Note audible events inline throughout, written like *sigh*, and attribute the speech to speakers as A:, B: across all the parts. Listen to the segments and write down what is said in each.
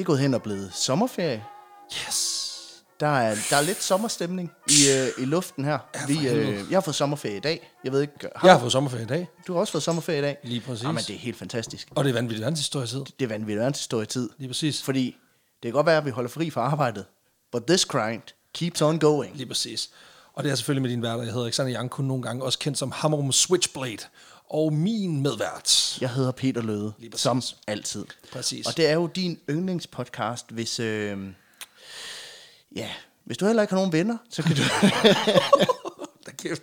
A: det er gået hen og blevet sommerferie.
B: Yes.
A: Der er, der er lidt sommerstemning i, øh, i luften her.
B: Ja,
A: Vi, øh, jeg har fået sommerferie i dag. Jeg ved ikke, har
B: Jeg har fået sommerferie i dag,
A: du har også fået sommerferie i dag?
B: lige præcis.
A: Jamen, det er helt fantastisk.
B: Og det er vanvittigt verdenshistorie-tid.
A: Det er vanvittigt verdenshistorie-tid.
B: Lige præcis.
A: Fordi det kan godt være, at vi holder fri fra arbejdet. But this grind keeps on going.
B: Lige præcis. Og det er selvfølgelig med din værter. Jeg hedder Alexander Janko, nogle gange også kendt som Hammerum Switchblade. Og min medvært.
A: Jeg hedder Peter Løde,
B: Lige præcis.
A: som altid.
B: Præcis.
A: Og det er jo din yndlingspodcast, hvis... Øh, ja, hvis du heller ikke har nogen venner, så kan du... *laughs*
B: Da kæft.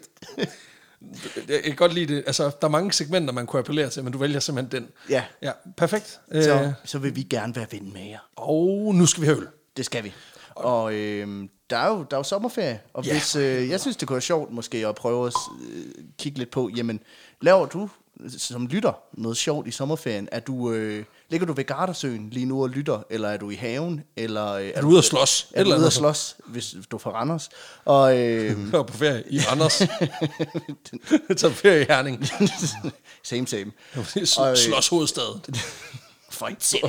B: Jeg kan godt lide det. Altså, der er mange segmenter, man kunne appellere til, men du vælger simpelthen den.
A: ja,
B: Ja, perfekt.
A: så,
B: Øh,
A: så vil vi gerne være ven med jer.
B: og nu skal vi have øl.
A: Det skal vi. Og øh, der, er jo, der er jo sommerferie, og
B: Ja.
A: hvis, øh, jeg synes, det kunne være sjovt måske at prøve at øh, kigge lidt på, jamen, laver du som lytter noget sjovt i sommerferien? Er du, øh, ligger du ved Gardasøen lige nu og lytter, eller er du i haven? Eller, øh,
B: Er du ude at slås?
A: Er du ude at slås, hvis du fra Randers? Og øh, *laughs*
B: Jeg på ferie i Randers. *laughs* På ferie i Herning.
A: same, same.
B: Slås hovedstad.
A: Fight City.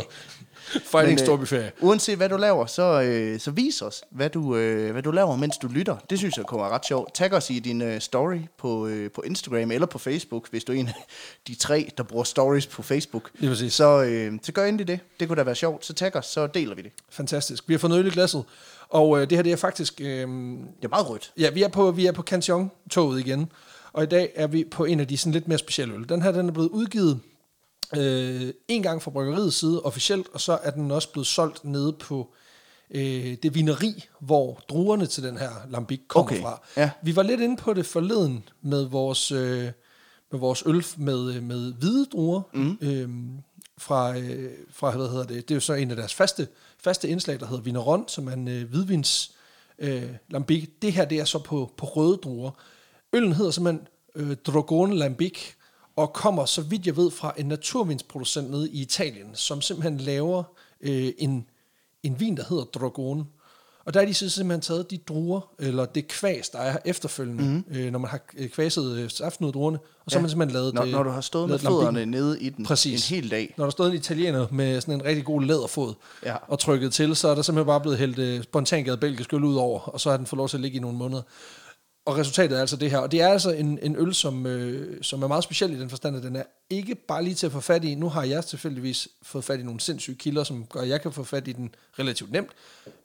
A: *laughs*
B: Fighting
A: øh,
B: Storbyferie.
A: Uanset hvad du laver, så, øh, så vis os, hvad du, øh, hvad du laver, mens du lytter. Det synes jeg være ret sjovt. Tag os i din øh, story på, øh, på Instagram eller på Facebook, hvis du er en af de tre, der bruger stories på Facebook.
B: Lige præcis.
A: Så, øh, så gør endelig det. Det kunne da være sjovt. Så tag os, så deler vi det.
B: Fantastisk. Vi har fået øl i glasset. Og øh, det her det er faktisk... Øh,
A: Det er meget rødt.
B: ja, vi er på, vi er på Cantillon-toget igen. Og i dag er vi på en af de sådan lidt mere specielle øl. Den her den er blevet udgivet øh, en gang fra bryggeriets side officielt, og så er den også blevet solgt nede på øh, det vineri, hvor druerne til den her lambic kommer
A: Okay,
B: fra.
A: ja.
B: Vi var lidt inde på det forleden med vores, øh, med vores øl med, øh, med hvide druer. Mm. Øh, fra, øh, fra, hvad hedder det, det er jo så en af deres faste, faste indslag, der hedder Vineron, som er en øh, hvidvins øh, lambic. Det her, det er så på, på røde druer. Øllen hedder simpelthen øh, Drogone Lambic, og kommer, så vidt jeg ved, fra en naturvinsproducent nede i Italien, som simpelthen laver øh, en, en vin, der hedder Drogone. Og der er de så simpelthen taget de druer, eller det kvæs, der er efterfølgende, mm. øh, når man har øh, kvæset øh, saften ud af druerne, og så har man simpelthen lavet
A: Når,
B: det,
A: når du har stået med fødderne nede i den
B: Præcis.
A: en hel dag.
B: Når der stod en italiener med sådan en rigtig god læderfod
A: Ja.
B: og trykket til, så er der simpelthen bare blevet hældt uh, spontangadet belgisk øl ud over, og så har den fået lov til at ligge i nogle måneder. Og resultatet er altså det her. Og det er altså en, en øl, som, øh, som er meget speciel i den forstand, at den er ikke bare lige til at få fat i. Nu har jeg tilfældigvis fået fat i nogle sindssyge kilder, som gør, at jeg kan få fat i den relativt nemt.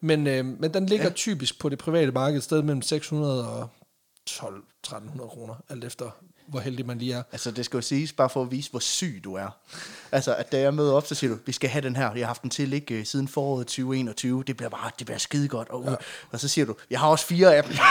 B: Men, øh, men den ligger ja. typisk på det private marked et sted mellem 600 og 12-1300 kroner, alt efter hvor heldig man lige er.
A: Altså, det skal jo siges, bare for at vise, hvor syg du er. Altså, at da jeg møder op, så siger du, vi skal have den her. Jeg har haft den til ikke øh, siden foråret 2021. Det bliver bare, det bliver skide godt. Og, ja. og så siger du, jeg har også fire af dem. *laughs*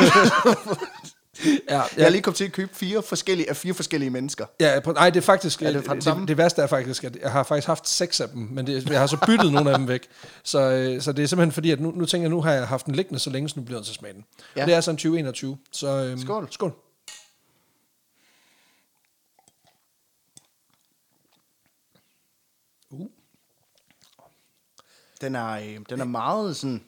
B: Ja,
A: Jeg har lige kommet til at købe fire forskellige, af fire forskellige mennesker.
B: Ja, nej, det er faktisk...
A: Er det fra den samme?
B: det, det værste er faktisk, at jeg har faktisk haft seks af dem, men det, jeg har så byttet nogle af dem væk. Så, øh, så det er simpelthen fordi, at nu, nu tænker jeg, nu har jeg haft den liggende så længe, så nu bliver nødt til at smage den.
A: Ja.
B: Ja. Og det er sådan 2021. Så, øhm,
A: Skål.
B: Skål.
A: Den er, øh, den er meget sådan,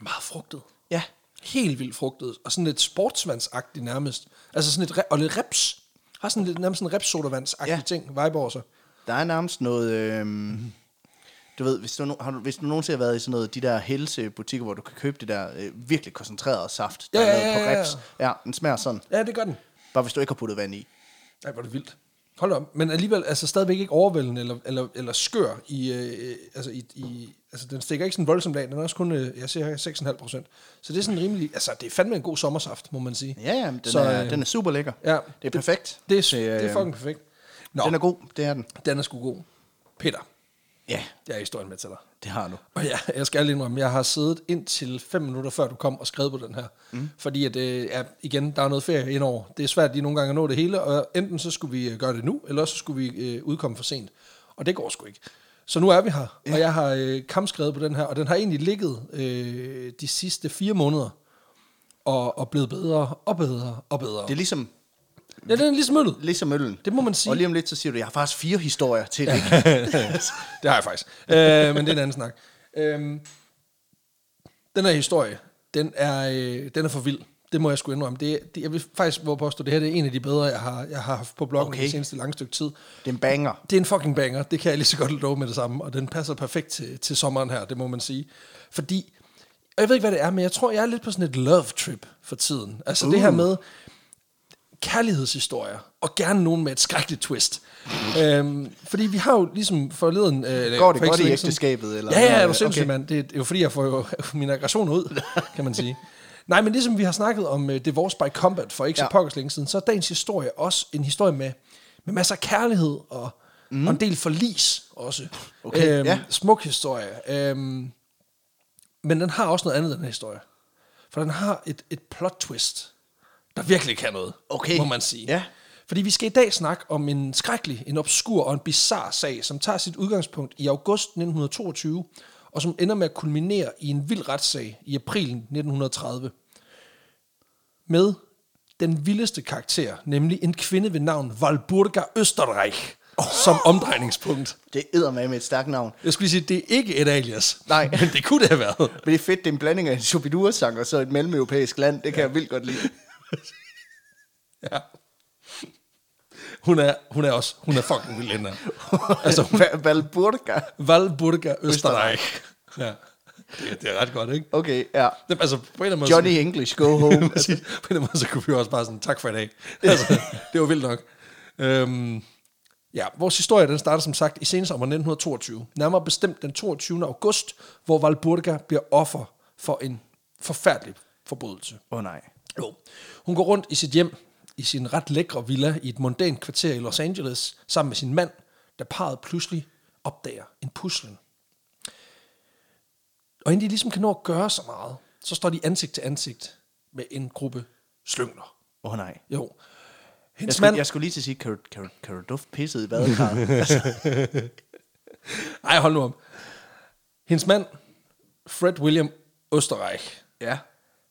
B: meget frugtet.
A: ja,
B: Helt vildt frugtet. Og sådan lidt sportsvandsagtigt nærmest. Altså sådan lidt, og lidt reps. Har sådan lidt nærmest sådan repsodavandsagtig
A: Ja.
B: ja. ting, vibe over sig.
A: der er nærmest noget... Øh, du ved, hvis du, no- har du, hvis du nogensinde har været i sådan noget, de der helsebutikker, hvor du kan købe det der øh, virkelig koncentreret saft, der
B: Ja,
A: er
B: ja,
A: lavet på
B: ja, ja.
A: reps. Ja, den smager sådan.
B: Ja, det gør den.
A: Bare hvis du ikke har puttet vand i.
B: Nej, hvor er det vildt. Hold op. Men alligevel, altså stadigvæk ikke overvældende eller, eller, eller skør i, øh, altså i, i, altså den stikker ikke sådan voldsomt af, den er også kun, øh, jeg siger 6,5 procent. Så det er sådan rimelig, altså det er fandme en god sommersaft, må man sige.
A: Ja, ja, den,
B: Så,
A: er,
B: øh,
A: den er super lækker.
B: Ja,
A: Det er
B: det-
A: perfekt.
B: Det er,
A: til,
B: det er
A: øh,
B: fucking perfekt. Nå,
A: Den er god, det er den.
B: den er sgu god. Peter,
A: Ja,
B: jeg er historien med til dig.
A: det har du.
B: Og ja, jeg skal lige indrømme, jeg har siddet indtil fem minutter før du kom og skrevet på den her. Mm. Fordi at, øh, ja, igen, der er noget ferie indover. Det er svært lige nogle gange at nå det hele, og enten så skulle vi øh, gøre det nu, eller så skulle vi øh, udkomme for sent. Og det går sgu ikke. Så nu er vi her, ja. og jeg har øh, kampskrevet på den her, og den har egentlig ligget øh, de sidste fire måneder, og, og blevet bedre og bedre og bedre.
A: Det er ligesom,
B: ja, den er ligesom øllet.
A: ligesom øllen.
B: Det må man sige.
A: Og lige om lidt, så siger du, jeg har faktisk fire historier til det. *laughs*
B: det har jeg faktisk. Øh, men det er en anden snak. Øhm, den her historie, den er, øh, den er for vild Det må jeg sgu indrømme. Det, det, jeg vil faktisk våge påstå, det her det er en af de bedre, jeg har, jeg har haft på bloggen okay.
A: Okay.
B: det seneste lange stykke tid.
A: Det er en banger.
B: Det er en fucking banger, det kan jeg lige så godt love med det samme, og den passer perfekt til, til sommeren her, det må man sige. Fordi, og jeg ved ikke, hvad det er, men jeg tror, jeg er lidt på sådan et love trip for tiden. Altså uh. det her med kærlighedshistorier, og gerne nogen med et skrækkeligt twist. øhm, fordi vi har jo ligesom forleden... Øh,
A: Går det
B: for
A: godt i ægteskabet? Eller?
B: Ja, ja, er du
A: Okay.
B: sindssygt, mand. Det er jo fordi, jeg får jo *laughs* min aggression ud, kan man sige. Nej, men ligesom vi har snakket om uh, Divorce by Combat for ikke så
A: Ja.
B: pokkers længe siden, så er dagens historie også en historie med, med masser af kærlighed og, mm. og en del forlis også.
A: Okay, ja.
B: Smuk historie. Øhm, men den har også noget andet, den her historie. For den har et, et plot twist, der virkelig kan noget,
A: Okay.
B: må man sige.
A: Ja.
B: Fordi vi skal i dag snakke om en skrækkelig, en obskur og en bizarre sag, som tager sit udgangspunkt i august 1922, og som ender med at kulminere i en vild retssag i april 1930. Med den vildeste karakter, nemlig en kvinde ved navn Walburga Österreich, som omdrejningspunkt.
A: Det æder med et stærkt navn.
B: Jeg skulle lige sige, det er ikke et alias.
A: Nej.
B: Men det kunne det have været.
A: Men det er fedt, det er en blanding af en Shubidua-sang og så et mellemeuropæisk land. Det kan jeg vildt godt lide. *laughs*
B: Ja. Hun er, hun er også, hun er fucking vild, hende. *laughs* Altså, hun,
A: Va- Valburga.
B: Walburga Österreich. Ja. Det, det er ret godt, ikke?
A: Okay, ja.
B: Det, altså, på en måde...
A: Johnny English, go home. *laughs*
B: Præcis. på en eller måde, så kunne vi også bare sådan, tak for i dag. Altså, det var vildt nok. Øhm, ja, vores historie, den starter som sagt i sensommeren 1922. Nærmere bestemt den 22. august, hvor Valburga bliver offer for en forfærdelig forbrydelse.
A: Åh oh, nej.
B: Jo. Hun går rundt i sit hjem, i sin ret lækre villa i et mondænt kvarter i Los Angeles, sammen med sin mand, da parret pludselig opdager en puslen. Og inden de ligesom kan nå at gøre så meget, så står de ansigt til ansigt med en gruppe slyngler.
A: Åh oh, nej.
B: Jo.
A: Jeg
B: Hendes
A: skulle,
B: mand...
A: jeg skulle lige til at sige, kan du, kan du, kan du dufte pisset i badekarret? *laughs* altså,
B: Ej, hold nu om. Hendes mand, Fred William Österreich,
A: ja.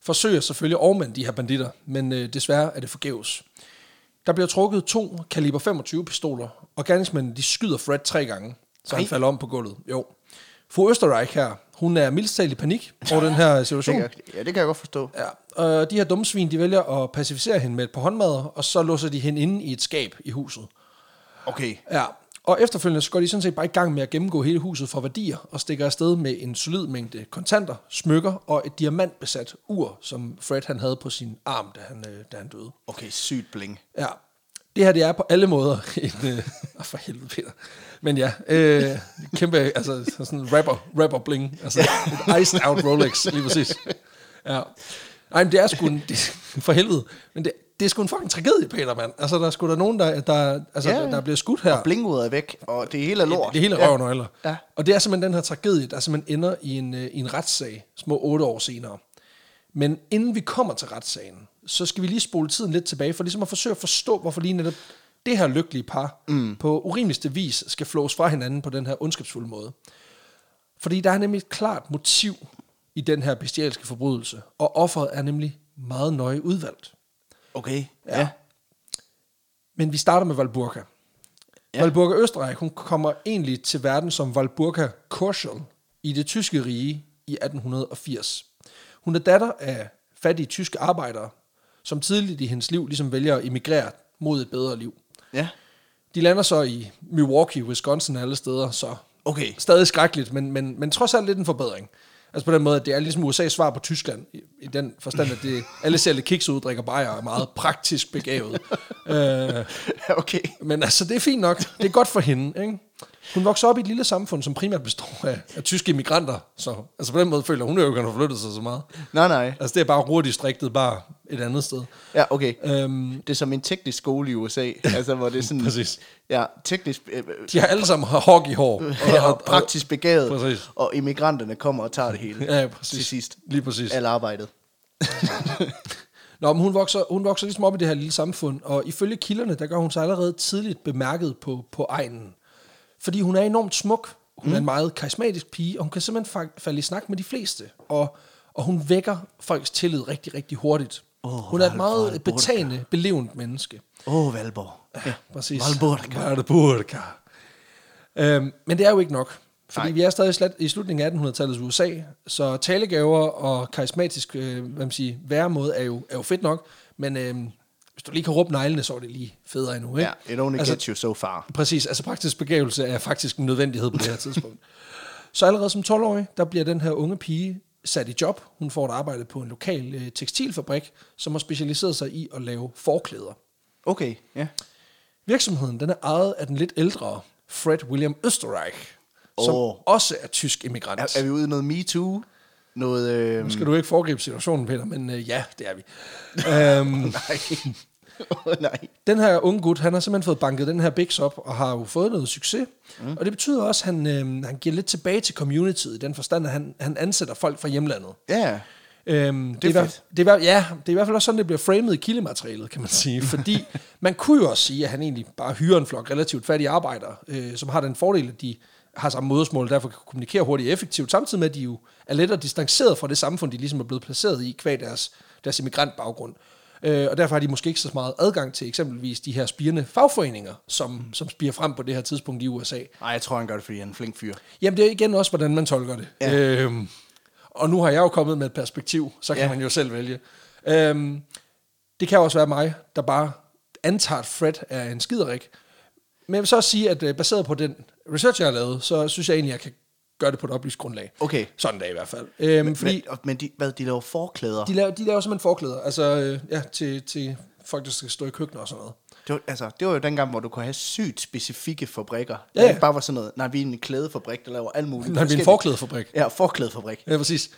B: Forsøger selvfølgelig at overmande de her banditter, men øh, desværre er det forgæves. Der bliver trukket to kaliber 25 pistoler, og gerningsmændene de skyder Fred tre gange, så han
A: Ej.
B: falder om på gulvet. Jo. Fru Østerreich her, hun er mildst talt i panik over den her *laughs*
A: Det
B: situation.
A: kan, ja, det kan jeg godt forstå.
B: Ja, og de her dumme svin, de vælger at pacificere hende med et par håndmadder, og så låser de hende inde i et skab i huset.
A: Okay.
B: Ja, og efterfølgende så går de sådan set bare i gang med at gennemgå hele huset for værdier, og stikker afsted med en solid mængde kontanter, smykker og et diamantbesat ur, som Fred han havde på sin arm, da han, øh, da han døde.
A: Okay, sygt bling.
B: Ja, det her det er på alle måder en... Øh, oh, for helvede, Peter. Men ja, øh, kæmpe, altså sådan en rapper, rapper bling. Altså et iced out Rolex, lige præcis. Ja. Nej, men det er sgu en, det, *laughs* for helvede. Men det, det er sgu en fucking tragedie, Peter, mand. Altså, der er sgu der nogen, der, der, altså,
A: Ja,
B: ja,
A: ja.
B: der bliver skudt her.
A: Blinguret er væk, og det hele er lort.
B: Det, det hele er
A: Ja.
B: røven og alder.
A: Ja.
B: Og det er simpelthen den her tragedie, der simpelthen ender i en, øh, i en retssag, små otte år senere. Men inden vi kommer til retssagen, så skal vi lige spole tiden lidt tilbage, for ligesom at forsøge at forstå, hvorfor lige netop det her lykkelige par mm. på urimeligste vis skal flås fra hinanden på den her ondskabsfulde måde. Fordi der er nemlig et klart motiv i den her bestialske forbrydelse, og offeret er nemlig meget nøje udvalgt.
A: Okay,
B: Ja.
A: ja.
B: Men vi starter med Valburga. Ja. Valburga Østerreich, hun kommer egentlig til verden som Valburga Korschel i det tyske rige i 1880. Hun er datter af fattige tyske arbejdere, som tidligt i hendes liv ligesom vælger at emigrere mod et bedre liv.
A: Ja.
B: De lander så i Milwaukee, Wisconsin alle steder, så
A: Okay.
B: stadig skrækkeligt, men, men, men trods alt lidt en forbedring. Altså på den måde, at det er ligesom USA's svar på Tyskland, i, i den forstand, at det, alle ser lidt kiks ud, drikker bajer er meget praktisk begavet. *laughs* øh,
A: okay.
B: men altså, det er fint nok. Det er godt for hende, ikke? Hun vokser op i et lille samfund, som primært består af, af tyske immigranter. Så altså på den måde føler hun jo ikke, at hun har flyttet sig så meget.
A: Nej, nej.
B: Altså det er bare Ruhrdistriktet, bare et andet sted.
A: Ja, okay.
B: Øhm,
A: Det er som en teknisk skole i USA, *laughs* altså hvor det er sådan...
B: Præcis.
A: Ja, teknisk... Øh,
B: de har alle sammen hockeyhår. *laughs*
A: og, og praktisk begavet,
B: Præcis.
A: og immigranterne kommer og tager det hele
B: Ja, præcis.
A: til sidst.
B: Lige præcis.
A: Alt arbejdet. *laughs*
B: Nå, men hun vokser, hun vokser ligesom op i det her lille samfund, og ifølge kilderne, der gør hun sig allerede tidligt bemærket på, på egnen. Fordi hun er enormt smuk, hun mm. er en meget karismatisk pige, og hun kan simpelthen fa- falde i snak med de fleste. Og, og hun vækker folks tillid rigtig, rigtig hurtigt.
A: Åh,
B: hun er et meget
A: Valborg.
B: betagende, belevent menneske.
A: Åh, oh, Valborg. Ja,
B: Præcis.
A: Valborg.
B: Valborg. Øhm, men det er jo ikke nok. Fordi
A: Nej.
B: vi er stadig i slat- i slutningen af 1800-tallets USA, så talegaver og karismatisk øh, hvad man siger, væremåde er jo, er jo fedt nok, men øh, hvis du lige kan råbe neglene, så er det lige federe endnu. Ikke?
A: Ja, it only
B: Altså-
A: gets you so far.
B: Præcis, altså praktisk begævelse er faktisk en nødvendighed på det her tidspunkt. *laughs* Så allerede som 12-årig, der bliver den her unge pige sat i job. Hun får et arbejde på en lokal øh, tekstilfabrik, som har specialiseret sig i at lave forklæder.
A: Okay, ja.
B: Virksomheden den er ejet af den lidt ældre Fred William Österreich, som
A: Åh.
B: også er tysk immigrant.
A: Er, er vi ude i noget MeToo? Noget... Øh...
B: Nu skal du ikke foregribe situationen, Peter, men øh, ja, det er vi. *laughs* øhm,
A: Nej. Åh, *laughs* nej.
B: den her unge gut, han har simpelthen fået banket den her Bix op, og har jo fået noget succes. Mm. Og det betyder også, at han, øh, han giver lidt tilbage til communityet, i den forstand, at han, han ansætter folk fra hjemlandet.
A: Ja,
B: Øhm, det,
A: er
B: er i hvert-
A: fedt.
B: det, er, ja, det er i hvert fald også sådan, det bliver framet i kildematerialet, kan man sige. *laughs* Fordi man kunne jo også sige, at han egentlig bare hyrer en flok relativt fattige arbejdere, øh, som har den fordel, at de har samme modersmål, derfor kan kommunikere hurtigt og effektivt, samtidig med, at de jo er lettere distanceret fra det samfund, de ligesom er blevet placeret i, kvad deres, deres immigrantbaggrund. Øh, og derfor har de måske ikke så meget adgang til eksempelvis de her spirende fagforeninger, som, som spiger frem på det her tidspunkt i USA.
A: Nej, jeg tror, han gør det, fordi han er en flink fyr.
B: Jamen, det er igen også, hvordan man tolker det.
A: Ja.
B: Øhm, og nu har jeg jo kommet med et perspektiv, så kan
A: Ja.
B: man jo selv vælge. Øhm, det kan også være mig, der bare antager, at Fred er en skiderik. Men jeg vil så også sige, at øh, baseret på den research, jeg har lavet, så synes jeg egentlig, at jeg kan gøre det på et oplyst grundlag.
A: Okay.
B: Sådan der i hvert fald. Øhm, fordi
A: Men, men de, hvad, de laver forklæder?
B: de laver, de laver simpelthen forklæder, altså øh, ja, til, til folk, der skal stå i køkkener og sådan noget.
A: Det var, altså, det var jo dengang, hvor du kunne have sygt specifikke fabrikker.
B: Ja, ja.
A: ikke bare var sådan noget, nej, vi er en klædefabrik, der laver alt muligt. *laughs*
B: Når vi er en forklædefabrik.
A: Ja, forklædefabrik.
B: Ja, præcis.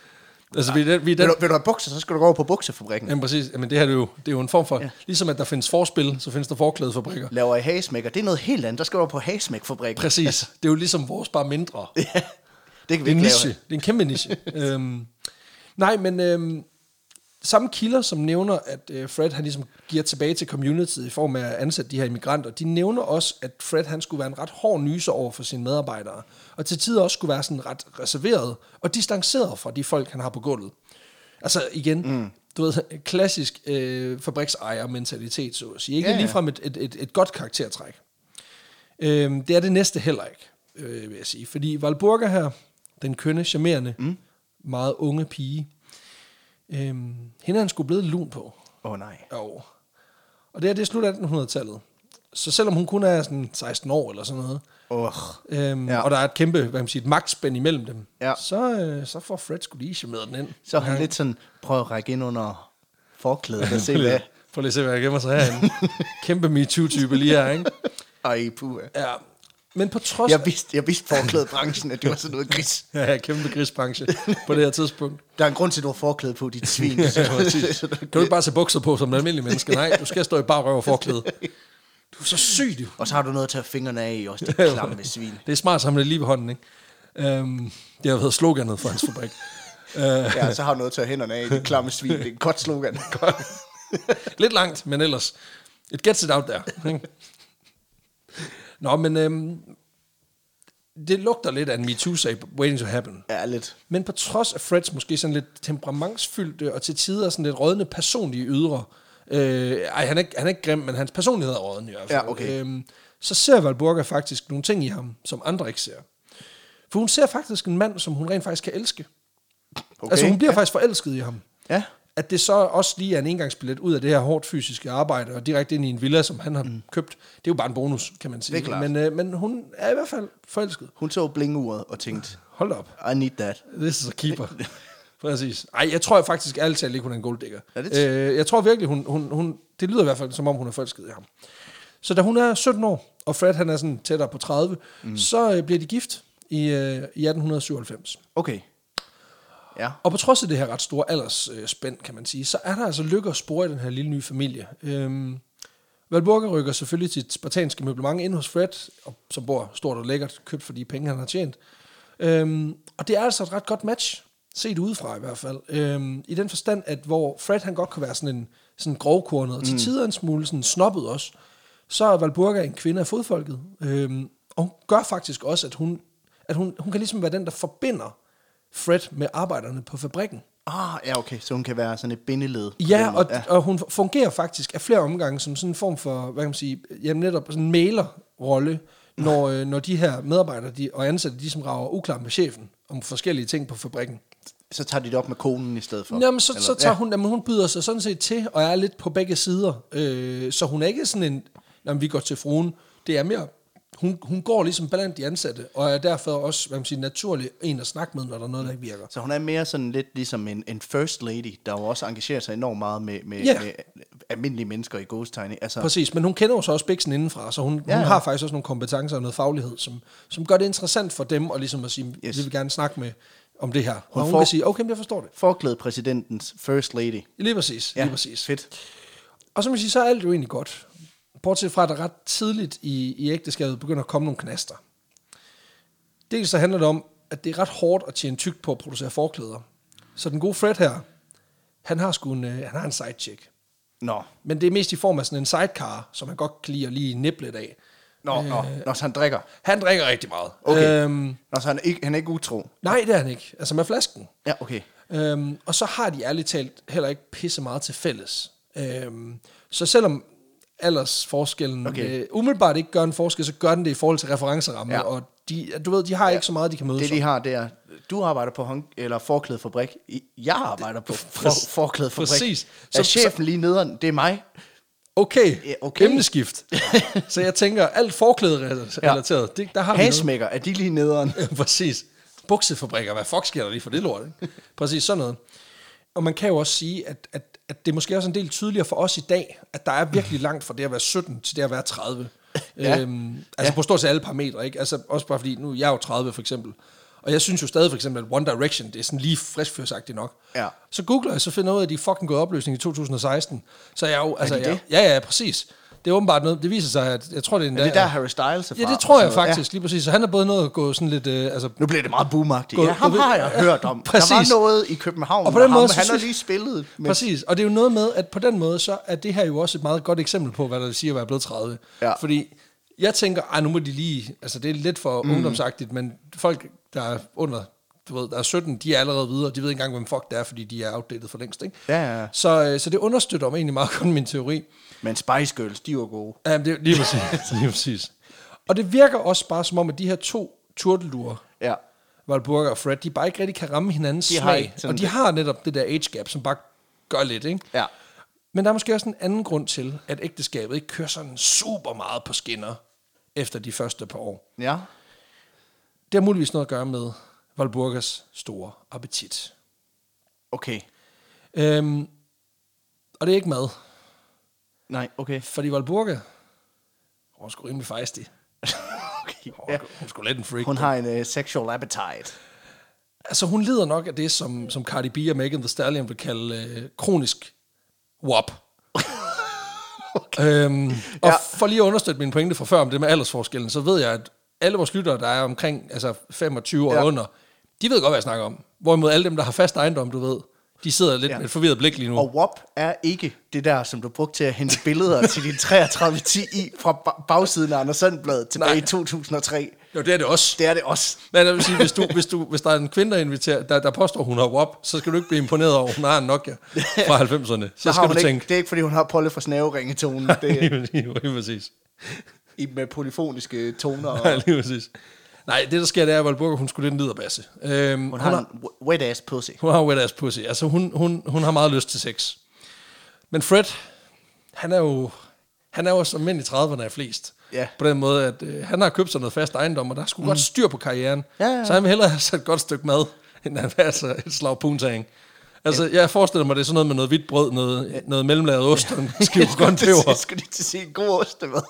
B: Altså, vi, er den- vi er
A: Vil
B: den,
A: du, vil du have bukser, så skal du gå over på buksefabrikken.
B: Jamen præcis, Jamen, det her det er, jo, det er jo en form for,
A: Ja.
B: ja. ligesom at der findes forspil, så findes der forklædefabrikker.
A: Laver i hagesmækker, det er noget helt andet. Der skal du over på hagesmækfabrikken.
B: Præcis, det er jo ligesom vores, bare mindre. *laughs*
A: Ja, det kan vi
B: Det er en niche, det er en kæmpe niche. *laughs* øhm, nej, men øhm, samme kilder, som nævner, at øh, Fred han ligesom giver tilbage til communityet i form af at ansætte de her immigranter, de nævner også, at Fred han skulle være en ret hård nyser over for sine medarbejdere, og til tider også skulle være sådan ret reserveret og distanceret fra de folk, han har på gulvet. Altså igen, mm. du ved, *laughs* klassisk øh, fabriksejer-mentalitet, så at sige. Ikke
A: Ja,
B: ja, ligefrem et, et, et, et godt karaktertræk. Øhm, det er det næste heller ikke, øh, vil jeg sige. Fordi Valburga her, den kønne, charmerende, mm. meget unge pige, øhm, hende er han skulle blevet lun på.
A: Åh oh, nej.
B: Og, og det er det er slut af 1800-tallet. Så selvom hun kun er sådan 16 år eller sådan noget,
A: Oh.
B: øhm,
A: Ja.
B: ja. og der er et kæmpe hvad kan man siger, et magtspænd imellem dem,
A: Ja.
B: så, øh, så får Fred skulle lige charmeret den ind.
A: Så han lidt sådan, prøv at række ind under forklædet og *laughs* se hvad.
B: Prøv lige at se, hvad jeg gemmer sig herinde. *laughs* kæmpe MeToo-type lige her, ikke?
A: Ej, puh.
B: Ja. Men på trods
A: Jeg vidste, jeg vidste forklædebranchen, at det var sådan noget gris. *laughs*
B: Ja, ja, kæmpe grisbranche på det her tidspunkt.
A: Der er en grund til, at du har forklæde på dit svin. *laughs* *laughs* Så du-
B: Kan du ikke bare se bukser på som en almindelig menneske? Nej, du skal stå i bare røv og forklæde. Du er så syg, du.
A: og så har du noget at tage fingrene af i også, det klamme svin.
B: Det er smart at samle det lige ved hånden, ikke? Um, det har været sloganet for hans fabrik. Uh,
A: Ja, så har du noget at tage hænderne af i det klamme svin. Det er et godt slogan.
B: lidt langt, men ellers. It gets it out there. Nå, men um, det lugter lidt af en MeToo-sag waiting to happen.
A: Ja, lidt.
B: Men på trods af Freds måske sådan lidt temperamentsfyldte og til tider sådan lidt rådne personlige ydre, øh, ej, han er, ikke- han er ikke grim, men hans personlighed er råden i hvert fald.
A: Ja, okay.
B: Øhm, så ser Valburga faktisk nogle ting i ham, som andre ikke ser. For hun ser faktisk en mand, som hun rent faktisk kan elske. Okay. Altså hun bliver ja. faktisk forelsket i ham.
A: Ja.
B: At det så også lige er en engangsbillet ud af det her hårdt fysiske arbejde, og direkte ind i en villa, som han har mm. købt. Det er jo bare en bonus, kan man sige.
A: Det er klart.
B: Men, øh, men hun er i hvert fald forelsket.
A: Hun så blinguret og tænkte,
B: Hold op.
A: I need that.
B: This is a keeper. *laughs* Præcis. Ej, jeg tror faktisk ærligt talt ikke, hun er en.
A: Er det-
B: øh, jeg tror virkelig, hun, hun, hun, det lyder i hvert fald, som om hun er forelsket i ham. Så da hun er 17 år, og Fred han er sådan tættere på 30, mm. så øh, bliver de gift i, øh, i 1897.
A: Okay. Ja.
B: Og på trods af det her ret store aldersspænd, kan man sige, så er der altså lykke at spore i den her lille nye familie. Øhm, Valburga rykker selvfølgelig sit spartanske møblement ind hos Fred, og, som bor stort og lækkert, købt for de penge, han har tjent. Øhm, og det er altså et ret godt match, set udefra i hvert fald. Øhm, I den forstand, at hvor Fred han godt kan være sådan en sådan grovkornet, og til tider en smule sådan snobbet også, så er Valburga en kvinde af fodfolket. Øhm, og hun gør faktisk også, at hun, at hun, hun kan ligesom være den, der forbinder Fred med arbejderne på fabrikken.
A: Ah, ja, okay. Så hun kan være sådan et bindeled.
B: Ja, og, ja, og hun fungerer faktisk af flere omgange som sådan en form for, hvad kan man sige, jamen netop sådan en mailerrolle, når, øh, når de her medarbejdere de, og ansatte, de som rager uklar med chefen om forskellige ting på fabrikken.
A: Så tager de det op med konen i stedet for.
B: Jamen, så,
A: Eller-
B: så tager hun, jamen, hun byder sig sådan set til, og er lidt på begge sider. Øh, så hun er ikke sådan en, jamen, vi går til fruen. Det er mere, hun, hun går ligesom blandt de ansatte, og er derfor også, hvad man siger, naturlig en at snakke med, når der er noget, der ikke virker.
A: Så hun er mere sådan lidt ligesom en, en first lady, der jo også engagerer sig enormt meget med, med,
B: Ja.
A: med almindelige mennesker i ghostegning. Altså,
B: Præcis, men hun kender jo så også Bixen indenfra, så hun, ja,
A: Ja,
B: hun har faktisk også nogle kompetencer og noget faglighed, som, som gør det interessant for dem, og ligesom at sige, yes. Vi vil gerne snakke med om det her. Hun og hun
A: får-
B: kan sige, okay, jeg forstår det.
A: forklæde præsidentens first lady.
B: Lige præcis,
A: Ja,
B: lige præcis.
A: fedt.
B: Og så man sige, så er alt jo egentlig godt. Bortset fra, at der ret tidligt i, i ægteskabet begynder at komme nogle knaster. Dels så handler det om, at det er ret hårdt at tjene tygt på at producere forklæder. Så den gode Fred her, han har sgu en, øh, han har en sidechick.
A: Nå,
B: Men det er mest i form af sådan en sidecar, som han godt kan lide at lige nippe lidt af.
A: nå, øh. nå, nå, så han drikker.
B: Han drikker rigtig meget.
A: Okay.
B: Øhm,
A: Nå, så han er ikke, han er ikke utro.
B: nej, det er han ikke. Altså med flasken.
A: Ja, okay.
B: Øhm, og så har de ærligt talt heller ikke pisse meget til fælles. Øhm, så selvom aldersforskellen
A: Okay.
B: øh, umiddelbart ikke gør en forskel, så gør den det i forhold til referencerammen.
A: Ja.
B: Ja. Og de, du ved, de har ikke så meget, de kan mødes
A: Det de har, det er, du arbejder på hånd, eller forklædefabrik. Jeg arbejder på *laughs* for, forklædefabrik.
B: Præcis.
A: Er
B: Så-
A: chefen lige nederen? Det er mig.
B: Okay,
A: Ja, okay.
B: emneskift. *laughs* så jeg tænker, alt forklæde-relateret, ja. det, der har.
A: Hasmækker, er de lige nederen? *laughs*
B: Præcis. Buksefabrikker, hvad fuck sker der lige for det lort? Ikke? Præcis sådan noget. Og man kan jo også sige, at, at, at det er måske også en del tydeligere for os i dag, at der er virkelig langt fra det at være 17 til det at være 30.
A: Ja.
B: Øhm, altså ja. på stort set alle parametre, ikke? Altså også bare fordi, nu er jeg jo 30 for eksempel, og jeg synes jo stadig for eksempel, at One Direction, det er sådan lige friskførsagtigt nok.
A: Ja.
B: Så googler jeg, så finder jeg ud af, at de er fucking gået opløsning i 2016. Så jeg er jo, altså,
A: de det?
B: jeg, ja, ja, præcis. Det er åbenbart noget, det viser sig, at jeg tror, det er en
A: Er det der Harry Styles er fra?
B: Ja, det tror jeg faktisk, lige præcis. Så han er både noget at gå sådan lidt, øh, altså,
A: Nu bliver det meget boomagtigt. Ja, ham har jeg
B: ja,
A: hørt om. *laughs*
B: præcis.
A: Der var noget i København
B: Og på
A: med
B: den
A: ham.
B: måde, så
A: Han har lige spillet. Men,
B: Præcis, og det er jo noget med, at på den måde, så er det her jo også et meget godt eksempel på, hvad der siger at være blevet 30.
A: Ja.
B: Fordi jeg tænker, ej, nu må de lige, altså det er lidt for mm. ungdomsagtigt, men folk, der er under, du ved, der er 17, de er allerede videre, de ved ikke engang, hvem fuck det er, fordi de er outdated for længst, ikke?
A: Ja, ja, ja.
B: Så, øh, så det understøtter mig egentlig meget godt min teori.
A: Men Spice Girls, de var gode.
B: Ja, det er lige præcis, *laughs* lige præcis. Og det virker også bare som om, at de her to turtelduer,
A: Ja.
B: Valburga og Fred, de bare ikke rigtig kan ramme hinandens
A: De har
B: smag.
A: ikke
B: og de
A: det.
B: har netop det der age gap, som bare gør lidt, ikke?
A: Ja.
B: Men der er måske også en anden grund til, at ægteskabet ikke kører sådan super meget på skinner efter de første par år.
A: Ja.
B: Det har muligvis noget at gøre med Valburgas store appetit.
A: Okay.
B: Øhm, og det er ikke mad,
A: Nej, okay.
B: fordi Valburga, hun er sgu rimelig fejstig. *laughs*
A: okay.
B: Hun,
A: Ja.
B: hun er sgu lidt en freak.
A: Hun har en uh, sexual appetite.
B: Altså, hun lider nok af det, som, som Cardi B og Megan Thee Stallion vil kalde øh, kronisk WAP. *laughs* okay. øhm, og
A: Ja.
B: for lige at understøtte min pointe fra før om det med aldersforskellen, så ved jeg, at alle vores lyttere, der er omkring altså 25 år
A: ja.
B: under, de ved godt, hvad jeg snakker om. Hvorimod alle dem, der har fast ejendom, du ved, de sidder lidt
A: Ja.
B: ja. med et forvirret blik lige nu.
A: Og WAP er ikke det der, som du brugte til at hente billeder til din 3310 i fra ba- bagsiden af Anders Sandblad tilbage
B: Nej.
A: i 2003.
B: Jo, det er det også.
A: Det er det også.
B: Men jeg vil sige, hvis, du, hvis, du, hvis der er en kvinde, der, inviterer, der, der påstår, hun har WAP, så skal du ikke blive imponeret over, at hun har en Nokia fra 90'erne. *laughs* Så, skal du
A: ikke,
B: tænke,
A: Det er ikke, fordi hun har Polle for snæveringetone. Det er
B: lige, *laughs* lige, lige præcis.
A: i, med polyfoniske toner. Og,
B: Nej, lige præcis. Nej, det der sker, det er, at Valburga, hun skulle lidt en liderbasse. Øhm, hun,
A: hun
B: har,
A: en wet ass pussy.
B: hun har wet ass pussy. Altså, hun, hun, hun har meget lyst til sex. Men Fred, han er jo, han er jo som mænd i 30'erne er flest.
A: Ja.
B: På den måde, at øh, han har købt sig noget fast ejendom, og der skulle mm. godt styr på karrieren.
A: Ja, ja.
B: Så han vil hellere have sat et godt stykke mad, end han vil have så et slag puntang. Altså, jeg forestiller mig, det er sådan noget med noget hvidt brød, noget, noget mellemlaget ost og en *laughs* skive grøn peber.
A: Jeg skulle lige til at sige god ostemad.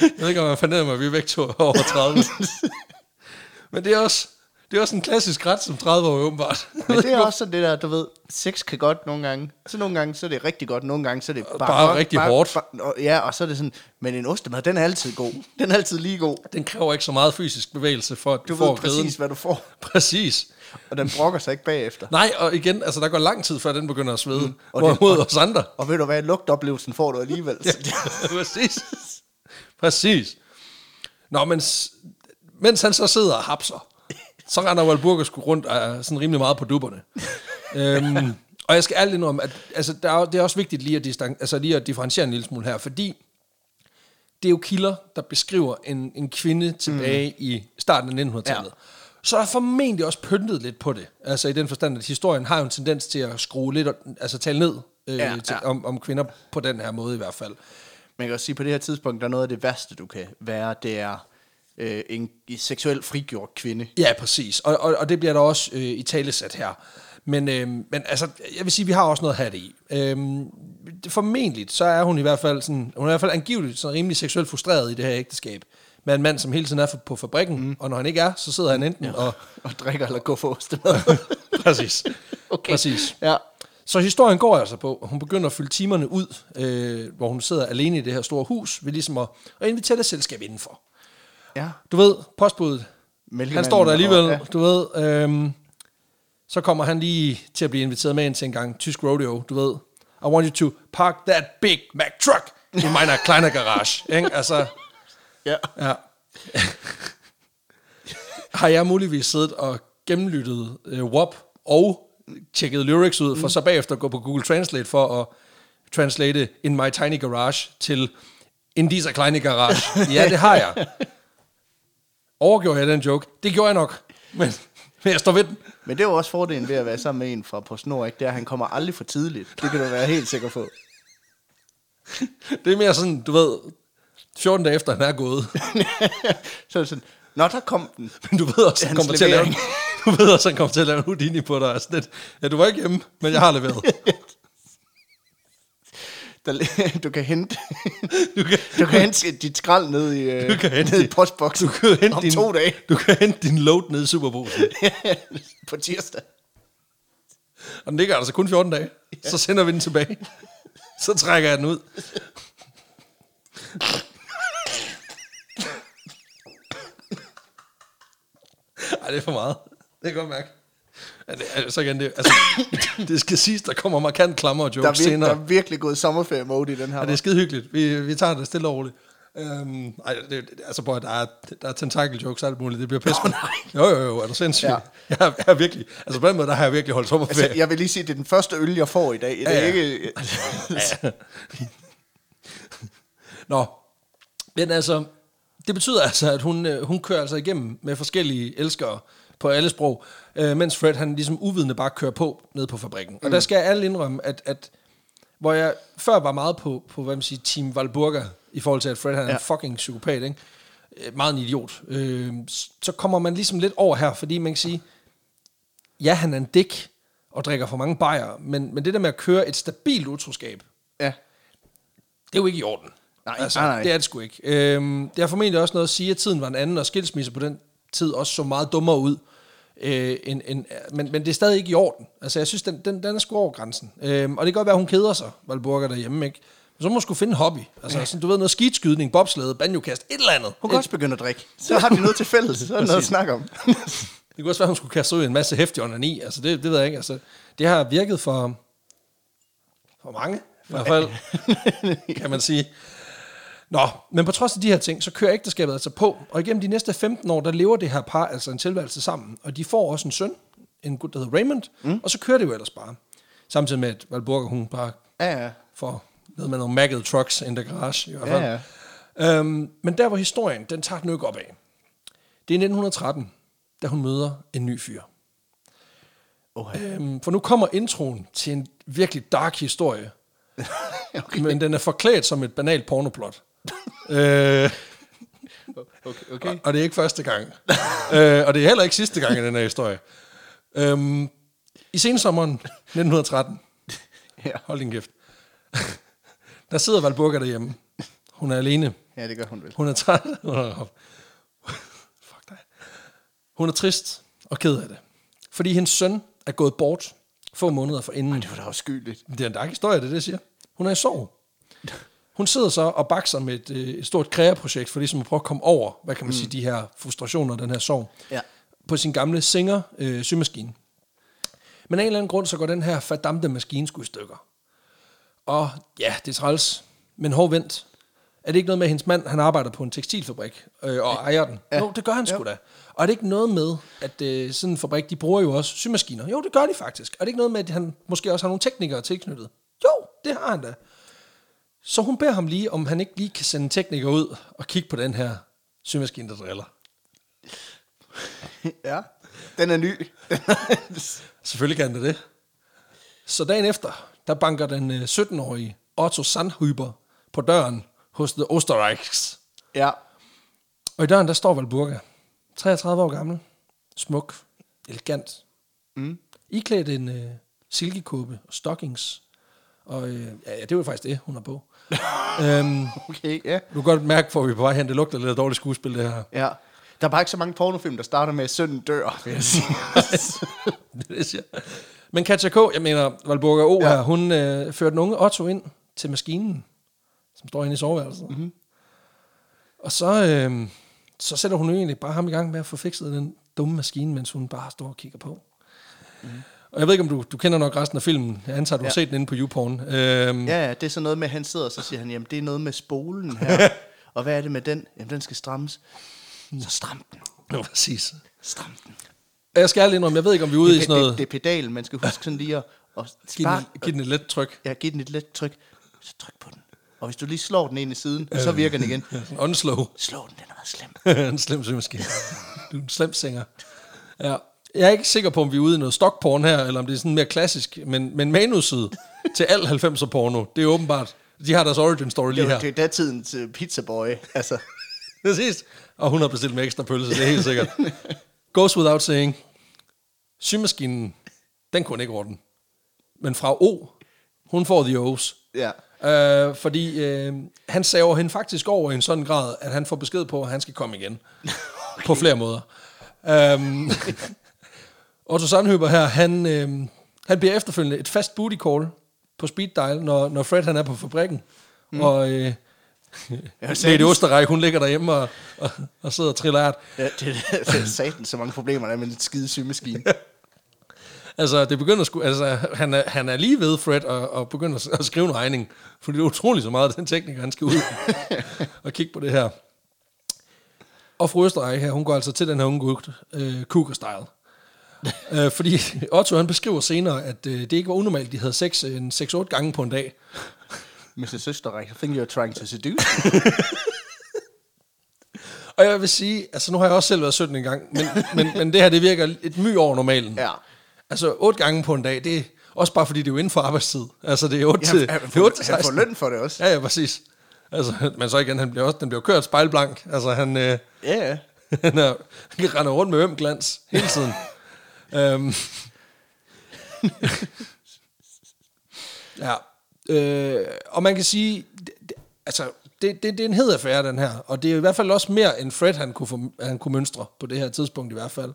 B: Jeg ved ikke, om jeg mig, at vi er væk to er over 30. *laughs* Men det er også, det er også en klassisk ret som 30 år åbenbart.
A: Men det er også sådan det der, du ved, sex kan godt nogle gange. Så nogle gange, så er det rigtig godt, nogle gange, så er det bare,
B: Bare rigtig hårdt.
A: Bare, og, ja, og så er det sådan, men en ostemad, den er altid god. Den er altid lige god.
B: Den kræver ikke så meget fysisk bevægelse for, at
A: Du
B: du får
A: ved præcis,
B: glæden.
A: hvad du får.
B: Præcis.
A: Og den brokker sig ikke bagefter.
B: Nej, og igen, altså der går lang tid, før den begynder at svede. Mm.
A: Og det-
B: Hvorimod os andre.
A: Og ved du hvad, lugtoplevelsen får du alligevel. Det, *laughs*
B: Præcis. Præcis. Nå, men mens han så sidder og hapser, så render Valburger sgu rundt er sådan rimelig meget på dupperne. øhm, og jeg skal ærligt om, at altså, der er, det er også vigtigt lige at, distan- altså, lige at differentiere en lille smule her, fordi det er jo kilder, der beskriver en, en kvinde tilbage mm. i starten af 1900-tallet. Ja. Så er der formentlig også pyntet lidt på det. Altså i den forstand, at historien har jo en tendens til at skrue lidt, altså tale ned øh, ja, til, ja. Om, om kvinder på den her måde i hvert fald.
A: Man kan også sige, at på det her tidspunkt, der er noget af det værste, du kan være, det er øh, en seksuelt frigjort kvinde.
B: Ja, præcis. Og, og, og det bliver der også øh, i talesat her. Men, øh, men altså, jeg vil sige, vi har også noget her i. Øh, formentlig, så er hun i hvert fald sådan, hun er i hvert fald angiveligt sådan rimelig seksuelt frustreret i det her ægteskab. Med en mand, som hele tiden er på fabrikken, mm. og når han ikke er, så sidder han enten ja. og... *laughs*
A: og drikker eller går for *laughs*
B: Præcis. *laughs* Okay. Præcis. Ja. Så historien går altså på, hun begynder at fylde timerne ud, øh, hvor hun sidder alene i det her store hus, ved ligesom at, at invitere det selskab indenfor. Ja. Du ved, postbuddet, han står der alligevel, og, ja. du ved, øhm, så kommer han lige til at blive inviteret med ind til en gang tysk rodeo, du ved. I want you to park that big Mack truck in my kleine garage. *laughs* Ikke? Altså, ja. ja. *laughs* Har jeg muligvis siddet og gennemlyttet uh, WAP og tjekket lyrics ud, for mm. så bagefter gå på Google Translate for at translate in my tiny garage til in dieser kleine garage. *laughs* Ja, det har jeg. Overgjorde jeg den joke? Det gjorde jeg nok. Men, *laughs* men jeg står ved den.
A: Men det er jo også fordelen ved at være sammen med en fra PostNord, ikke? Det er, at han kommer aldrig for tidligt. Det kan du være helt sikker på. *laughs*
B: det er mere sådan, du ved, 14 dage efter han er gået.
A: så er det sådan, Nå, der kom den.
B: Men du ved også, han kommer til at lave, du ved også, han kommer til at lave en Houdini på dig. Altså, det, ja, du var ikke hjemme, men jeg har leveret. *laughs*
A: der, du kan hente du kan, du kan hente dit skrald ned i, du kan hente, ned i postboksen
B: du kan hente
A: om
B: din,
A: to dage.
B: Du kan hente din load ned i Superbrusen. *laughs*
A: på tirsdag.
B: Og den ligger altså kun 14 dage. Ja. Så sender vi den tilbage. Så trækker jeg den ud. Ej, det er for meget. Det kan godt mærke. Altså igen, det, altså, *coughs* det skal siges, der kommer markant klammer og jokes
A: der er
B: senere.
A: Der er virkelig gået sommerferie-mode i den her.
B: Ja, det er skide hyggeligt. Vi, vi tager det stille og roligt. Um, ej, det, altså prøv, der er, der er tentacle jokes og alt muligt, det bliver pisse. Oh, jo, jo, jo, er du sindssyg? Ja. *laughs* Jeg, er, jeg er virkelig, altså på den måde, der har jeg virkelig holdt sommerferie. Altså,
A: jeg vil lige sige, det er den første øl, jeg får i dag. Det er ja, ja. ikke... ja. *laughs*
B: Nå, men altså, det betyder altså, at hun, øh, hun kører altså igennem med forskellige elskere på alle sprog, øh, mens Fred han ligesom uvidende bare kører på ned på fabrikken. Mm. Og der skal jeg alle indrømme, at, at hvor jeg før var meget på, på hvad man siger, Team Valburga, i forhold til, at Fred han ja. er en fucking psykopat, ikke? Øh, meget en idiot. Øh, så kommer man ligesom lidt over her, fordi man kan sige, ja, han er en dæk og drikker for mange bajer, men, men det der med at køre et stabilt utroskab, ja. det er jo ikke i orden. Nej, altså, nej, nej. det er det sgu ikke. Øhm, det har formentlig også noget at sige, at tiden var en anden, og skilsmisse på den tid også så meget dummere ud. Øh, en, en, men, men det er stadig ikke i orden. Altså, jeg synes, den, den, den er sgu over grænsen. Øhm, og det kan godt være, at hun keder sig, Valburger derhjemme, ikke? Men så må hun skulle finde en hobby. Altså, ja. sådan, du ved, noget skidskydning, bobslæde, banjokast, et eller andet.
A: Hun kan også begynde at drikke. Så har vi noget til fælles. Så er der noget at snakke om. *laughs*
B: det kunne også være, at hun skulle kaste ud en masse hæftig i. Altså, det, det ved jeg ikke. Altså, det har virket for, for mange, i hvert fald, kan man sige. Nå, men på trods af de her ting, så kører ægteskabet altså på, og igennem de næste 15 år, der lever det her par altså en tilværelse sammen, og de får også en søn, en gut, der hedder Raymond, mm. og så kører det jo ellers bare. Samtidig med, at Valburger, hun bare ja, ja. får noget med nogle magged trucks in the garage, i hvert fald. Ja, ja. Øhm, men der, hvor historien, den tager den jo ikke op af. Det er 1913, da hun møder en ny fyr. Okay. Øhm, for nu kommer introen til en virkelig dark historie. *laughs* okay. Men den er forklædt som et banalt pornoplot øh, okay, okay. Og, og det er ikke første gang. øh, og det er heller ikke sidste gang i den her historie. Øhm, I sensommeren 1913, ja. hold din kæft, der sidder Valburga derhjemme. Hun er alene.
A: Ja, det gør hun vel.
B: Hun er træt. Fuck dig. Hun er trist og ked af det. Fordi hendes søn er gået bort få måneder for inden. Ej,
A: det var da også skyldigt.
B: Det er en dark historie, det er det, jeg siger. Hun er i sorg. Hun sidder så og bakser med et, øh, et stort kreaprojekt for ligesom at prøve at komme over, hvad kan man mm. sige, de her frustrationer, den her sorg, ja. på sin gamle Singer øh, symaskine. Men af en eller anden grund, så går den her fordamte maskine sgu i stykker. Og ja, det er træls, men hård vent. Er det ikke noget med, at hendes mand han arbejder på en tekstilfabrik øh, og ejer den? Ja. Jo, det gør han sgu ja. da. Og er det ikke noget med, at øh, sådan en fabrik, de bruger jo også symaskiner? Jo, det gør de faktisk. Er det ikke noget med, at han måske også har nogle teknikere tilknyttet? Jo, det har han da. Så hun beder ham lige, om han ikke lige kan sende en tekniker ud og kigge på den her symaskine, der driller. *laughs*
A: ja, den er ny. *laughs*
B: Selvfølgelig kan det det. Så dagen efter, der banker den øh, 17-årige Otto Sandhuber på døren hos The Osterreichs.
A: ja,
B: Og i døren, der står Valburga. 33 år gammel. Smuk. Elegant.
A: Mm.
B: Iklædt en øh, silkekåbe og stockings. Og øh, ja, ja, det var faktisk det, hun har på. *laughs* øhm,
A: okay, ja.
B: du kan godt mærke, hvor vi er på vej hen, det lugter lidt af dårligt skuespil, det her.
A: ja. Der er bare ikke så mange pornofilm, der starter med, at sønnen dør, vil jeg sige. *laughs*
B: Det er. Men Katja K., jeg mener, Valburga O. Ja. Her, hun øh, førte den unge Otto ind til maskinen, som står inde i soveværelset.
A: Mhm.
B: Mm-hmm. Og så, øh, så sætter hun egentlig bare ham i gang med at få fikset den dumme maskine, mens hun bare står og kigger på. Mm. Og jeg ved ikke, om du, du kender nok resten af filmen. Jeg antager, du ja. har set den inde på YouPorn. Øhm,
A: Ja, ja, det er sådan noget med, at han sidder, og så siger han, jamen det er noget med spolen her. *laughs* og hvad er det med den? Jamen den skal strammes. Så stram den.
B: Ja, præcis.
A: Stram den.
B: Og Jeg skal ærligt indrømme, jeg ved ikke, om vi er ude i
A: Det,
B: sådan noget...
A: det, det er pedalen, man skal huske sådan lige at, at
B: Giv
A: spare,
B: den, giv den et let tryk.
A: ja, give den et let tryk. Så tryk på den. Og hvis du lige slår den ind i siden, så virker den igen. *laughs*
B: Unslow.
A: Slå den, den har været slem. *laughs*
B: en slem symaskine. Du er en slem singer. Ja. Jeg er ikke sikker på, om vi er ude i noget stockporn her, eller om det er sådan mere klassisk, men, men manuset *laughs* til al 90'er porno, det er åbenbart, de har deres origin story lige
A: er,
B: her.
A: jo- det er datidens uh, pizzaboy. Altså, *laughs*
B: Præcis. Og hun har bestilt med ekstra pølse, det er helt sikkert. Goes without saying. Symaskinen, den kunne ikke ordne. Men fra O, hun får the O's.
A: ja.
B: Øh, fordi øh, han saver hende faktisk over i en sådan grad, at han får besked på, at han skal komme igen. *laughs* okay. På flere måder. Um, Otto Sandhøber her, han, øh, han bliver efterfølgende et fast booty call på speed dial, når, når Fred han er på fabrikken. Mm. Og øh, Lady *laughs* Osterreich, hun ligger derhjemme og, og, og sidder og triller.
A: Ja, det, det, det er satan så mange problemer, der er med en skide symaskine. *laughs*
B: Altså, det begynder sku, altså, han, er, han er lige ved Fred og, og begynder at, at skrive en regning, fordi det er utroligt så meget, den tekniker, han skal ud *laughs* og kigge på det her. Og fru Østerreich her, hun går altså til den her unge gut, øh, cougar-style. *laughs* øh, fordi Otto, han beskriver senere, at øh, det ikke var unormalt, de havde sex øh, en 6-8 gange på en dag.
A: Mrs. Østerreich, I think you're trying to seduce. *laughs*
B: Og jeg vil sige, altså nu har jeg også selv været 17 en gang, men, men, men det her, det virker et my over normalen.
A: Ja.
B: Altså 8 gange på en dag, det er også bare fordi, det er jo inden for arbejdstid. Altså det er 8
A: Ja,
B: til,
A: han,
B: det er 8 til
A: får, han får
B: 16.
A: løn for det også.
B: Ja, ja, præcis. Altså, men så igen, han bliver også, den bliver kørt spejlblank. Altså, han, øh,
A: Ja, ja. *laughs*
B: han, er, han render rundt med øm glans hele tiden øhm. ja. Øh, og man kan sige, det, det, altså, det, det, det er en hed affære, den her. Og det er i hvert fald også mere, end Fred han kunne, få, han kunne mønstre på det her tidspunkt i hvert fald.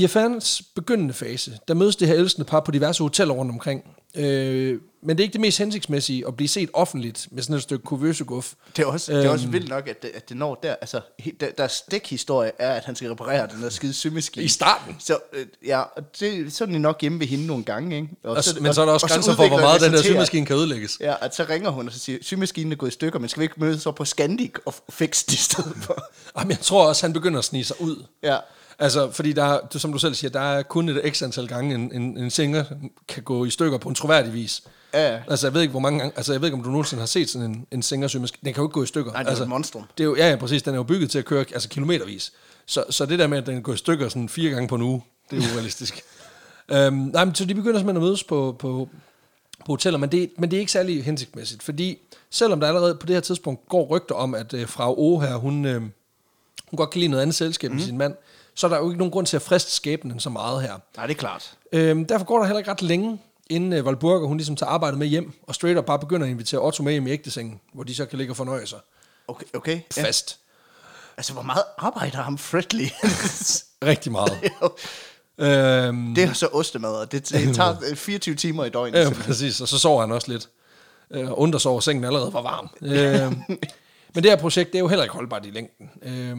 B: I affærens begyndende fase, der mødes det her elskende par på diverse hoteller rundt omkring. Øh, men det er ikke det mest hensigtsmæssige at blive set offentligt med sådan et stykke kuvøse guf.
A: Det er også, det er også
B: Øhm.
A: vildt nok, at det, at det når der. Altså, der, der stikhistorie er, at han skal reparere den der skide symaskine.
B: I starten.
A: Så øh, ja, og det, så er den nok hjemme ved hende nogle gange, ikke? Og
B: Og, men så er der også
A: og
B: grænser for, hvor meget den der symaskine kan ødelægges.
A: Ja, at så ringer hun og så siger, symaskinen er gået i stykker, men skal vi ikke mødes op på Scandic og fikse det i stedet for?
B: Jamen, jeg tror også, han begynder at snige sig ud.
A: Ja.
B: Altså, fordi der er, som du selv siger, der er kun et x antal gange, en, en, en singer kan gå i stykker på en troværdig vis.
A: Ja, ja.
B: Altså, jeg ved ikke, hvor mange gange, altså, jeg ved ikke, om du nogensinde har set sådan en, en singer Den kan jo ikke gå i stykker.
A: Nej, det er
B: altså,
A: et monstrum.
B: Det er jo, ja, ja, præcis. Den er jo bygget til at køre altså, kilometervis. Så, så det der med, at den går i stykker sådan fire gange på en uge, det er urealistisk. *laughs* øhm, nej, men så de begynder simpelthen at mødes på, på, på hoteller, men det, men det er ikke særlig hensigtsmæssigt, fordi selvom der allerede på det her tidspunkt går rygter om, at øh, fra O her, hun, øh, hun godt kan lide noget andet selskab mm. end sin mand, så er der jo ikke nogen grund til at friste skæbnen så meget her.
A: Nej, det er klart.
B: Øhm, derfor går der heller ikke ret længe, inden øh, Valburger, hun ligesom tager arbejdet med hjem, og straight up bare begynder at invitere Otto med hjem i ægtesengen, hvor de så kan ligge og fornøje sig
A: Okay, okay. Ja.
B: fast.
A: Altså, hvor meget arbejder ham Fredly? *laughs*
B: Rigtig meget. øhm,
A: det er så ostemad, og det, det tager øh, 24 timer i døgnet.
B: Ja, præcis. Og så sover han også lidt. Øh, undrer sig over, sengen allerede var varm. øh, *laughs* men det her projekt, det er jo heller ikke holdbart i længden. Øh,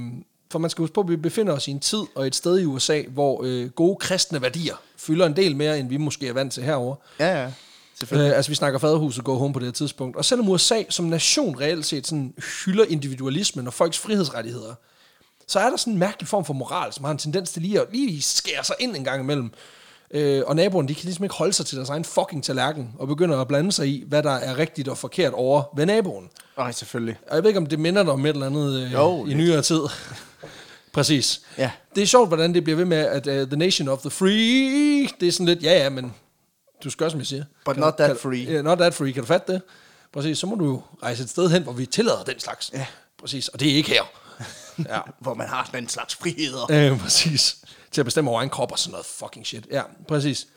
B: for man skal huske på, at vi befinder os i en tid og et sted i USA, hvor øh, gode kristne værdier fylder en del mere, end vi måske er vant til herover.
A: Ja, ja. Selvfølgelig.
B: Øh, altså vi snakker faderhuset gå home på det her tidspunkt. Og selvom USA som nation reelt set sådan hylder individualismen og folks frihedsrettigheder, så er der sådan en mærkelig form for moral, som har en tendens til lige at lige skære sig ind en gang imellem. Øh, og naboerne, de kan ligesom ikke holde sig til deres egen fucking tallerken, og begynder at blande sig i, hvad der er rigtigt og forkert over ved naboen.
A: Nej, selvfølgelig.
B: Og jeg ved ikke, om det minder dig om et eller andet øh,
A: Jo,
B: i nyere tid. Præcis.
A: Ja.
B: Det er sjovt, hvordan det bliver ved med, at uh, the nation of the free, det er sådan lidt, ja ja, men du skal også, som jeg siger.
A: But
B: Kan
A: not
B: du-
A: that
B: kan,
A: free.
B: Yeah, not that free, kan du fatte det? Præcis, så må du jo rejse et sted hen, hvor vi tillader den slags.
A: Ja.
B: Præcis, og det er ikke her. *laughs* ja,
A: Hvor man har den slags friheder.
B: øh, *laughs* præcis. Til at bestemme over egen krop og sådan noget fucking shit. Ja, præcis.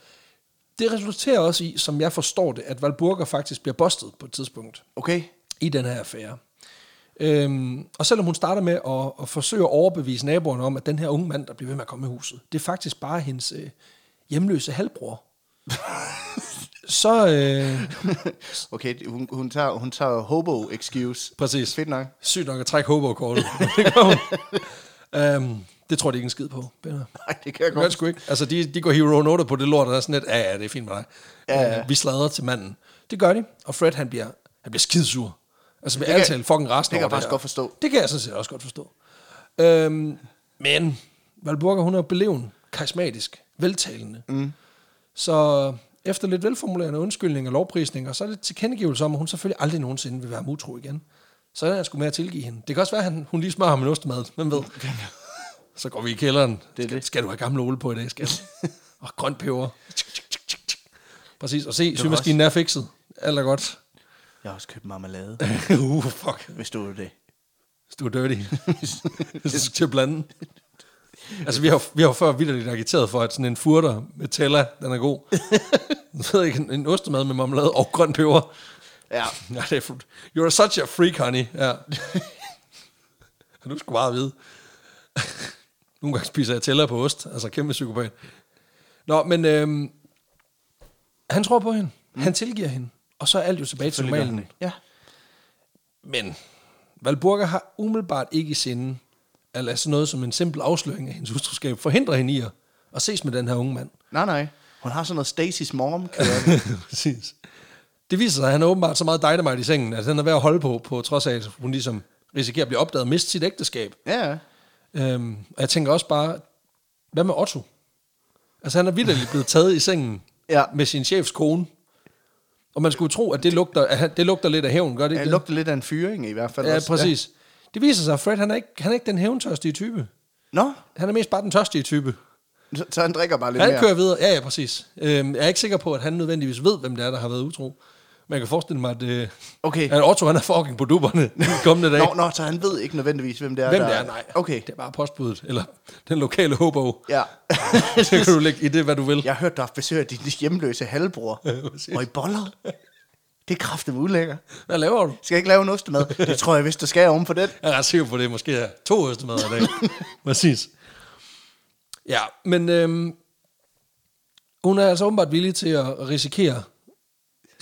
B: Det resulterer også i, som jeg forstår det, at Valburger faktisk bliver bustet på et tidspunkt
A: Okay.
B: i den her affære. Øhm, og selvom hun starter med at, at forsøge at overbevise naboerne om, at den her unge mand, der bliver ved med at komme i huset, det er faktisk bare hendes øh, hjemløse halvbror. *laughs* så, øh,
A: Okay, hun, hun, tager, hun tager hobo excuse.
B: præcis,
A: Fedt nok.
B: sygt nok at trække hobo-kortet. *laughs* det gør hun. øhm, det tror jeg, de ikke en skid på. Peter.
A: Nej, det kan jeg godt.
B: det sgu ikke. Altså, de, de går hero noter på det lort, og der er sådan lidt, ja, ja, det er fint med dig.
A: Ja, ja.
B: Øh, Vi sladrer til manden. Det gør de, og Fred, han bliver, han bliver skidsur. Altså, med alle tale fucking resten
A: det kan jeg faktisk godt forstå.
B: Det kan jeg sådan set også godt forstå. Øhm, men Valburga, hun er beleven, karismatisk, veltalende. Mm. Så efter lidt velformulerende undskyldning og lovprisninger, så er det tilkendegivelse om, at hun selvfølgelig aldrig nogensinde vil være mutro igen. Så er jeg sgu med at tilgive hende. Det kan også være, at han- hun lige smører ham en ostemad. Hvem ved? *laughs* Så går vi i kælderen.
A: Det er
B: skal,
A: det.
B: skal du have gamle Ole på i dag, skal *laughs* og grønt peber. Præcis. Og se, symaskinen er fikset. Alt er godt.
A: Jeg har også købt marmelade, *laughs*
B: uh, fuck.
A: hvis du vil det.
B: Hvis du er dirty. *laughs* Hvis du skal til at blande. Altså, vi har, vi har jo før vildt agiteret for, at sådan en furter med tella, den er god. *laughs* Jeg ved ikke, en, ostemad med marmelade og grøn peber.
A: Ja.
B: Ja, det er fu- You're such a freak, honey. Ja. du skulle bare vide. Nogle gange spiser jeg tæller på ost. Altså, kæmpe psykopat. Nå, men øhm, han tror på hende. Han tilgiver hende. Og så er alt jo tilbage til normalen.
A: Ja.
B: Men Valburga har umiddelbart ikke i sinde at lade sådan noget som en simpel afsløring af hendes utroskab forhindre hende i at, at ses med den her unge mand.
A: Nej, nej. Hun har sådan noget Stacy's mom, kører *laughs*
B: Præcis. Det viser sig, at han er åbenbart så meget dynamite i sengen, at han er ved at holde på, på trods af, at hun ligesom risikerer at blive opdaget og miste sit ægteskab.
A: Ja, ja.
B: Øhm, og jeg tænker også bare, hvad med Otto? Altså han er vidderligt blevet taget i sengen
A: Ja.
B: med sin chefs kone. Og man skulle tro, at det lugter, at han- det lugter lidt af hævn, gør det ikke
A: Det
B: det?
A: lugter lidt af en fyring i hvert fald
B: Ja,
A: også.
B: præcis. Det viser sig, at Fred han er ikke, han er ikke den hævntørstige type.
A: Ja. Nå,
B: Han er mest bare den tørstige type.
A: så, så han drikker bare lidt
B: Han
A: mere.
B: kører videre. Ja, ja, præcis. Øhm, jeg er ikke sikker på, at han nødvendigvis ved, hvem det er, der har været utro. Men jeg kan forestille mig, at, øh,
A: Okay.
B: at Otto han er fucking på dupperne *laughs* den kommende dag.
A: Nå, nå, så han ved ikke nødvendigvis, hvem det er,
B: hvem
A: der...
B: det er, nej.
A: Okay,
B: Det er bare postbuddet, eller den lokale hobo.
A: ja. *laughs*
B: Så kan du lægge i det, hvad du vil.
A: Jeg har hørt, du har besøg af din hjemløse halvbror. og i boller. Det er kraftigt ulækker.
B: Hvad laver du?
A: Skal jeg ikke lave en ostemad? *laughs* Det tror jeg, hvis du skal om på den.
B: Jeg er ret sikker på, det måske er to østemad i dag. Præcis. Ja, men øhm, hun er altså åbenbart villig til at risikere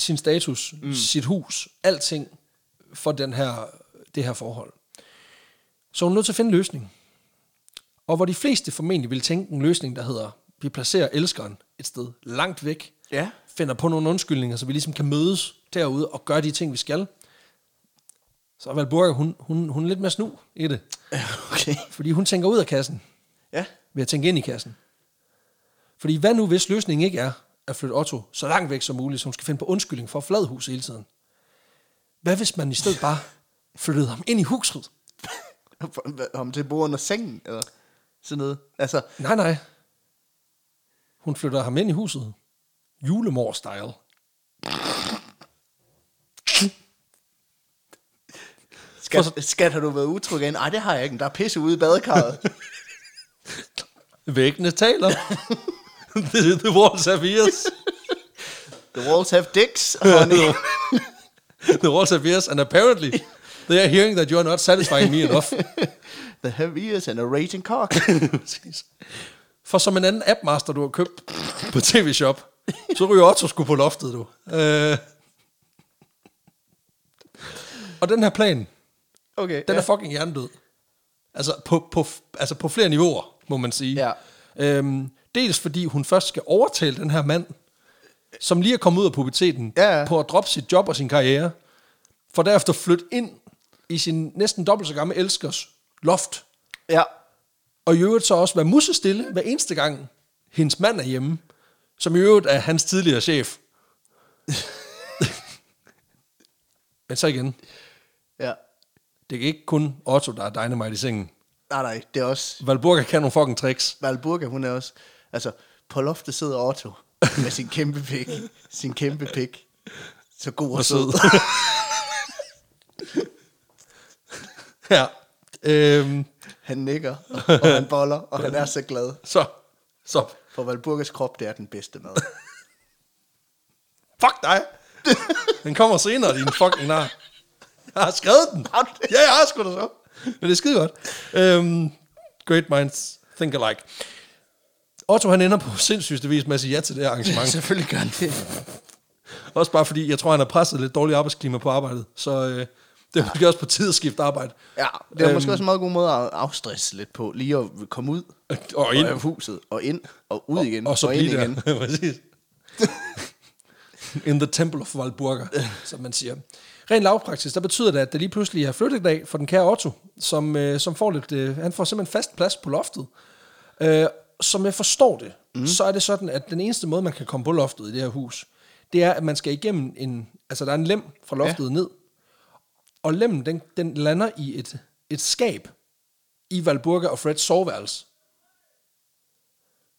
B: sin status, mm. sit hus, alting for den her, det her forhold. Så hun er nødt til at finde en løsning. Og hvor de fleste formentlig vil tænke en løsning, der hedder, vi placerer elskeren et sted langt væk,
A: Ja.
B: finder på nogle undskyldninger, så vi ligesom kan mødes derude og gøre de ting, vi skal. Så er Valburga, hun, hun, hun er lidt mere snu i det. *laughs*
A: Okay.
B: Fordi hun tænker ud af kassen,
A: Ja.
B: ved at tænke ind i kassen. Fordi hvad nu, hvis løsningen ikke er at flytte Otto så langt væk som muligt, så hun skal finde på undskyldning for at forlade huset hele tiden? Hvad hvis man i stedet bare flyttede ham ind i huset? *laughs*
A: Om til bordet under sengen, eller sådan noget. Altså,
B: Nej, nej. Hun flytter ham ind i huset. Julemor-style.
A: skat, skat har du været utryg igen? Nej, det har jeg ikke. Der er pisse ude i badekarret. *laughs*
B: Væggene taler. *laughs* *laughs* the, the walls have ears. *laughs*
A: The walls have dicks, *laughs* honey.
B: the walls have ears, and apparently they are hearing that you are not satisfying me enough.
A: The have ears and a raging cock.
B: For som en anden appmaster, du har købt på TV-shop, så ryger Otto sgu på loftet, du. Øh. Og den her plan,
A: Okay.
B: den
A: ja.
B: er fucking hjernedød. Altså på, på, altså på flere niveauer, må man sige.
A: Ja.
B: Øhm, dels fordi hun først skal overtale den her mand, som lige er kommet ud af puberteten,
A: Ja, ja.
B: på at droppe sit job og sin karriere, for derefter flytte ind i sin næsten dobbelt så gamle elskers loft,
A: Ja.
B: og i øvrigt så også være musestille hver eneste gang, hendes mand er hjemme, som i øvrigt er hans tidligere chef. *laughs* Men så igen,
A: Ja.
B: det er ikke kun Otto, der er dynamite i sengen.
A: Nej, nej, det er også...
B: Valburga kan nogle fucking tricks.
A: Valburga, hun er også... Altså, på loftet sidder Otto med sin kæmpe pik. Sin kæmpe pik. Så god og, sød.
B: ja. Øhm,
A: Han nikker, og han boller, og han er så glad.
B: så, så.
A: For Valburgas krop, det er den bedste mad.
B: Fuck dig. Den kommer senere, din fucking nar. Jeg har skrevet den. Ja, jeg har sgu da så. Men det er skide godt. Øhm, great minds think alike. Otto han ender på *laughs* sindssygste vis med at sige ja til det her arrangement.
A: Selvfølgelig gør han det. *laughs*
B: Også bare fordi, jeg tror, han har presset lidt dårligt arbejdsklima på arbejdet. Så øh, det er måske også på tid at skifte arbejde.
A: Ja, det er
B: Øhm.
A: måske også en meget god måde at afstresse lidt på. Lige at komme ud *laughs*
B: Og ind.
A: af huset, og ind, og ud igen,
B: Og så
A: og ind igen.
B: Præcis. In the temple of Valburga, som man siger. Rent lavpraktisk, der betyder det, at der lige pludselig er flyttedag for den kære Otto, som, øh, som får lidt, øh, han får simpelthen fast plads på loftet. Øh, som jeg forstår det, mm. så er det sådan, at den eneste måde, man kan komme på loftet i det her hus, det er, at man skal igennem en, altså der er en lem fra loftet ja. ned, og lemmen, den, den lander i et, et skab i Valburga og Freds soveværelse.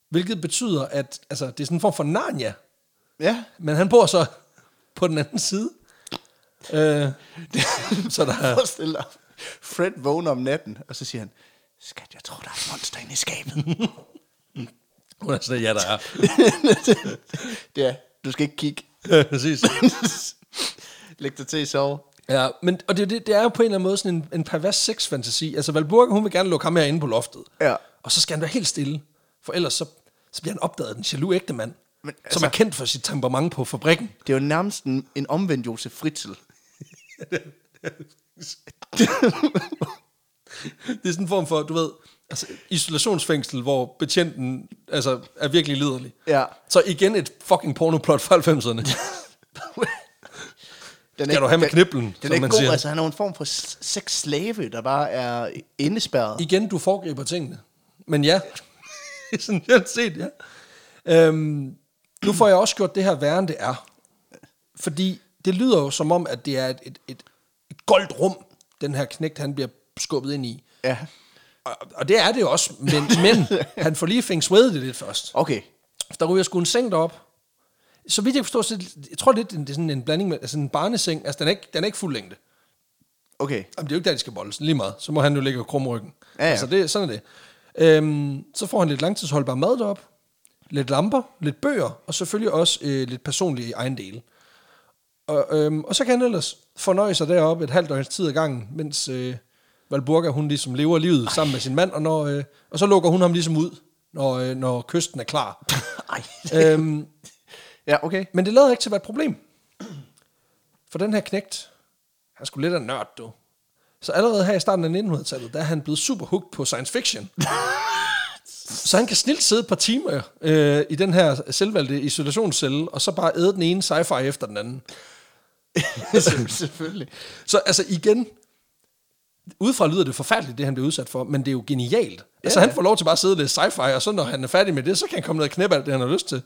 B: Hvilket betyder, at altså, det er sådan en form for Narnia,
A: Ja,
B: men han bor så *laughs* på den anden side. Øh, *laughs* så der er,
A: forestil dig. Fred vågner om natten, og så siger han, skat, jeg tror, der er et monster inde i skabet. *laughs*
B: hun er sådan, ja, der er. *laughs*
A: er, du skal ikke kigge.
B: Præcis. *laughs*
A: Læg dig til at sove.
B: Ja, men, og det, det, det er jo på en eller anden måde sådan en, en pervers sexfantasi. Altså, Valburga, hun vil gerne lukke ham her inde på loftet.
A: Ja.
B: Og så skal han være helt stille, for ellers så, så bliver han opdaget af den jaloux ægte mand,
A: men, altså-
B: som er kendt for sit temperament på fabrikken.
A: Det er jo nærmest en, en omvendt Josef Fritzl. *laughs*
B: Det er sådan en form for, du ved, altså, isolationsfængsel, hvor betjenten altså, er virkelig liderlig.
A: Ja.
B: Så igen et fucking pornoplot fra 90'erne.
A: Den *laughs* *laughs*
B: Skal du have med kniblen,
A: Den
B: som
A: er ikke
B: man
A: god,
B: siger.
A: altså han er en form for sexslave, der bare er indespærret.
B: Igen, du foregriber tingene. Men ja, *laughs* essentielt set, ja. Øhm, nu får jeg også gjort det her værre, end det er. Fordi det lyder jo som om, at det er et, et, et, et goldt rum, den her knægt, han bliver skubbet ind i.
A: Ja,
B: Og, og det er det også, men, *laughs* men han får lige fængt det lidt først.
A: okay.
B: Der ryger sgu en seng derop. Så vidt jeg forstår, så jeg tror lidt, det er sådan en blanding med altså en barneseng. Altså, den er ikke, den er ikke fuld længde.
A: Okay.
B: Jamen, det er jo ikke der, de skal boldes. Lige meget. Så må han jo ligge og krumme ryggen.
A: Ja, ja.
B: Altså, det, sådan er det. Øhm, så får han lidt langtidsholdbar mad derop. Lidt lamper, lidt bøger, og selvfølgelig også øh, lidt personlige ejendele. Og, øhm, og så kan han ellers fornøje sig deroppe et halvt års tid ad gangen, mens øh, Valburga, hun ligesom lever livet Ej. sammen med sin mand, og, når, øh, og så lukker hun ham ligesom ud, når, øh, når kysten er klar. *laughs*
A: Ej.
B: øhm,
A: Ja, okay.
B: men det lader ikke til at være et problem. For den her knægt, han skulle lidt af nørd, du. Så allerede her i starten af 1900-tallet, der er han blevet super hooked på science fiction. *laughs* så han kan snilt sidde et par timer øh, i den her selvvalgte isolationscelle, og så bare æde den ene sci-fi efter den anden. *laughs*
A: Selvfølgelig.
B: Så altså igen, udefra lyder det forfærdeligt, det han bliver udsat for, men det er jo genialt. Altså
A: Ja.
B: han får lov til bare at sidde og læse sci-fi, og så når han er færdig med det, så kan han komme ned og knæppe alt det, han har lyst til.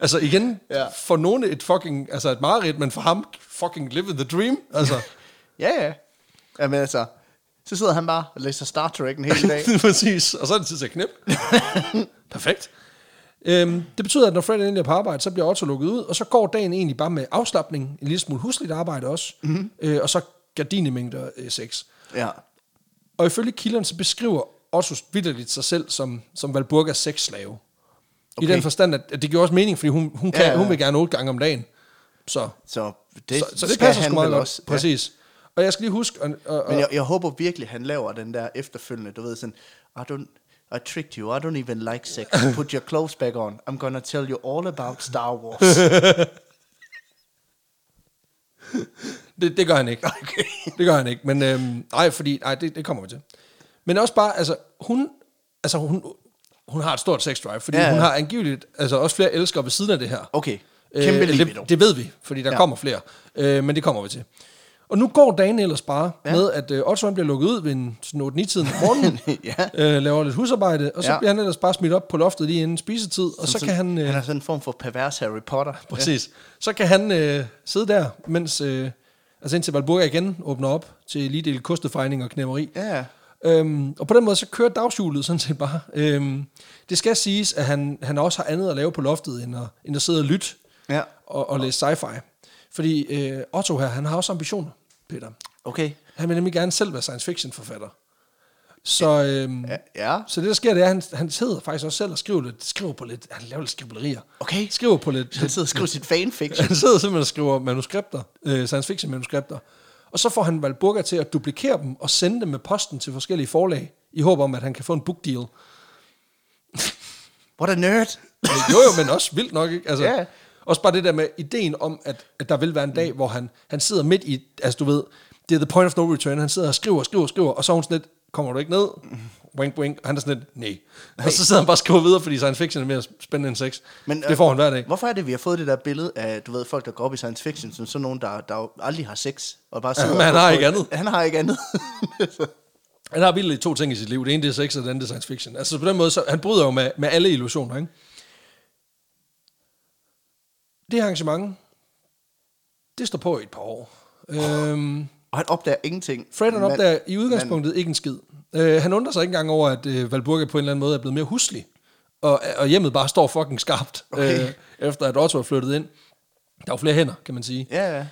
B: Altså igen,
A: ja.
B: for nogen et fucking, altså et mareridt, men for ham fucking live the dream. Altså, *laughs*
A: Ja, ja. Jamen altså, så sidder han bare og læser Star Trek en hel dag. *laughs*
B: præcis. Og så er det tid til at knæppe. *laughs* Perfekt. Øhm, det betyder, at når Fred endelig er på arbejde, så bliver Otto lukket ud, og så går dagen egentlig bare med afslappning, en lille smule husligt arbejde også, mm-hmm. øh, og så gardinemængder øh, sex.
A: Ja.
B: Og ifølge kilderne, så beskriver Otto vidderligt sig selv som, som Valburgas sexslave. Okay. I den forstand, at at det giver også mening, fordi hun, hun, kan,
A: Ja,
B: ja, hun vil gerne otte gange om dagen. Så,
A: Så det,
B: så, så det passer sgu meget godt.
A: også. Ja.
B: Præcis. Og jeg skal lige huske... Og, og, og,
A: Men jeg, jeg håber virkelig, han laver den der efterfølgende, du ved sådan, I don't, I tricked you, I don't even like sex. Put your clothes back on. I'm gonna tell you all about Star Wars. *laughs*
B: det, det gør han ikke. *laughs*
A: Okay.
B: Det gør han ikke. Men øhm, nej, fordi nej, det, det kommer vi til. Men også bare, altså, hun, altså, hun, hun har et stort sex drive, fordi
A: Ja,
B: ja,
A: ja.
B: hun har angiveligt altså, også flere elskere ved siden af det her.
A: Okay. Kæmpe
B: øh,
A: libido.
B: det, det ved vi, fordi der
A: Ja.
B: ja. kommer flere. Øh, men det kommer vi til. Og nu går dagen ellers bare ja. med, at øh, Otto bliver lukket ud ved en sådan 8-9-tiden om morgenen, *laughs*
A: ja.
B: øh, laver lidt husarbejde, og så
A: Ja.
B: ja. bliver han ellers bare smidt op på loftet lige inden spisetid, og så
A: Som
B: kan han... Øh,
A: Han er sådan en form for pervers Harry Potter.
B: Præcis. Så kan han øh, sidde der, mens... Øh, altså indtil Valburga igen åbner op til lige del kostefejning og knæmmeri.
A: Ja, ja.
B: Øhm, og på den måde, så kører dagshjulet sådan set bare. Øhm, det skal siges, at han, han også har andet at lave på loftet, end at, end at sidde og lytte
A: Ja.
B: og, og læse sci-fi. Fordi øh, Otto her, han har også ambitioner, Peter.
A: Okay.
B: Han vil nemlig gerne selv være science fiction forfatter. Så, øhm,
A: Ja.
B: så det der sker, det er, at han, han sidder faktisk også selv og skriver, lidt, skriver på lidt, han laver lidt skriblerier.
A: Okay.
B: Skriver på lidt,
A: Han sidder og skriver sit fanfiction.
B: han sidder simpelthen og skriver manuskripter, øh, science fiction manuskripter, og så får han Valburga til at duplikere dem og sende dem med posten til forskellige forlag, i håb om, at han kan få en book deal.
A: What a nerd. *laughs*
B: Jo jo, men også vildt nok, ikke? Altså,
A: Ja.
B: Også bare det der med ideen om, at, at der vil være en dag, hvor han, han sidder midt i, altså du ved, det er the point of no return, han sidder og skriver, skriver, skriver, og så er hun sådan lidt, kommer du ikke ned? Wink, wink. Og han er sådan lidt, nej. Og så sidder han bare og skriver videre, fordi science fiction er mere spændende end sex.
A: Men,
B: det får han hver dag.
A: Hvorfor er det, vi har fået det der billede af, du ved, folk, der går op i science fiction, som sådan nogen, der, der aldrig har sex, og bare sidder
B: men *laughs* han har ikke andet.
A: Han har ikke andet.
B: Han har vildt to ting i sit liv. Det ene det er sex, og det andet det er science fiction. Altså på den måde, så han bryder jo med, med alle illusioner, ikke? Det arrangement, det står på i et par år. Øhm,
A: og han opdager ingenting.
B: Fred han
A: Men-
B: opdager i udgangspunktet ikke en skid. Øh, han undrer sig ikke engang over, at øh, Valburga på en eller anden måde er blevet mere huslig. Og, og hjemmet bare står fucking skarpt,
A: Okay.
B: øh, efter at Otto er flyttet ind. Der er jo flere hænder, kan man sige.
A: Ja, ja.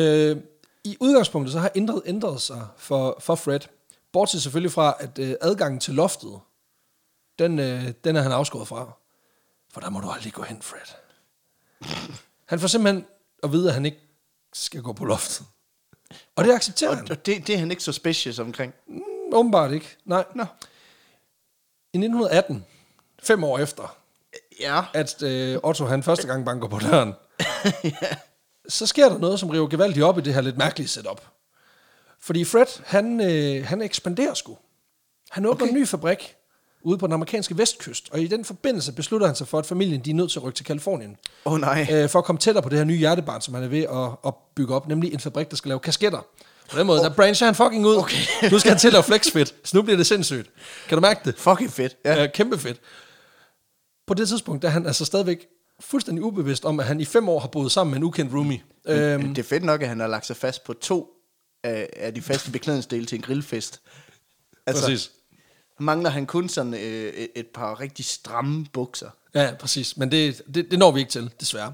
B: Øh, I udgangspunktet så har ændret, ændret sig for, for Fred. Bortset selvfølgelig fra, at øh, adgangen til loftet, den, øh, den er han afskåret fra. For der må du aldrig gå hen, Fred. Han får simpelthen at vide, at han ikke skal gå på loftet. Og det accepterer han.
A: Og det, det er han ikke suspicious omkring.
B: Åbenbart ikke. Nej.
A: Nå.
B: I 1918, fem år efter,
A: Ja.
B: at øh, Otto han første gang banker på døren, *laughs* så sker der noget, som river gevaldigt op i det her lidt mærkelige setup. Fordi Fred, han, øh, han ekspanderer sgu. Han åbner okay. en ny fabrik ude på den amerikanske vestkyst, og i den forbindelse beslutter han sig for, at familien de er nødt til at rykke til Kalifornien,
A: Åh oh, nej.
B: øh, for at komme tættere på det her nye hjertebarn, som han er ved at, at bygge op, nemlig en fabrik, der skal lave kasketter. På den måde, oh. der brancher han fucking ud.
A: Okay.
B: nu skal han til at lave flexfit, så nu bliver det sindssygt. Kan du mærke det?
A: Fucking fedt. Ja.
B: Ja. kæmpe fedt. På det tidspunkt, der er han altså stadigvæk fuldstændig ubevidst om, at han i fem år har boet sammen med en ukendt roomie. Øhm,
A: Det er fedt nok, at han har lagt sig fast på to af, af de faste beklædningsdele til en grillfest. Altså,
B: præcis.
A: Mangler han kun sådan øh, et, et par rigtig stramme bukser.
B: Ja, præcis. Men det, det, det når vi ikke til, desværre.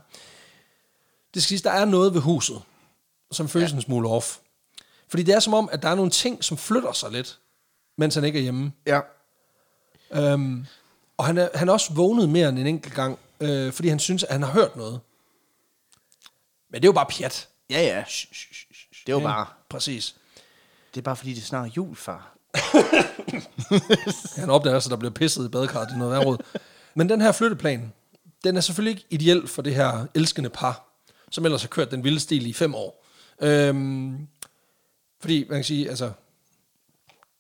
B: Det skal siges, der er noget ved huset, som føles ja. en smule off. Fordi det er som om, at der er nogle ting, som flytter sig lidt, mens han ikke er hjemme.
A: Ja.
B: Øhm, og han er, han er også vågnet mere end en enkelt gang, øh, fordi han synes, at han har hørt noget. Men det er jo bare pjat.
A: Ja, ja. Det er jo bare...
B: Præcis.
A: Det er bare fordi, det er snart jul, far. *laughs*
B: Han opdager at der bliver pisset i badekarret i noget værråd. Men den her flytteplan, den er selvfølgelig ikke ideel for det her elskende par, som ellers har kørt den vilde stil i fem år. Øhm, fordi, man kan sige, altså,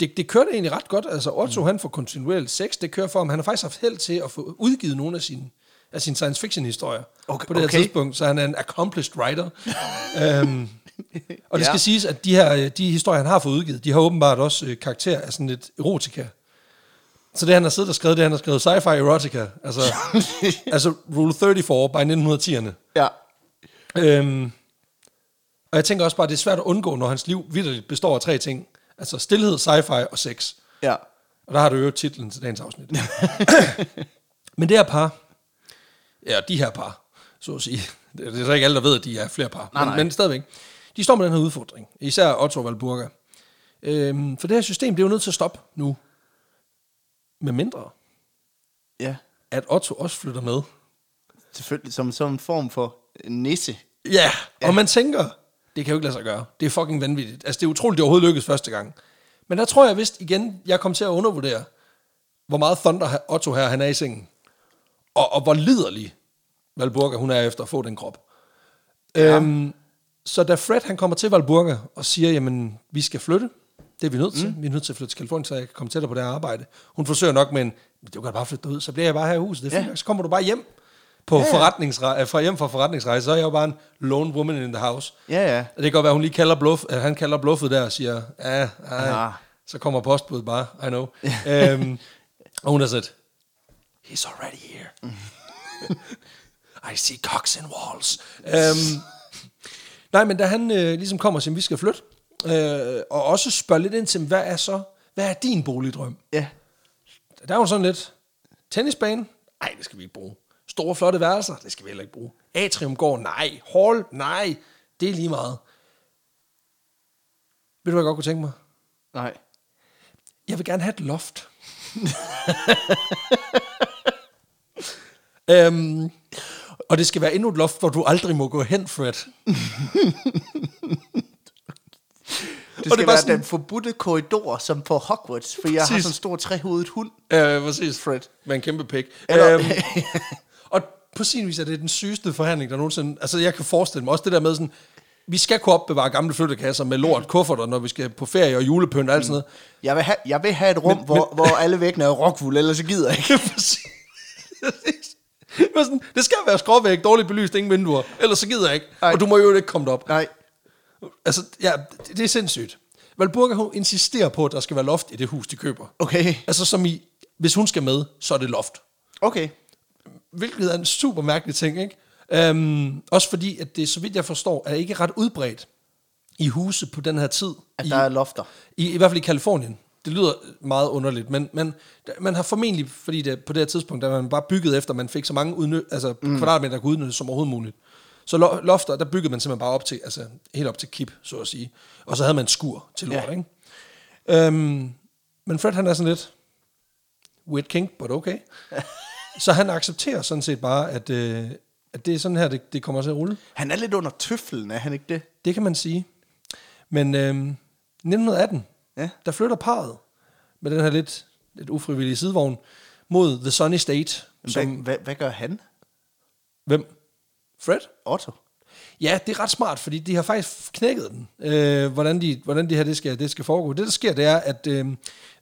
B: det, det kørte egentlig ret godt. Altså, Otto, mm. han får kontinuerligt sex. Det kører for ham. Han har faktisk haft held til at få udgivet nogle af sine, af sine science fiction historier
A: Okay,
B: på det her
A: okay.
B: tidspunkt. Så han er en accomplished writer. *laughs* øhm, *laughs* og det
A: Ja.
B: skal siges, at de her de historier, han har fået udgivet, de har åbenbart også øh, karakter af sådan lidt erotika. Så det, han har siddet og skrevet, det han har skrevet sci-fi erotica. Altså, *laughs* altså Rule 34 by 1910'erne.
A: Ja.
B: Øhm, og jeg tænker også bare, at det er svært at undgå, når hans liv vidderligt består af tre ting. Altså stillhed, sci-fi og sex.
A: Ja.
B: Og der har du jo titlen til dagens afsnit. *laughs* Men det her par, ja, de her par, så at sige, det det er så ikke alle, der ved, at de er flere par,
A: Nej,
B: men,
A: nej.
B: men stadigvæk, de står med den her udfordring, især Otto Valburga. Øhm, for det her system, det er jo nødt til at stoppe nu. Med mindre,
A: Ja.
B: at Otto også flytter med.
A: Selvfølgelig som, som en form for nisse.
B: Ja, og man tænker, det kan jo ikke lade sig gøre. Det er fucking vanvittigt. Altså, det er utroligt, det overhovedet lykkedes første gang. Men der tror jeg vist igen, jeg kom til at undervurdere, hvor meget thunder Otto her, han er i sengen. Og, og hvor liderlig Valburga, hun er efter at få den krop. Ja. Øhm, så da Fred, han kommer til Valburga og siger, jamen, vi skal flytte. Det er vi nødt til. Mm. Vi er nødt til at flytte til Kalifornien, så jeg kan komme tættere på det arbejde. Hun forsøger nok med en, du kan bare flytte ud, så bliver jeg bare her i huset. Det er fint, så kommer du bare hjem. på ja, ja. Forretningsre- fra hjem fra forretningsrejse, så er jeg jo bare en lone woman in the house.
A: Ja, ja.
B: Og det kan godt være, hun lige kalder bluff, at han kalder bluffet der og siger, Ja. så kommer postbuddet bare, I know. øhm, og hun har sagt, he's already here. *laughs* *laughs* I see cocks and walls. Øhm, nej, men da han øh, ligesom kommer og siger, vi skal flytte, øh, og også spørger lidt ind til, hvad er så, hvad er din boligdrøm?
A: Ja.
B: Der er jo sådan lidt, tennisbane? Nej, det skal vi ikke bruge. Store, flotte værelser? Det skal vi heller ikke bruge. Atriumgård? Nej. Hall? Nej. Det er lige meget. Ved du, hvad jeg godt kunne tænke mig?
A: Nej.
B: Jeg vil gerne have et loft. *laughs* øhm, og det skal være endnu et loft, hvor du aldrig må gå hen, Fred. *laughs*
A: Det skal
B: bare
A: være
B: sådan-
A: den forbudte korridor, som på Hogwarts, for jeg har
B: Præcis.
A: sådan en stor trehovedet hund.
B: Ja, præcis.
A: Fred.
B: Med en kæmpe pik.
A: Eller-
B: Øhm, og på sin vis er det den sygeste forhandling, der nogensinde... Altså, jeg kan forestille mig også det der med sådan... Vi skal kunne opbevare gamle flyttekasser med lort, *laughs* kufferter, når vi skal på ferie og julepynt og alt sådan noget.
A: Jeg vil have, jeg vil have et rum,
B: Men-
A: hvor, hvor alle væggene er rockwool, ellers så gider jeg ikke. *laughs* *laughs*
B: Sådan, det skal være skråvæg, dårligt belyst, ingen vinduer. Ellers så gider jeg ikke.
A: Ej.
B: Og du må jo ikke komme op.
A: Nej.
B: Altså, ja, det, det er sindssygt. Valburga, hun insisterer på, at der skal være loft i det hus, de køber.
A: Okay.
B: Altså, som i, hvis hun skal med, så er det loft.
A: Okay.
B: Hvilket er en super mærkelig ting, ikke? Um, også fordi, at det, så vidt jeg forstår, er ikke ret udbredt i huse på den her tid.
A: At
B: i,
A: der er lofter.
B: i, I hvert fald i Kalifornien. Det lyder meget underligt, men, men man har formentlig, fordi det, på det her tidspunkt, der man bare bygget efter, man fik så mange udny, altså, mm. kvadratmeter, der kunne udnyttes som overhovedet muligt. Så lo- lofter, der byggede man simpelthen bare op til, altså helt op til kip, så at sige. Og så havde man skur til lort,
A: Ja.
B: ikke? Um, men Fred, han er sådan lidt, weird king, but okay. *laughs* så han accepterer sådan set bare, at, øh, at det er sådan her, det, det kommer til at rulle.
A: Han er lidt under tøflen, er han ikke det?
B: Det kan man sige. Men øhm, 1918,
A: Ja.
B: der flytter parret med den her lidt, lidt ufrivillige sidevogn mod The Sunny State.
A: Hvad,
B: Som,
A: hvad, hvad gør han?
B: hvem? Fred?
A: Otto?
B: Ja, det er ret smart, fordi de har faktisk knækket den, øh, hvordan, de, hvordan det her det skal, det skal foregå. Det, der sker, det er, at øh,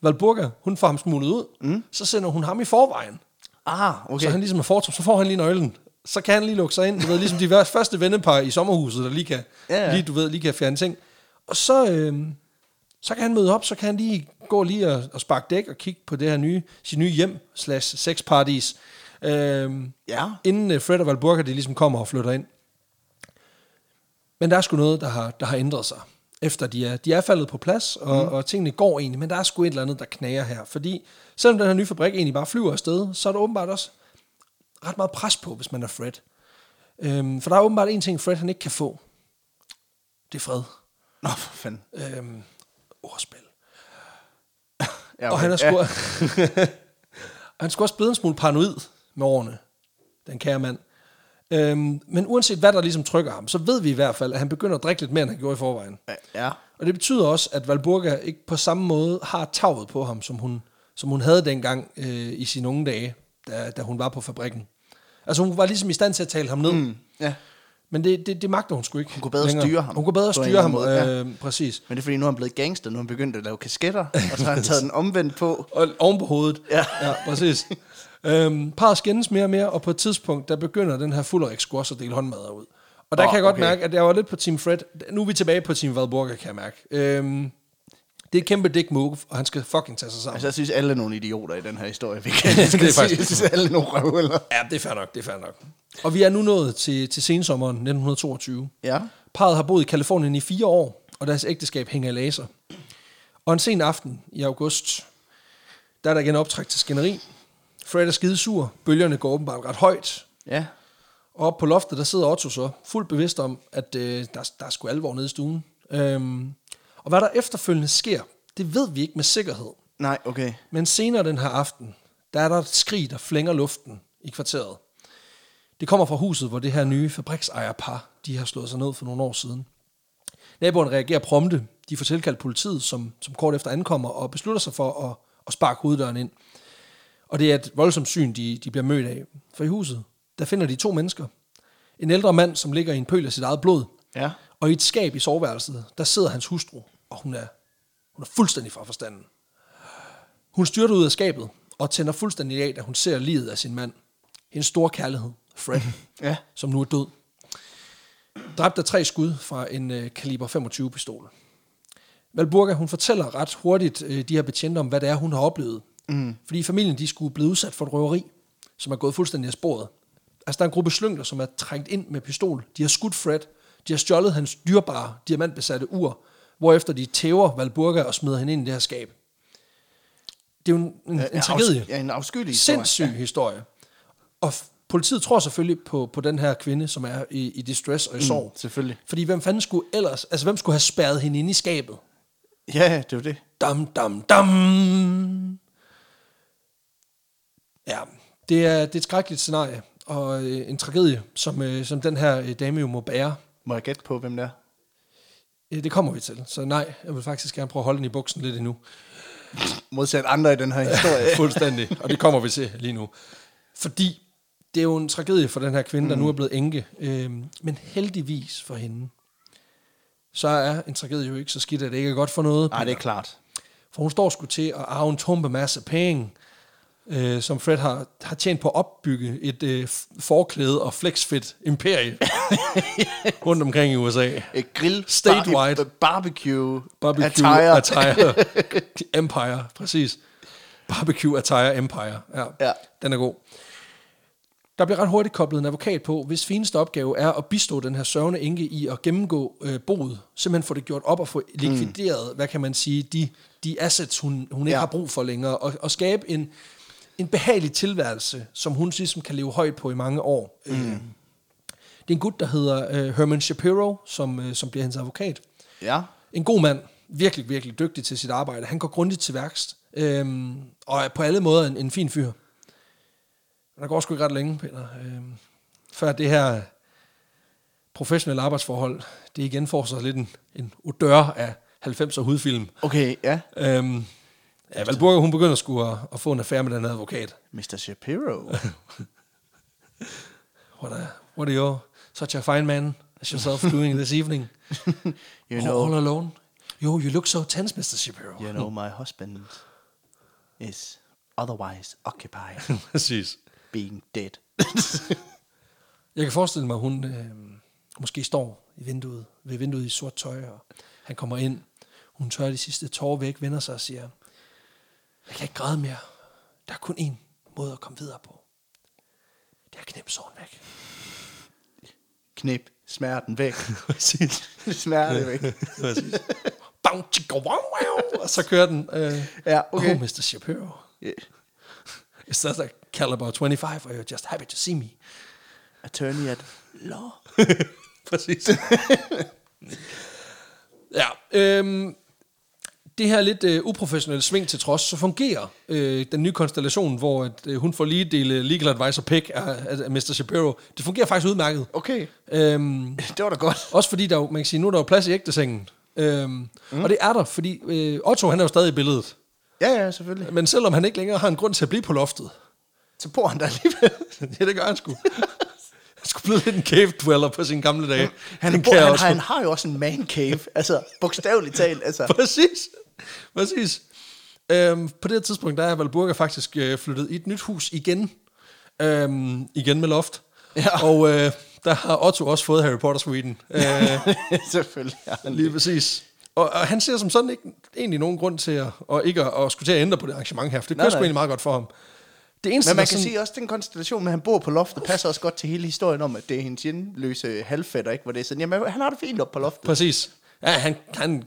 B: Valburga, hun får ham smuglet ud, mm. så sender hun ham i forvejen.
A: Ah,
B: Okay. Så han ligesom er fortrup, så får han lige nøglen. Så kan han lige lukke sig ind. Du ved, ligesom de *laughs* første vennepar i sommerhuset, der lige kan,
A: Ja, ja.
B: lige, du ved, lige kan fjerne ting. Og så, øh, så kan han møde op, så kan han lige gå lige og, og sparke dæk og kigge på det her nye, sin nye hjem, slash sexparadis. Øh,
A: Ja.
B: inden øh, Fred og Valburga, de ligesom kommer og flytter ind. Men der er sgu noget, der har, der har ændret sig. Efter de er, de er faldet på plads, og, mm. og tingene går egentlig, men der er sgu et eller andet, der knager her. Fordi selvom den her nye fabrik egentlig bare flyver afsted, så er der åbenbart også ret meget pres på, hvis man er Fred. Øhm, for der er åbenbart en ting, Fred han ikke kan få. Det er fred.
A: Nå, for fanden.
B: Øhm, ordspil.
A: Ja,
B: Og han er sgu, *laughs* han er sgu også blevet en smule paranoid med årene, den kære mand. Øhm, men uanset hvad der ligesom trykker ham, så ved vi i hvert fald, at han begynder at drikke lidt mere, end han gjorde i forvejen.
A: Ja. ja.
B: Og det betyder også, at Valburga ikke på samme måde har taget på ham, som hun, som hun havde dengang øh, i sine unge dage, da, da hun var på fabrikken. Altså hun var ligesom i stand til at tale ham ned. Mm.
A: ja.
B: Men det, det, det magter hun sgu ikke. Hun
A: kunne bedre styre ham.
B: Hun kunne bedre styre ham,
A: måde,
B: øh, præcis.
A: Men det er fordi, nu er han blevet gangster, nu er han begyndt at lave kasketter, *laughs* og så har han taget den omvendt på.
B: Og oven på hovedet.
A: Ja.
B: ja præcis. øhm, parret skændes mere og mere, og på et tidspunkt, der begynder den her Fullerik også at dele håndmadder ud. Og der oh, kan jeg godt
A: okay.
B: mærke, at jeg var lidt på Team Fred. Nu er vi tilbage på Team Valburga, kan jeg mærke. Øhm, det er et kæmpe dick move, og han skal fucking tage sig sammen.
A: Altså, jeg synes, alle er nogle idioter i den her historie. Vi kan, *laughs*
B: Det er faktisk-
A: Jeg synes, alle er nogle røvhuller.
B: Ja, det er fair nok, det er fair nok. Og vi er nu nået til, til sensommeren 1922.
A: Ja.
B: Parret har boet i Kalifornien i fire år, og deres ægteskab hænger i laser. Og en sen aften i august, der er der igen optræk til skænderi. Fred er skidesur, bølgerne går åbenbart ret højt,
A: Ja.
B: og oppe på loftet, der sidder Otto så, fuldt bevidst om, at øh, der, der er sgu alvor nede i stuen. Øhm, og hvad der efterfølgende sker, det ved vi ikke med sikkerhed.
A: Nej, okay.
B: Men senere den her aften, der er der et skrig, der flænger luften i kvarteret. Det kommer fra huset, hvor det her nye fabriksejerpar, de har slået sig ned for nogle år siden. Naboerne reagerer prompte. De får tilkaldt politiet, som, som kort efter ankommer, og beslutter sig for at, at sparke hoveddøren ind. Og det er et voldsomt syn, de, de bliver mødt af. For i huset, der finder de to mennesker. En ældre mand, som ligger i en pøl af sit eget blod.
A: Ja.
B: Og i et skab i soveværelset, der sidder hans hustru, og hun er, hun er fuldstændig fra forstanden. Hun styrter ud af skabet og tænder fuldstændig af, da hun ser livet af sin mand. Hendes store kærlighed Fred, *laughs*
A: Ja.
B: som nu er død. Dræbt af tre skud fra en øh, kaliber 25 pistol. Valburga, hun fortæller ret hurtigt øh, de her betjente om, hvad det er, hun har oplevet. Mm. Fordi familien, de skulle blive udsat for et røveri, som er gået fuldstændig af sporet. Altså, der er en gruppe slyngler, som er trængt ind med pistol. De har skudt Fred. De har stjålet hans dyrbare, diamantbesatte ur, hvorefter de tæver Valburga og smider hende ind i det her skab. Det er jo en, en, en tragedie.
A: Ja, en afskyelig historie.
B: Sindssyg historie. Og f- politiet tror selvfølgelig på, på den her kvinde, som er i, i distress og i sorg.
A: Mm, selvfølgelig.
B: Fordi hvem fanden skulle ellers, altså hvem skulle have spærret hende ind i skabet?
A: Ja, det jo det.
B: Dam, dam, dam. Ja, det er, det er et skrækkeligt scenarie, og øh, en tragedie, som, øh, som den her øh, dame jo må bære.
A: Må jeg gætte på, hvem det er?
B: Det kommer vi til, så nej, jeg vil faktisk gerne prøve at holde den i buksen lidt endnu.
A: Modsat andre i den her historie. *laughs*
B: Fuldstændig, og det kommer vi til lige nu. Fordi det er jo en tragedie for den her kvinde, der nu er blevet enke. Øhm, men heldigvis for hende, så er en tragedie jo ikke så skidt, at det ikke er godt for noget.
A: Nej, det er klart.
B: For hun står sgu til at arve en tumpe masse penge, øh, som Fred har, har tjent på at opbygge et øh, forklæde og flexfit imperie *laughs* rundt omkring i USA.
A: Et grill,
B: Statewide.
A: bar- barbecue,
B: Barbecue
A: attire.
B: attire. *laughs* Empire, præcis. Barbecue Attire Empire. Ja,
A: Ja.
B: den er god. Der bliver ret hurtigt koblet en advokat på, hvis fineste opgave er at bistå den her sørgende enke i at gennemgå øh, boet. Simpelthen få det gjort op og få likvideret, mm. hvad kan man sige, de, de assets, hun, hun ikke
A: Ja.
B: har brug for længere. Og, og skabe en, en behagelig tilværelse, som hun ligesom kan leve højt på i mange år. Mm. Det er en gut, der hedder øh, Herman Shapiro, som, øh, som bliver hendes advokat.
A: Ja.
B: En god mand, virkelig, virkelig dygtig til sit arbejde. Han går grundigt til værkst, øhm, og er på alle måder en, en fin fyr. Men der går sgu ikke ret længe, Peter, øhm, før det her professionelle arbejdsforhold, det igen får sig lidt en, en odør af 90'er hudfilm.
A: Okay, ja.
B: Øhm, ja, Valburga, hun begynder sgu at, at få en affære med den advokat.
A: Mr. Shapiro. *laughs*
B: What, a, what are you, such a fine man as yourself doing this evening? *laughs*
A: You
B: all,
A: know,
B: all alone? Yo, you look so tense, Mr. Shapiro.
A: you know my husband is otherwise occupied *laughs*
B: Præcis.
A: being dead.
B: Jeg kan forestille mig, at hun øh, måske står i vinduet, ved vinduet i sort tøj, og han kommer ind. Hun tør de sidste tårer væk, vender sig og siger, jeg kan ikke græde mere. Der er kun én måde at komme videre på. Det er at knæppe såren væk.
A: Knip smerten væk. *laughs*
B: Præcis.
A: Smerte væk. *laughs*
B: Præcis. Bang, chicka, wow, wow. Og så kører den. Øh,
A: Ja, okay.
B: Oh, Mr. Shapiro.
A: Yeah.
B: Is that a caliber 25, or you're just happy to see me?
A: Attorney at law. *laughs*
B: Præcis. ja, øhm, det her lidt øh, uprofessionelle sving til trods, så fungerer øh, den nye konstellation, hvor at, øh, hun får lige dele legal advisor pick af, af Mr. Shapiro. Det fungerer faktisk udmærket.
A: Okay,
B: Øhm, *laughs*
A: det var da godt.
B: også fordi, der, jo- man kan sige, nu er der jo plads i ægtesengen. Øhm, mm. Og det er der, fordi øh, Otto han er jo stadig i billedet.
A: Ja, ja, selvfølgelig.
B: Men selvom han ikke længere har en grund til at blive på loftet,
A: Så bor han der alligevel. *laughs*
B: ja, det gør han sgu. *laughs* Han skulle blive lidt en cave dweller på sine gamle dage.
A: Han,
B: Den
A: bor, han,
B: også.
A: han har jo også en man cave. Altså, bogstaveligt talt. Altså.
B: Præcis. *laughs* Præcis. Øhm, på det tidspunkt, der er Valburga faktisk øh, flyttet i et nyt hus igen. Øhm, igen med loft.
A: Ja. *laughs*
B: Og øh, der har Otto også fået Harry Potter Sweden. *laughs* Øh,
A: selvfølgelig. Ja, han
B: lige præcis. Og, og han ser som sådan ikke egentlig nogen grund til at, og ikke at, at skulle til at ændre på det arrangement her, for det kører sgu egentlig meget godt for ham. Det eneste,
A: Men man kan
B: sådan,
A: sige også, at den konstellation med, at han bor på loftet, passer også godt til hele historien om, at det er hendes hjemløse halvfætter, ikke? Hvor det er sådan, jamen han har det fint op på loftet.
B: Præcis. Ja, han kan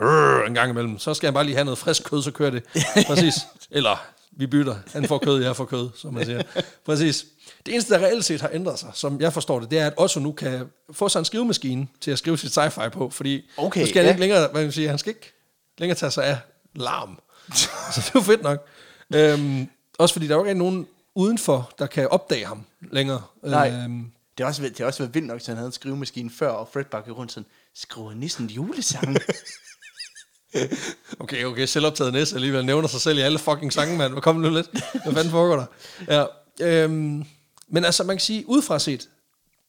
B: øh, en gang imellem. Så skal han bare lige have noget frisk kød, så kører det. *laughs* Præcis. Eller vi bytter. Han får kød, jeg får kød, som man siger. Præcis. Det eneste, der reelt set har ændret sig, som jeg forstår det, det er, at Otto nu kan få sig en skrivemaskine til at skrive sit sci-fi på, fordi
A: Okay,
B: nu skal han
A: ja.
B: ikke længere, hvad man sige, han skal ikke længere tage sig af larm. *laughs* så det er jo fedt nok. Øhm, også fordi der er jo ikke nogen udenfor, der kan opdage ham længere.
A: Nej.
B: Øhm,
A: Det har også, det har også været vildt nok, at han havde en skrivemaskine før, og Fred bakkede rundt sådan, skriver nissen julesang? *laughs*
B: Okay, okay, selvoptaget næse alligevel nævner sig selv i alle fucking sange, mand. Kommer nu lidt? Hvad fanden foregår der? Ja, øhm, men altså, man kan sige, udefra set,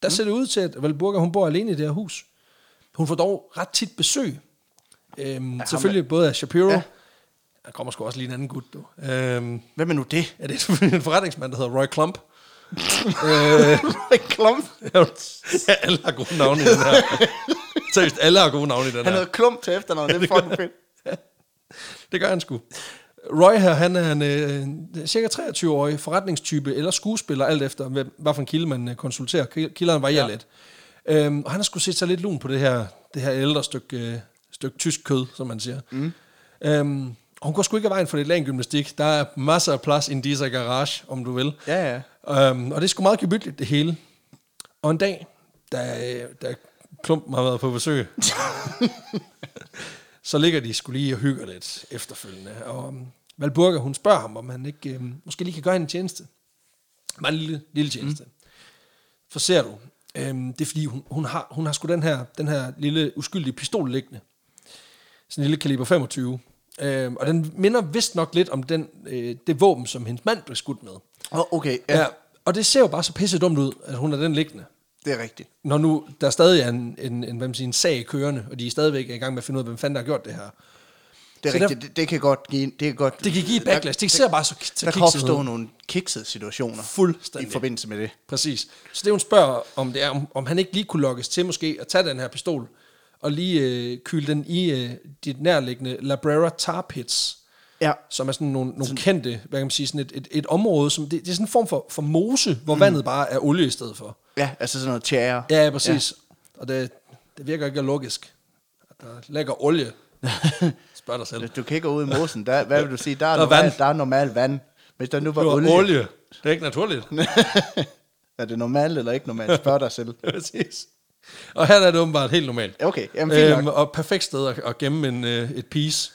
B: der ser det ud til, at Valburga, hun bor alene i det her hus. Hun får dog ret tit besøg. Øhm, selvfølgelig både af Shapiro. Ja.
A: Ja.
B: Der kommer sgu også lige en anden gut, du. Øhm,
A: Hvem er nu det?
B: ja, det er selvfølgelig en forretningsmand, der hedder Roy Klump. Øh, *laughs*
A: Klump.
B: ja, alle har gode navne i den her. Seriøst, alle har gode navne i den
A: Han
B: her.
A: hedder Klump til efternavn. Det er *laughs* fucking fedt.
B: Det gør han sgu. Roy her, han er en øh, cirka 23-årig forretningstype eller skuespiller, alt efter hvad, hvad for en kilde man øh, konsulterer. Ki- Kilderne varierer ja. lidt. Øhm, og han har sgu set sig lidt lun på det her, det her ældre stykke, øh, stykke tysk kød, som man siger. Mm. Øhm, og hun går sgu ikke af vejen for lidt gymnastik. Der er masser af plads i dieser garage, om du vil.
A: Ja, ja.
B: Øhm, og det er sgu meget gemytligt, det hele. Og en dag, da, øh, da Klumpen har været på besøg, *laughs* så ligger de skulle lige og hygger lidt efterfølgende. Og um, Valburga, hun spørger ham, om han ikke um, måske lige kan gøre en tjeneste. Bare en lille, lille tjeneste. Mm. For ser du, um, det er fordi, hun, hun, har, hun har sgu den her, den her lille uskyldige pistol liggende. Sådan en lille kaliber 25. Um, og den minder vist nok lidt om den, øh, det våben, som hendes mand blev skudt med.
A: Oh, okay, ja.
B: Ja. Og det ser jo bare så pisse dumt ud, at hun har den liggende.
A: Det er rigtigt.
B: Når nu der stadig er en, en, en, hvad man siger, en sag kørende, og de er stadigvæk i gang med at finde ud af, hvem fanden der har gjort det her.
A: Det er
B: Så
A: rigtigt. Det, det, kan godt give... Det kan godt...
B: Det kan give et backlash. Det ser bare så,
A: Der kan opstå nogle kiksede situationer
B: Fuldstændig.
A: i forbindelse med det.
B: Præcis. Så det hun spørger, om det er, om, om han ikke lige kunne lokkes til måske at tage den her pistol, og lige øh, kyle den i øh, dit nærliggende Labrera Tar Pits,
A: Ja.
B: som er sådan nogle, nogle kendte, hvad kan man sige, sådan et, et, et område, som det, det er sådan en form for, for mose, hvor mm. vandet bare er olie i stedet for.
A: Ja, altså sådan noget tjære.
B: Ja, præcis. Ja. Og det, det virker ikke logisk. At der ligger olie. *laughs* Spørg dig selv.
A: Du gå ud i mosen. Der, hvad vil du sige? Der er, *laughs*
B: Der er
A: normal,
B: vand.
A: der er normal vand. Hvis der nu var
B: var
A: olie.
B: olie. Det er ikke naturligt. *laughs*
A: er det normalt eller ikke normalt? Spørg dig selv.
B: præcis. *laughs* Og her er det åbenbart helt normalt.
A: Okay, jamen fint
B: Øhm,
A: nok.
B: og perfekt sted at, at gemme en, øh, et piece.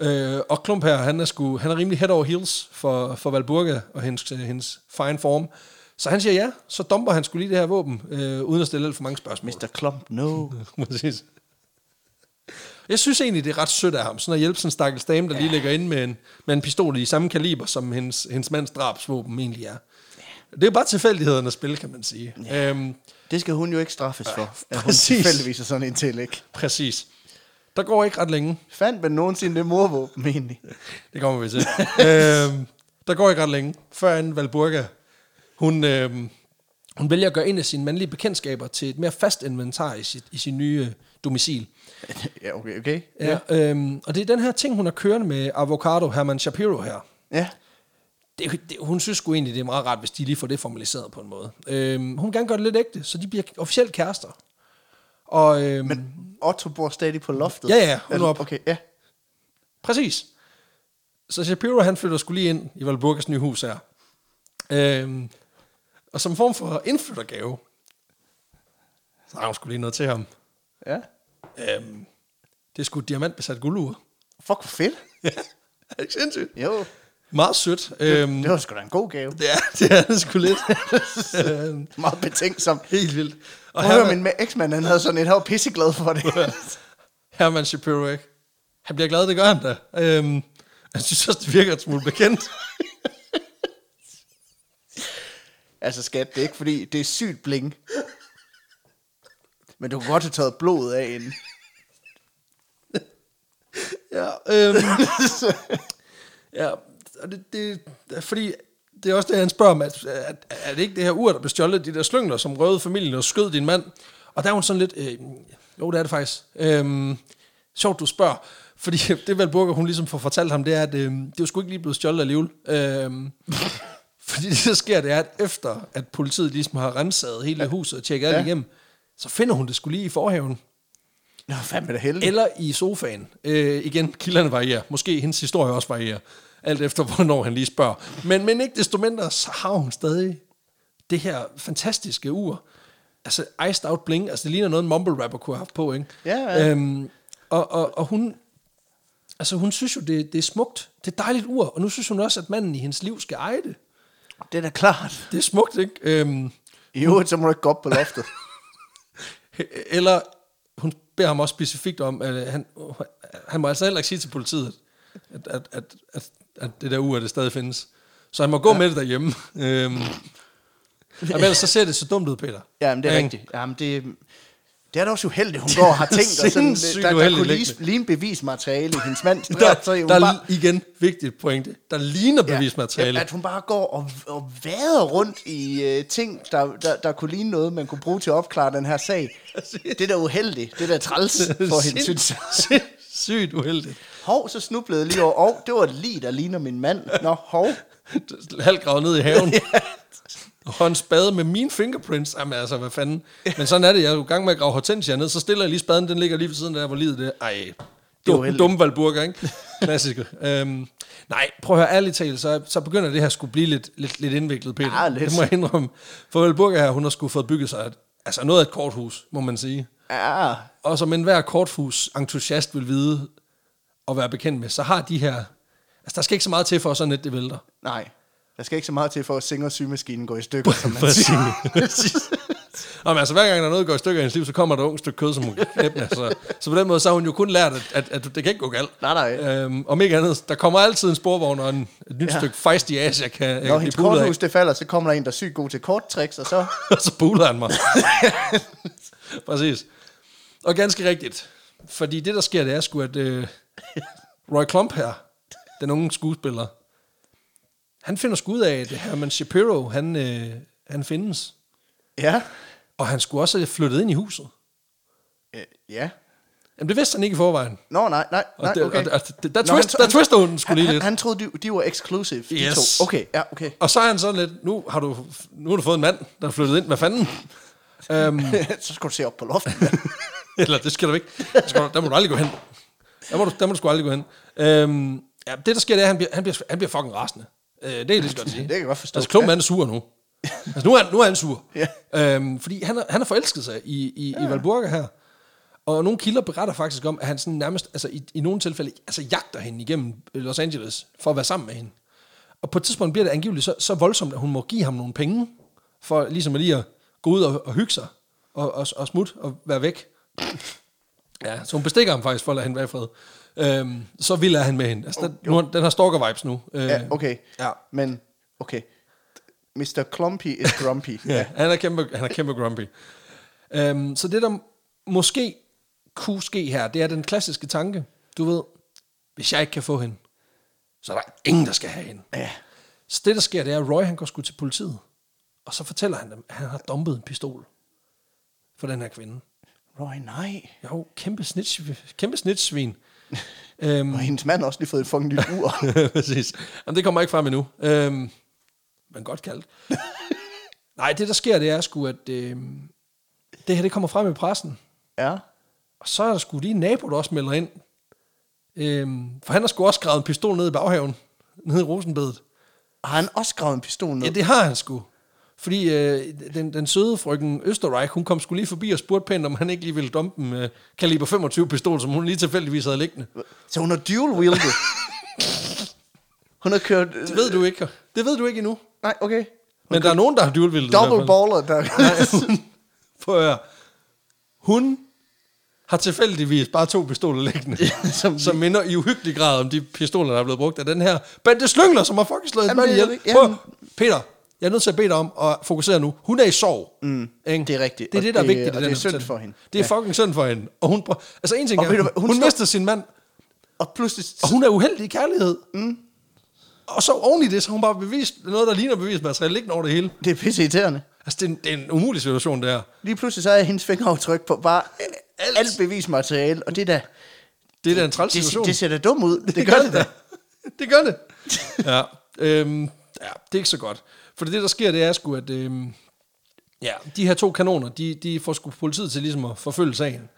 B: Øh, og Klump her, han er, sgu, han er rimelig head over heels for, for Valburga og hendes, øh, hendes fine form. Så han siger ja, så dumper han skulle lige det her våben, øh, uden at stille alt for mange spørgsmål.
A: Mr. Klump, no. *laughs*
B: Præcis. Jeg synes egentlig, det er ret sødt af ham, sådan at hjælpe sådan en stakkels dame, der lige ligger inde med en, med en pistol i samme kaliber, som hendes, hendes mands drabsvåben egentlig er. Det er bare tilfældighedernes spil, kan man sige. Øhm,
A: Det skal hun jo ikke straffes for. At hun tilfældigvis er sådan en ikke?
B: præcis. Der går ikke ret længe.
A: Fandt man nogensinde det morvåben egentlig?
B: Det kommer vi til. *laughs* øhm, der går ikke ret længe, før en Valburga, hun, øhm, hun vælger at gøre en af sine mandlige bekendtskaber til et mere fast inventar i sit, i sin nye øh, domicil. *laughs*
A: ja, okay, okay.
B: Ja, øhm, og det er den her ting, hun har kørende med avocado Herman Shapiro her.
A: Ja.
B: Det, det, hun synes sgu egentlig, det er meget rart, hvis de lige får det formaliseret på en måde. Øhm, hun vil gerne gøre det lidt ægte, så de bliver officielt kærester. Og, øhm, Men,
A: Otto bor stadig på loftet.
B: Ja, ja, hun op.
A: Okay, ja.
B: Præcis. Så Shapiro, han flytter skulle lige ind i Valburgas nye hus her. Øhm, og som form for indflyttergave, så har hun skulle lige noget til ham.
A: Ja.
B: Øhm, det er sgu et diamantbesat guldur.
A: Fuck, hvor fedt. *laughs*
B: Ja, er det ikke sindssygt?
A: Jo,
B: Meget sødt. Øhm,
A: det var sgu da en god gave. *laughs*
B: det er det, er det sgu lidt. *laughs* øhm,
A: Meget betænksom.
B: helt vildt. Og
A: hør,
B: Herman,
A: min eksmand, han havde sådan et, han var pisseglad for det. *laughs*
B: Herman Shapiro, ikke? Han bliver glad, det gør han da. Øhm, jeg synes også, det virker et smule bekendt.
A: altså skat, det er ikke fordi, det er sygt bling. Men du kunne godt have taget blodet af inden.
B: Ja, øhm, ja og det, det, er fordi, det er også det, han spørger om, at, at, er det ikke det her ur, der blev stjålet, de der slyngler, som røvede familien og skød din mand? Og der er hun sådan lidt, øh, jo, det er det faktisk. Øhm, sjovt, du spørger. Fordi *laughs* det, Valburger, hun ligesom får fortalt ham, det er, at øh, det jo sgu ikke lige blevet stjålet alligevel. Øhm, *laughs* fordi det, der sker, det er, at efter at politiet ligesom har renset hele ja. huset og tjekket alt
A: Ja.
B: igennem, så finder hun det skulle lige i forhaven.
A: Nå, fandme da heldig.
B: Eller i sofaen. Øh, igen, kilderne varierer. Måske hendes historie også varierer. Alt efter, *laughs* hvornår han lige spørger. Men, men ikke desto mindre, så har hun stadig det her fantastiske ur. Altså, iced out bling. Altså, det ligner noget, en mumble rapper kunne have haft på, ikke?
A: Ja, ja.
B: Øhm, og, og, og hun... Altså, hun synes jo, det, det er smukt. Det er et dejligt ur. Og nu synes hun også, at manden i hendes liv skal eje det.
A: Det er da klart.
B: Det er smukt, ikke? Øhm,
A: I øvrigt, så må du ikke gå op på loftet. *laughs*
B: Eller hun beder ham også specifikt om, at han, han må altså heller ikke sige til politiet, at, at, at, at, at det der ur, det stadig findes. Så han må gå ja. med det derhjemme. Øhm, og ellers så ser det så dumt ud, Peter.
A: Jamen, det er
B: Ikke?
A: rigtigt. Jamen, det, Det er da også uheldigt, hun går og har tænkt, og *laughs* sådan, der, der
B: uheldigt
A: kunne lige, ligne bevismateriale i hendes mands *laughs*
B: Der,
A: så hun
B: der
A: bare,
B: er igen vigtigt pointe. Der ligner bevismateriale.
A: Ja, at hun bare går og, og vader rundt i uh, ting, der, der, der kunne ligne noget, man kunne bruge til at opklare den her sag. *laughs* Det er da uheldigt. Det er da træls for hende, synes jeg.
B: Sindssygt uheldigt.
A: Hov, så snublede jeg lige over. Åh, det var et lig, der ligner min mand. Nå, hov. *laughs*
B: Halvt gravet ned i haven. *laughs* Og en spade med mine fingerprints. Jamen altså, hvad fanden. Men sådan er det. Jeg er jo i gang med at grave hortensia ned, så stiller jeg lige spaden. Den ligger lige ved siden af der, hvor livet det. Ej,
A: er
B: dum,
A: uheldigt.
B: dumme valburger, ikke? Klassiske. øhm, nej, prøv at høre ærligt talt, så, så begynder det her skulle blive lidt, lidt, lidt indviklet, Peter.
A: Ja, lidt.
B: Det må jeg indrømme. For Valburga her, hun har skulle fået bygget sig et, altså noget af et korthus, må man sige.
A: Ja,
B: Og som enhver korthus-entusiast vil vide og være bekendt med, så har de her... Altså, der skal ikke så meget til for, at sådan et det vælter.
A: nej. Der skal ikke så meget til for at Singer symaskinen går i stykker, *laughs* som man siger.
B: Nå, men altså, hver gang der er noget, der går i stykker i hendes liv, så kommer der et ungt stykke kød, som hun kan knæppe. Så, så på den måde, så har hun jo kun lært, at, at, at det kan ikke gå galt.
A: Nej, nej.
B: Øhm, om ikke andet, der kommer altid en sporvogn og en, et nyt
A: Ja.
B: stykke fejst i Asia, kan,
A: Når
B: kan
A: hendes korthus det falder, så kommer der en, der er sygt god til korttricks, og så...
B: og *laughs* så puler han mig. *laughs* Præcis. Og ganske rigtigt. Fordi det, der sker, det er sgu, at øh, Roy Klump her, den unge skuespiller, han finder sgu ud af, at Herman Shapiro, han, øh, han findes.
A: Ja.
B: Og han skulle også have flyttet ind i huset.
A: Øh, ja.
B: Jamen, det vidste han ikke i forvejen.
A: Nå, nej, nej,
B: Og
A: nej,
B: det-
A: okay.
B: og- og det- der
A: Nå,
B: twist-
A: han-
B: der twister hun
A: han,
B: lige
A: han,
B: lidt.
A: Han troede, de, de var exclusive, de
B: Yes.
A: to. Okay, ja, okay.
B: Og så er han sådan lidt, nu har du, nu har du fået en mand, der er flyttet ind. Hvad fanden? um, *laughs*
A: så skal du se op på loftet. *laughs*
B: Eller det skal du ikke. Der, skal, du- der må du aldrig gå hen. Der må du, der må du sgu aldrig gå hen. Øhm, ja, det der sker, det er, at han bliver, han bliver, han bliver fucking rasende. Øh, det er lige så godt at sige. *laughs*
A: Det kan jeg godt forstå.
B: Altså, Klump er sur nu. Altså, nu er, han- nu er han sur.
A: Ja.
B: Øhm, fordi han, er, han har forelsket sig i, i, ja. i Valburga her. Og nogle kilder beretter faktisk om, at han sådan nærmest, altså i, i nogle tilfælde, altså jagter hende igennem Los Angeles, for at være sammen med hende. Og på et tidspunkt bliver det angiveligt så, så voldsomt, at hun må give ham nogle penge, for ligesom at lige at gå ud og, og hygge sig, og, og, og smutte og være væk. Ja, så hun bestikker ham faktisk for at lade hende være i fred. Øhm, så vild er han med hende. Altså, den, nu, har- den har stalker-vibes nu. Øh,
A: Ja, okay.
B: Ja.
A: Men, okay. Mr. Clumpy is grumpy. *laughs*
B: Ja, han er kæmpe, han er kæmpe grumpy. Um, så det, der måske kunne ske her, det er den klassiske tanke. Du ved, hvis jeg ikke kan få hende, så er der ingen, der skal have hende.
A: Ja.
B: Så det, der sker, det er, at Roy han går sgu til politiet. Og så fortæller han dem, at han har dumpet en pistol for den her kvinde.
A: Roy, nej.
B: Jo, kæmpe, snitch, kæmpe snitch-svin. *laughs* øhm,
A: Og hendes mand har også lige fået et fucking nyt ur. *laughs*
B: Præcis. Jamen, det kommer ikke frem endnu. Øhm, men godt kaldt. *laughs* Nej, det der sker, det er sgu, at øhm, det her det kommer frem i pressen.
A: ja.
B: Og så er der sgu lige en nabo, der også melder ind. Øhm, for han har sgu også gravet en pistol ned i baghaven. Nede i rosenbedet.
A: Har han også gravet en pistol ned?
B: Ja, det har han sgu. Fordi øh, den, den søde frøken Østerreich, hun kom sgu lige forbi og spurgte pænt, om han ikke lige ville dumpe en øh, kaliber 25 pistol, som hun lige tilfældigvis havde liggende.
A: Så hun har dual wielded. hun har kørt...
B: Det ved du ikke. Det ved du ikke endnu.
A: Nej, okay.
B: Men der er nogen, der har dual hvert
A: Double baller, der... *laughs*
B: Nej, hun, prøv at høre. Hun har tilfældigvis bare to pistoler liggende,
A: Som
B: som,
A: de-
B: som minder i uhyggelig grad om de pistoler, der er blevet brugt af den her Bente Slyngler, som har fucking slået en mand ihjel. Prøv. Peter, jeg er nødt til at bede dig om at fokusere nu. Hun er i sorg. Mm,
A: det er rigtigt.
B: Det er
A: Og
B: det, der er
A: det-
B: vigtigt.
A: og
B: den
A: det er synd for hende.
B: Det er
A: Ja.
B: fucking synd for hende. Og hun, altså en ting
A: Og
B: er, hun, hun,
A: hun står-
B: mister sin mand,
A: Og pludselig...
B: og hun er uheldig i kærlighed. Mm. Og så oven i det, så hun bare bevist noget, der ligner bevismateriale liggende over det hele.
A: Det er pisse irriterende.
B: Altså, det er, en, det er en umulig situation, det her.
A: Lige pludselig så er hendes fingeraftryk på bare alt, alt bevismateriale, og det er da...
B: Det er da en træls
A: Det,
B: situation.
A: det ser da dumt ud. *laughs* Det, det gør det da.
B: det gør det. *laughs* ja, øhm, ja, det er ikke så godt. For det, der sker, det er sgu, at øhm, ja, de her to kanoner, de, de får sgu politiet til ligesom at forfølge sagen.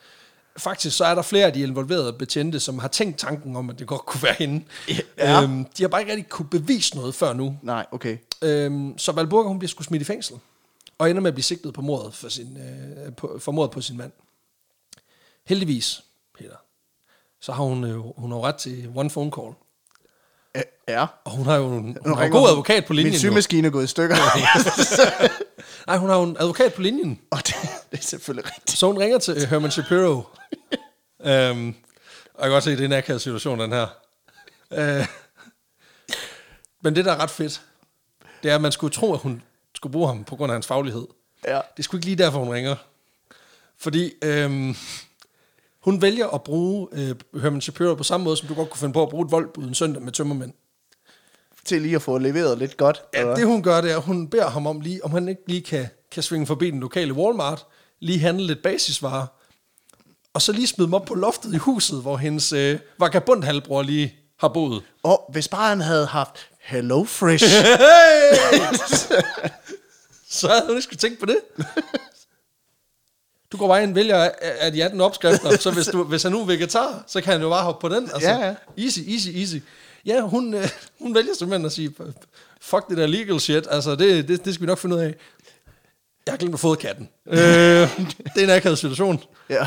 B: Faktisk så er der flere af de involverede betjente, som har tænkt tanken om, at det godt kunne være hende. *laughs*
A: Ja.
B: Øhm, de har bare ikke rigtig kunne bevise noget før nu.
A: Nej, okay.
B: Øhm, så Valburga, hun bliver sgu smidt i fængsel. Og ender med at blive sigtet på mordet for, sin, øh, på, for mordet på sin mand. Heldigvis, Peter, så har hun, øh, hun har ret til one phone call.
A: Ja.
B: Og hun har jo en, hun har en god advokat på linjen.
A: Min symaskine er gået i stykker. *laughs*
B: Nej, hun har jo en advokat på linjen.
A: og det, det er selvfølgelig rigtigt.
B: Så hun ringer til øh, Herman Shapiro. øhm, og jeg kan godt se, at det er en akavet situation, den her. Øh, men det, der er ret fedt, det er, at man skulle tro, at hun skulle bruge ham på grund af hans faglighed.
A: Ja.
B: Det er sgu ikke lige derfor, hun ringer. Fordi øhm, hun vælger at bruge øh, Herman Shapiro på samme måde, som du godt kunne finde på at bruge et voldbud en søndag med tømmermænd.
A: Til lige at få leveret lidt godt.
B: Ja,
A: eller?
B: det hun gør, det er, at hun beder ham om lige, om han ikke lige kan, kan svinge forbi den lokale Walmart, lige handle lidt basisvarer, og så lige smide dem op på loftet i huset, hvor hendes øh, vagabundhalbror lige har boet.
A: Og hvis bare han havde haft Hello Fresh. *laughs*
B: Så havde hun ikke skulle tænke på det. *laughs* Du går bare ind og vælger af- de 18 opskrifter, så hvis, du, hvis han nu er vegetar, så kan han jo bare hoppe på den. Altså,
A: Ja, ja.
B: Easy, easy, easy. Ja, hun, øh, hun vælger simpelthen at sige, fuck det der legal shit, altså det, det, det skal vi nok finde ud af. Jeg har glemt at få katten. øh, det er en akavet situation.
A: ja.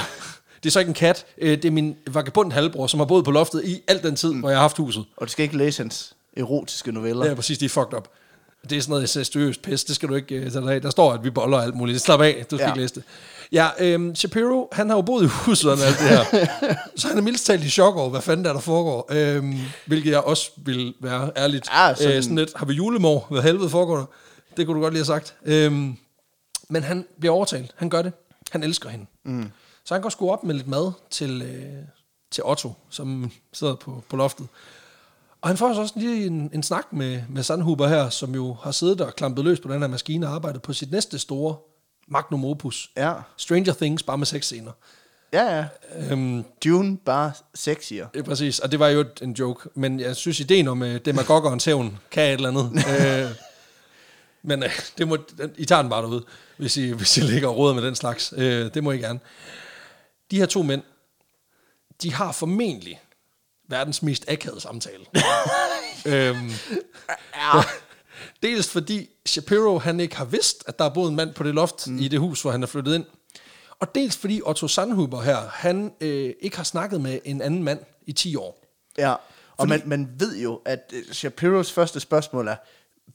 B: Det er så ikke en kat, øh, det er min vagabund halvbror, som har boet på loftet i al den tid, mm. hvor jeg har haft huset.
A: Og du skal ikke læse hans erotiske noveller.
B: Ja, præcis, de er fucked up. Det er sådan noget seriøst pis, det skal du ikke uh, tage dig af. Der står, at vi boller alt muligt. Slap af, du skal
A: ja.
B: ikke læse det. Ja, øhm, Shapiro, han har jo boet i huset og alt det her. så han er mildest talt i chok over, hvad fanden der, er, der foregår. Øhm, hvilket jeg også vil være ærligt.
A: Ja, sådan-
B: Øh, sådan lidt, har vi julemor? Hvad helvede foregår der? Det kunne du godt lige have sagt. Øhm, men han bliver overtalt. Han gør det. Han elsker hende. Mm. Så han går sgu op med lidt mad til, øh, til Otto, som sidder på, på loftet. Og han får så også lige en, en snak med, med Sandhuber her, som jo har siddet og klampet løs på den her maskine og arbejdet på sit næste store magnum opus.
A: Ja.
B: Stranger Things, bare med seks scener.
A: Ja, ja.
B: Øhm,
A: Dune bare sexier.
B: er præcis, og det var jo en joke, men jeg synes, ideen om uh, demagoggerens hævn kan et eller andet. *laughs* øh, men uh, det må, I tager den bare derude, hvis I, hvis I ligger og råder med den slags. Øh, det må I gerne. De her to mænd, de har formentlig verdens mest akavede samtale. *laughs* øhm,
A: Ja.
B: Dels fordi Shapiro han ikke har vidst, at der er boet en mand på det loft mm. i det hus, hvor han er flyttet ind. Og dels fordi Otto Sandhuber her, han øh, ikke har snakket med en anden mand i 10 år.
A: ja. Og man, man ved jo, at øh, Shapiros første spørgsmål er,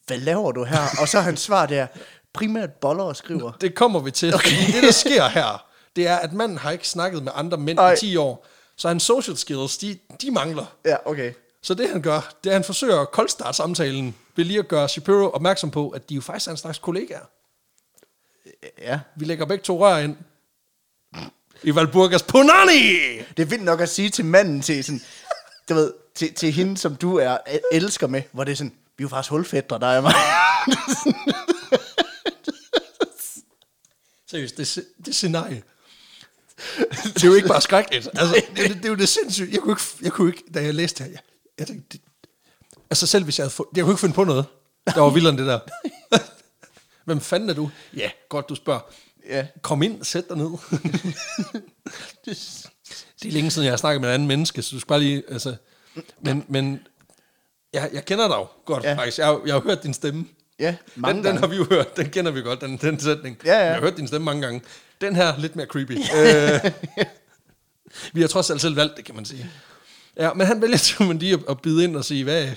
A: hvad laver du her? Og så hans svar det er, primært boller og skriver.
B: Det kommer vi til, okay. fordi det der sker her, det er, at manden har ikke snakket med andre mænd
A: Ej.
B: i 10 år. Så hans social skills, de, de mangler.
A: Ja, okay.
B: Så det han gør, det er, at han forsøger at koldstarte samtalen ved lige at gøre Shapiro opmærksom på, at de jo faktisk er en slags kollegaer.
A: Ja.
B: Vi lægger begge to rør ind. I Valburgas Punani!
A: Det er vildt nok at sige til manden til sådan, du ved, til, til hende, som du er elsker med, hvor det er sådan, vi er jo faktisk hulfædre, der er mig.
B: Seriøst, det, det scenarie. Det er jo ikke bare skrækkeligt. *laughs* Altså, det, det, det, er jo det sindssygt. Jeg kunne ikke, jeg kunne ikke da jeg læste det her, jeg, jeg tænkte, det, altså selv hvis jeg havde fund, jeg kunne ikke finde på noget, der var vildere end det der. *laughs* Hvem fanden er du? Ja, godt du spørger.
A: Ja.
B: Kom ind, sæt dig ned. *laughs* det er længe siden, jeg har snakket med en anden menneske, så du skal bare lige, altså, men, men jeg, jeg kender dig jo godt,
A: Ja.
B: ja. faktisk. Jeg, har- jeg har hørt din stemme.
A: Ja, mange
B: den, den har vi jo hørt, den kender vi godt, den, den sætning.
A: Ja, ja.
B: Jeg har hørt din stemme mange gange. Den her, lidt mere creepy. *laughs* øh, vi har trods alt selv valgt det, kan man sige. Ja, men han vælger *laughs* simpelthen lige at, at bide ind og sige, hvad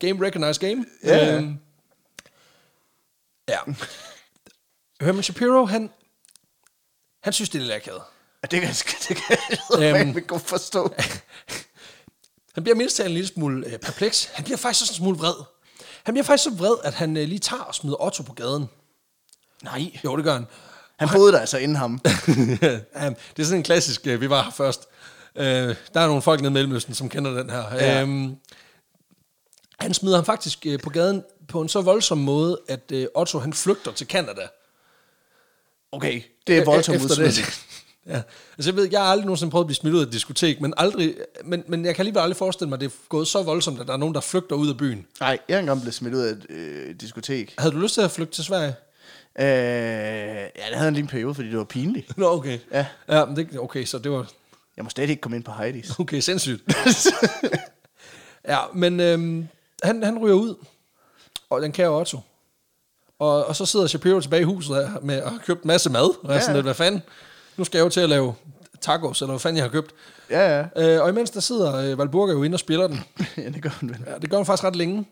B: Game recognize game.
A: Ja.
B: Øhm, ja. Herman Shapiro, han, han synes, det er lidt akavet.
A: Ja, det kan, det kan jeg
B: Øhm.
A: godt forstå. *laughs*
B: Han bliver mindst en lille smule øh, perpleks. Han bliver faktisk også en smule vred. Han bliver faktisk så vred, at han øh, lige tager og smider Otto på gaden.
A: Nej.
B: Jo, det gør han.
A: Han boede der altså inden ham. *laughs*
B: ja, det er sådan en klassisk, øh, vi var her først. Øh, der er nogle folk nede i Mellemøsten, som kender den her.
A: Ja.
B: Øhm, han smider ham faktisk øh, på gaden på en så voldsom måde, at øh, Otto han flygter til Canada.
A: Okay, det er voldsomt
B: Efter
A: udsmid.
B: det. *laughs* Ja. Altså, jeg ved, jeg har aldrig nogensinde prøvet at blive smidt ud af et diskotek, men, aldrig, men, men jeg kan alligevel aldrig forestille mig, at det er gået så voldsomt, at der er nogen, der flygter ud af byen.
A: Nej, jeg er engang blevet smidt ud af et øh, diskotek.
B: Havde du lyst til at flygte til Sverige?
A: Øh, ja, det havde en periode, fordi det var pinligt. *laughs*
B: Nå, okay.
A: Ja.
B: Ja, men det, okay, så det var,
A: Jeg må stadig ikke komme ind på Heidi's. *laughs*
B: Okay, sindssygt. *laughs* ja, men øhm, han, han ryger ud, og den kære Otto. Og, og så sidder Shapiro tilbage i huset her med at have købt en masse mad. Og er sådan
A: Ja.
B: lidt, hvad fanden? Nu skal jeg jo til at lave tacos, eller hvad fanden jeg har købt.
A: Ja, ja.
B: Øh, og imens der sidder øh, Valburga jo inde og spiller den. *laughs*
A: ja, det gør han vel.
B: Ja, det gør hun faktisk ret længe.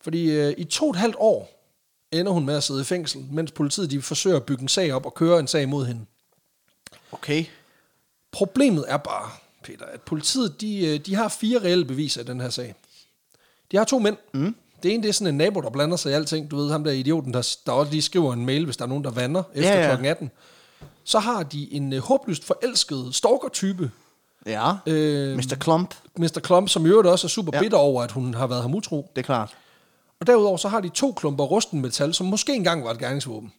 B: Fordi øh, i to og et halvt år ender hun med at sidde i fængsel, mens politiet de forsøger at bygge en sag op og køre en sag mod hende.
A: Okay.
B: Problemet er bare, Peter, at politiet de, øh, de har fire reelle beviser i den her sag. De har to mænd. Mm. Det ene det er sådan en nabo, der blander sig i alting. Du ved, ham der idioten, der, der også lige skriver en mail, hvis der er nogen, der vander efter
A: Ja,
B: ja, klokken 18. så har de en øh, håbløst forelsket stalker-type,
A: Ja.
B: øh,
A: Mr. Klump,
B: Mr. Klump, som i øvrigt også er super
A: ja.
B: bitter over, at hun har været ham utro.
A: det er klart.
B: Og derudover så har de to klumper rusten metal, som måske engang var et gerningsvåben.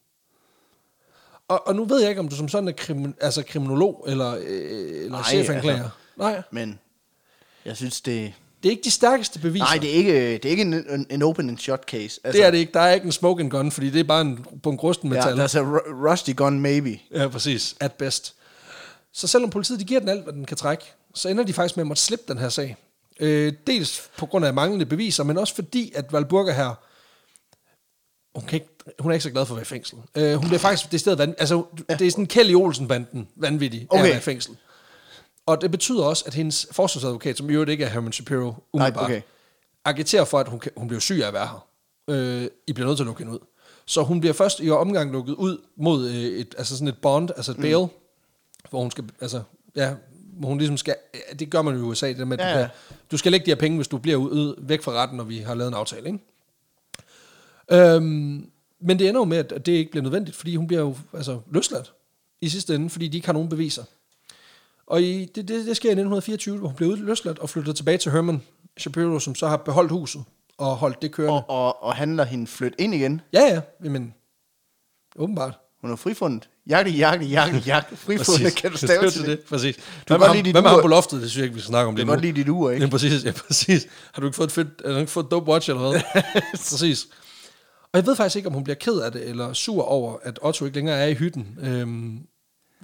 B: Og, og nu ved jeg ikke, om du som sådan er krimin, altså kriminolog eller, øh, eller
A: Nej,
B: chefanklager.
A: altså.
B: Nej,
A: Men jeg synes, det...
B: det er ikke de stærkeste beviser.
A: Nej, det er ikke, det er ikke en, en, en open and shut case. Altså,
B: det er det ikke. Der er ikke en smoking gun, fordi det er bare en bunke rusten
A: Ja,
B: metal.
A: there's a ru- rusty gun maybe.
B: Ja, præcis. At best. Så selvom politiet de giver den alt, hvad den kan trække, så ender de faktisk med at måtte slippe den her sag. Øh, dels på grund af manglende beviser, men også fordi, at Valburga her, hun, kan ikke, hun er ikke så glad for at være i fængsel. Øh, hun bliver faktisk det sted vand, altså det er sådan Kelly Olsen-banden vanvittig okay. at være i fængsel. Og det betyder også, at hendes forsvarsadvokat, som i øvrigt ikke er Herman Shapiro, umiddelbart,
A: okay.
B: agiterer for, at hun, hun bliver syg af at være her. Øh, I bliver nødt til at lukke hende ud. Så hun bliver først i omgang lukket ud mod øh, et, altså sådan et bond, altså et bail, hvor hun skal, altså, ja, hvor hun ligesom skal, ja, det gør man jo i USA, det der med, at
A: Ja,
B: du,
A: ja.
B: kan, du skal lægge de her penge, hvis du bliver ud, væk fra retten, når vi har lavet en aftale, ikke? Øhm, men det ender jo med, at det ikke bliver nødvendigt, fordi hun bliver jo altså, løsladt i sidste ende, fordi de ikke har nogen beviser. Og i, det, det, det sker i 1924, hvor hun bliver løsladt og flytter tilbage til Herman Shapiro, som så har beholdt huset og holdt det kørende.
A: Og, og, og han lader hende flytte ind igen.
B: Ja, ja, men åbenbart.
A: Hun er frifundet. Jakke, jakke, jakke, jakke. *laughs* Frifundet, kan du
B: Det er
A: stave til det?
B: det? Præcis.
A: lide dit
B: hvem har
A: ur.
B: på loftet? Det synes jeg ikke, vi skal snakke om det nu.
A: godt lide dit ur, ikke?
B: Ja, præcis, ja, præcis. Har du ikke fået et fedt, har du ikke fået et dope watch eller hvad? *laughs* præcis. Og jeg ved faktisk ikke, om hun bliver ked af det, eller sur over, at Otto ikke længere er i hytten. Øhm,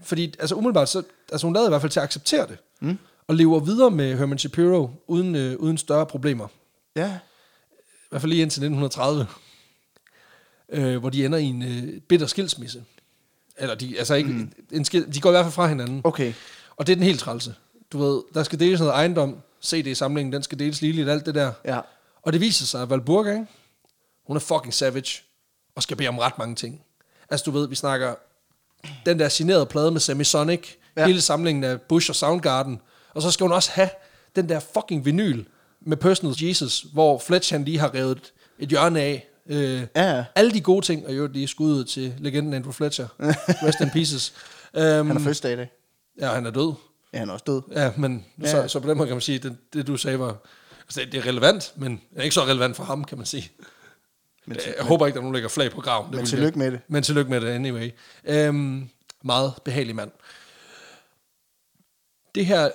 B: fordi, altså umiddelbart, så, altså hun lavede i hvert fald til at acceptere det. Mm. Og lever videre med Herman Shapiro, uden, øh, uden større problemer.
A: Ja.
B: I hvert fald lige indtil 1930. Øh, hvor de ender i en øh, bitter skilsmisse. Eller de, altså ikke, mm. en skil, de går i hvert fald fra hinanden.
A: Okay.
B: Og det er den helt trælse. Du ved, der skal deles noget ejendom, CD-samlingen, den skal deles ligeligt, alt det der.
A: Ja.
B: Og det viser sig, at Valburga, ikke? Hun er fucking savage, og skal bede om ret mange ting. Altså du ved, vi snakker den der signerede plade med Semisonic, ja. Hele samlingen af Bush og Soundgarden, og så skal hun også have den der fucking vinyl med Personal Jesus, hvor Fletch han lige har revet et, hjørne af. Øh,
A: Ja.
B: Alle de gode ting, og jo lige skud til legenden Andrew Fletcher. *laughs* Rest in pieces. Um,
A: Han er fødselsdag i dag.
B: Ja, han er død.
A: Ja, han er også død.
B: Ja, men ja. Så, så på den måde kan man sige, at det, det du sagde var... Altså, det, det er relevant, men det er ikke så relevant for ham, kan man sige.
A: Men,
B: Jeg, jeg håber ikke, der er nogen, der lægger flag på graven. Det
A: men tillykke med det.
B: Men tillykke med det, anyway. Øhm, meget behagelig mand. Det her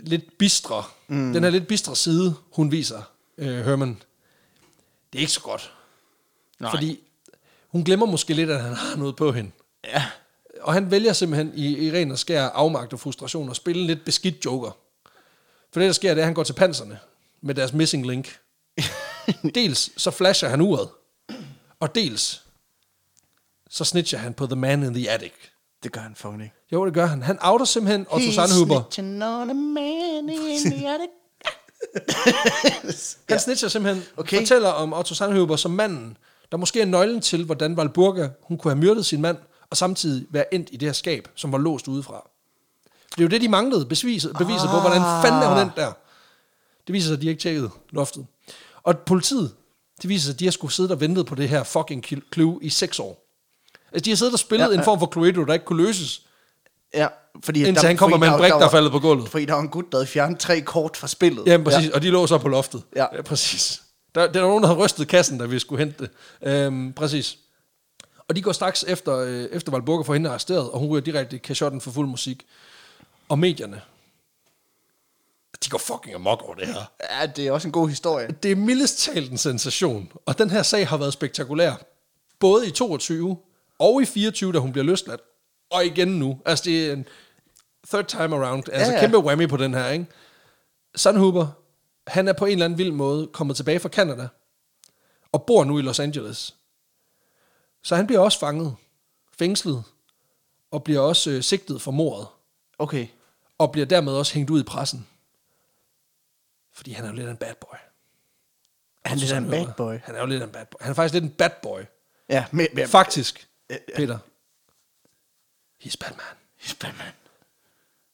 B: lidt bistre, mm. den her lidt bistre side, hun viser, øh, Herman, det er ikke så godt.
A: Nej.
B: Fordi hun glemmer måske lidt, at han har noget på hende.
A: Ja.
B: Og han vælger simpelthen i, i ren og skær afmagt og frustration at spille en lidt beskidt joker. For det, der sker, det er, at han går til panserne med deres missing link. *laughs* dels så flasher han uret, og dels så snitcher han på The Man in the Attic.
A: Det gør han fucking ikke.
B: Jo, det gør han. Han outer simpelthen Otto Sandhuber.
A: snitching on a man in the attic. *laughs*
B: Han snitcher simpelthen
A: Okay.
B: fortæller om Otto Sandhuber som manden, der måske er nøglen til, hvordan Valburga hun kunne have myrdet sin mand, og samtidig være endt i det her skab, som var låst udefra. Det er jo det, de manglede, beviset, beviset ah. på, hvordan fanden er hun endt der. Det viser sig, at de ikke tjekket loftet. Og politiet, det viser sig, at de har skulle sidde og ventet på det her fucking clue i seks år. Altså, de har siddet og spillet
A: Ja,
B: en form for Cluedo, der ikke kunne løses,
A: Ja, fordi...
B: indtil han kommer med en brik, der er faldet på gulvet.
A: Fordi der var en gut, der havde fjernet tre kort fra spillet.
B: Ja, præcis. Ja. Og de lå så på loftet.
A: Ja.
B: ja præcis. Der, der var nogen, der havde rystet kassen, da vi skulle hente det. Øhm, præcis. Og de går straks efter, øh, efter Valburga får hende arresteret, og hun ryger direkte i kashotten for fuld musik. Og medierne, de går fucking amok over det her.
A: Ja, det er også en god historie.
B: Det er mildest talt en sensation, og den her sag har været spektakulær. Både i 22 og i 24, da hun bliver løsladt, og igen nu. Altså det er en third time around. Altså
A: Ja, ja.
B: kæmpe whammy på den her, ikke? Sandhuber, han er på en eller anden vild måde kommet tilbage fra Canada, og bor nu i Los Angeles. Så han bliver også fanget, fængslet, og bliver også øh, sigtet for mordet,
A: Okay.
B: og bliver dermed også hængt ud i pressen. Fordi han er jo lidt en bad boy.
A: Er han lidt af en bad boy?
B: Han er jo lidt en bad boy. Han er faktisk lidt en bad boy.
A: Ja, med, med,
B: Faktisk. Peter. He's Batman.
A: He's Batman.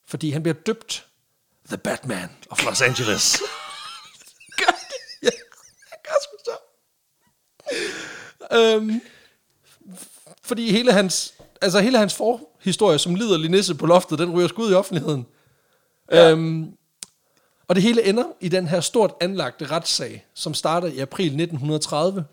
B: Fordi han bliver døbt The Batman of Los Angeles. *laughs*
A: Gør det?
B: ja, han gør sgu så. Øhm, fordi hele hans, altså hele hans for, historie, som lider lige nisse på loftet, den ryger sgu ud i offentligheden. Ja. Øhm, og det hele ender i den her stort anlagte retssag, som starter i april 1930,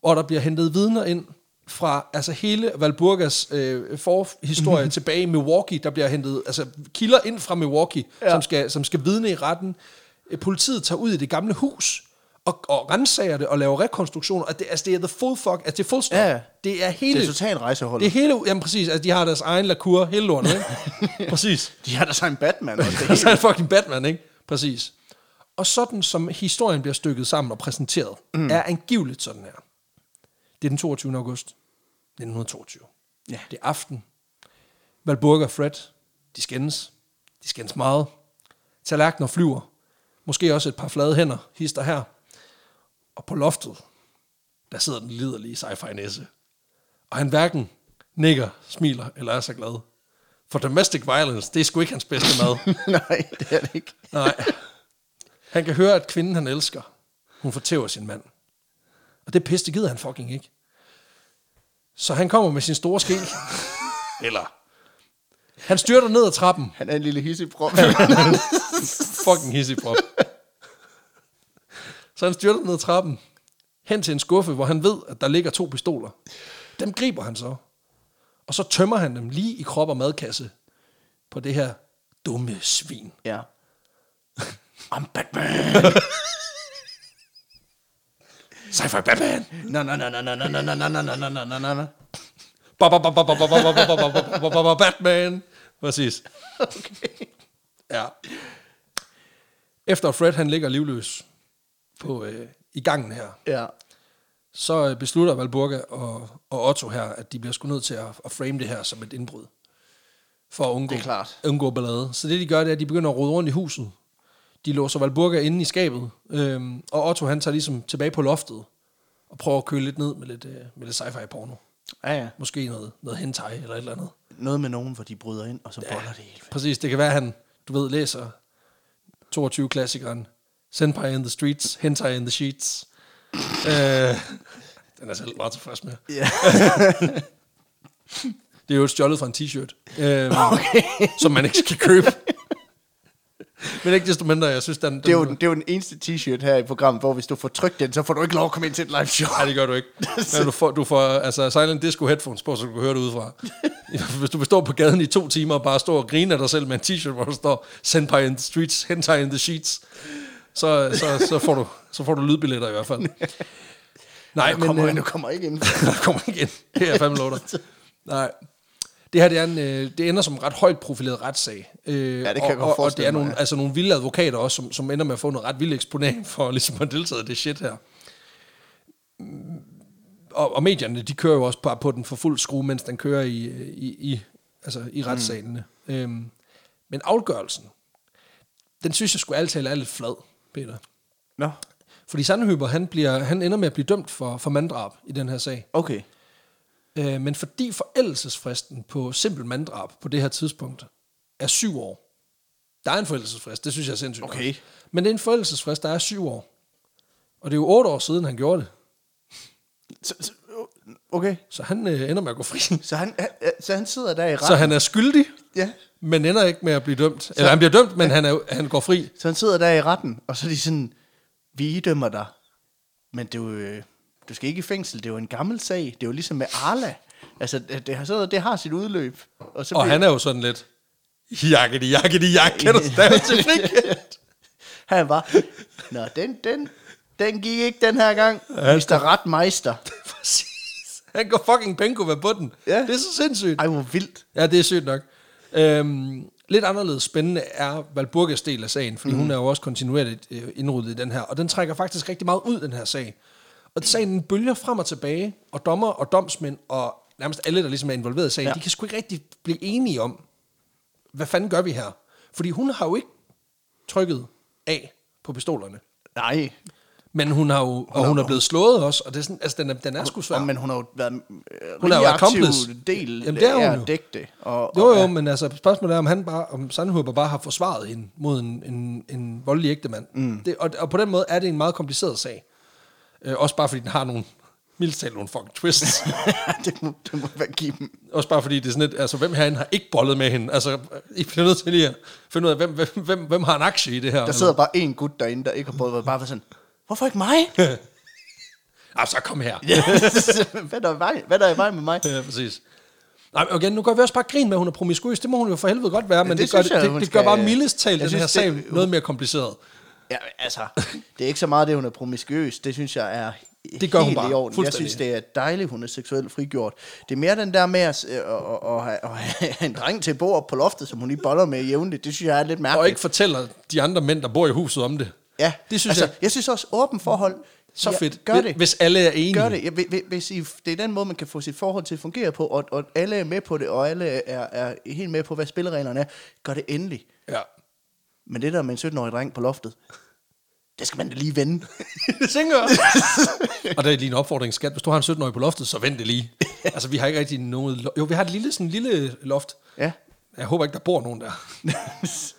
B: hvor der bliver hentet vidner ind fra altså hele Valburgas øh, forhistorie tilbage i Milwaukee. Der bliver hentet altså, kilder ind fra Milwaukee, ja.
A: Ja.
B: som, skal, som skal vidne i retten. Øh, Politiet tager ud i det gamle hus og, og rensager det og laver rekonstruktioner. Og det, altså, det er the full fuck. Altså, det er full stop.
A: Ja.
B: Det er hele...
A: Det er totalt rejsehold.
B: det er hele... Jamen præcis, altså de har deres egen lakur, hele lortet, ikke? *laughs* præcis.
A: De har da så en Batman også. *laughs* Det
B: Og så er fucking Batman, ikke? Præcis. Og sådan som historien bliver stykket sammen og præsenteret, mm. er angiveligt sådan her. Det er den 22. august 1922.
A: Ja.
B: Det er aften. Valburg og Fred, de skændes. De skændes meget. Tallerkener flyver. Måske også et par flade hænder, hister her. Og på loftet, der sidder den liderlige sci-fi næse. Og han hverken nikker, smiler eller er så glad. For domestic violence, det er sgu ikke hans bedste mad. *laughs*
A: Nej, det er det ikke.
B: Nej. Han kan høre, at kvinden, han elsker, hun fortæver sin mand. Og det pisse, det gider han fucking ikke. Så han kommer med sin store ske. *laughs* Eller... Han styrter ned ad trappen.
A: Han er en lille hissigprop.
B: Fucking hissigprop. Så han styrter ned ad trappen. Hen til en skuffe, hvor han ved, at der ligger to pistoler. Dem griber han så. Og så tømmer han dem lige i krop og madkasse på det her dumme svin.
A: ja. I'm Batman.
B: Sci-fi Batman! Ba- ba- ba- ba- ba- ba- ba- ba- ba- ba- ba- ba- ba- Batman. Præcis.
A: Okay.
B: Ja. Efter Fred han ligger livløs på, øh, i gangen her,
A: Ja.
B: så øh, beslutter Valburga og, og Otto her, at de bliver sgu nødt til at, at frame det her som et indbrud. For at undgå,
A: Det er klart.
B: undgå ballade. Så det de gør, det er, at de begynder at rode rundt i huset. De låser Valburga inde i skabet, øhm, og Otto han tager ligesom tilbage på loftet og prøver at køle lidt ned med lidt, øh, med lidt sci-fi porno.
A: Ja, ja.
B: Måske noget, noget hentai eller et eller andet.
A: Noget med nogen, hvor de bryder ind, og så boller det hele.
B: Præcis, det kan være, at han, du ved, læser 22-klassikeren Senpai in the Streets, Hentai in the Sheets. øh, den er selv meget tilfreds med.
A: Ja. *laughs*
B: Det er jo et stjålet fra en t-shirt, øh, *laughs* okay. som man ikke skal købe. Men ikke desto mindre, jeg synes, den... den
A: Det er, jo, den- det er jo den eneste t-shirt her i programmet, hvor hvis du får trykt den, så får du ikke lov at komme ind til et live show.
B: Nej, det gør du ikke. *laughs* Men du får, du får altså, silent disco headphones på, så du kan høre det udefra. Hvis du stå på gaden i to timer og bare stå og grine af dig selv med en t-shirt, hvor der står Senpai in the streets, hentai in the sheets, så, så, så, får, du, så får du lydbilletter i hvert fald. *laughs* Nej,
A: du,
B: men
A: kommer,
B: øh,
A: du kommer ikke ind. *laughs*
B: der kommer ikke ind. Det er jeg fandme lov. Nej. Det her, det, er en, øh, det ender som en ret højt profileret retssag. Øh,
A: Ja, det kan
B: og,
A: jeg godt
B: og, og det er
A: mig,
B: nogle,
A: ja.
B: altså nogle vilde advokater også, som, som ender med at få noget ret vild eksponering for *laughs* ligesom at deltage i det shit her. Mm, Og, og medierne, de kører jo også bare på den for fuld skrue, mens den kører i, i, i, altså i retssalene. Mm. Øhm, men afgørelsen, den synes jeg skulle altid er lidt flad, Peter.
A: Nå,
B: Fordi Sandhøber, han, bliver, han ender med at blive dømt for, for manddrab i den her sag.
A: okay.
B: Øh, men fordi forældelsesfristen på simpel manddrab på det her tidspunkt er syv år. Der er en forældelsesfrist, det synes jeg er sindssygt.
A: Okay.
B: Men det er en forældelsesfrist, der er syv år. Og det er jo otte år siden, han gjorde det.
A: Så, så, okay.
B: Så han øh, ender med at gå fri.
A: Så han, han- så han sidder der i retten.
B: Så han er skyldig,
A: Ja.
B: Men ender ikke med at blive dømt. Eller han bliver dømt, men han, er, han går fri.
A: Så han sidder der i retten, og så er de sådan, vi idømmer dig, men du, øh, du skal ikke i fængsel, det er jo en gammel sag. Det er jo ligesom med Arla. Altså, det, det, har, så, det har sit udløb. Og, så
B: Og
A: bliver-
B: han er jo sådan lidt, jakkedi, jakkedi, jak, kan du *laughs* stave til?
A: Han var, nå, den, den, den gik ikke den her gang. Mr. Retmeister. *laughs*
B: Præcis. Han går fucking Penkova på den.
A: Ja.
B: Det er så sindssygt.
A: Ej, hvor vildt.
B: Ja, det er sygt nok. Øhm, lidt anderledes spændende er Valburgas del af sagen, fordi mm. hun er jo også kontinuerligt øh, indryddet i den her, og den trækker faktisk rigtig meget ud, den her sag. Og sagen den bølger frem og tilbage, og dommer og domsmænd og nærmest alle, der ligesom er involveret i sagen, ja.
A: Ja.
B: de kan sgu ikke rigtig blive enige om, hvad fanden gør vi her? Fordi hun har jo ikke trykket af på pistolerne.
A: Nej,
B: Men hun har jo, og hun er blevet slået også, og det er sådan, altså den er, den er sgu svær.
A: men hun har jo været øh,
B: Hun har jo
A: aktiv del
B: Jamen, det er hun
A: af at dække det. Og,
B: Jo,
A: og,
B: jo, men altså spørgsmålet er, om han bare, om Sandhuber bare har forsvaret hende mod en, en, en voldelig ægtemand. Mm. Det, og, og på den måde er det en meget kompliceret sag. Øh, også bare fordi den har nogle Mildt talt nogle fucking twists. *laughs*
A: det, må, det må være give dem.
B: Også bare fordi det er sådan lidt, altså hvem herinde har ikke bollet med hende? Altså, I bliver nødt til lige at finde ud af, hvem, hvem, hvem, hvem har en aktie i det her?
A: Der sidder bare en gut derinde, der ikke har været bare sådan, hvorfor ikke mig? *laughs*
B: Ah, så kom her. *laughs*
A: hvad, er der i vej? hvad er der i vej med mig?
B: Ja, præcis. Nej, igen, nu gør vi også bare grin med, at hun er promiskuøs. Det må hun jo for helvede godt være, men
A: det
B: det, gør,
A: jeg,
B: det,
A: hun
B: det, det gør bare mildest talt den her
A: synes,
B: sag
A: det-
B: noget mere kompliceret.
A: Ja, altså, det er ikke så meget det, hun er promiskuøs. Det synes jeg er
B: Det gør hun
A: helt
B: bare.
A: i orden. Jeg synes, det er dejligt, hun er seksuelt frigjort. Det er mere den der med at, at, at, at, have- en dreng til at bo op på loftet, som hun lige boller med jævnligt. Det synes jeg er lidt mærkeligt.
B: Og ikke fortæller de andre mænd, der bor i huset om det.
A: Ja,
B: Det synes
A: altså,
B: jeg-
A: jeg synes også, åben forhold.
B: Så
A: ja,
B: fedt.
A: Gør det.
B: Hvis alle er enige.
A: Gør det. Ja, hvis- I, det er den måde, man kan få sit forhold til at fungere på, og, og alle er med på det, og alle er, er helt med på, hvad spillereglerne er. Gør det endelig.
B: Ja.
A: Men det der med en 17-årig dreng på loftet, det skal man da lige vende. *laughs*
B: Det tænker jeg. *laughs* og der er lige en opfordring, skat. Hvis du har en 17-årig på loftet, så vent det lige. *laughs* altså, vi har ikke rigtig noget... lo- Jo, vi har et lille, sådan lille loft.
A: ja.
B: Jeg håber ikke, der bor nogen der.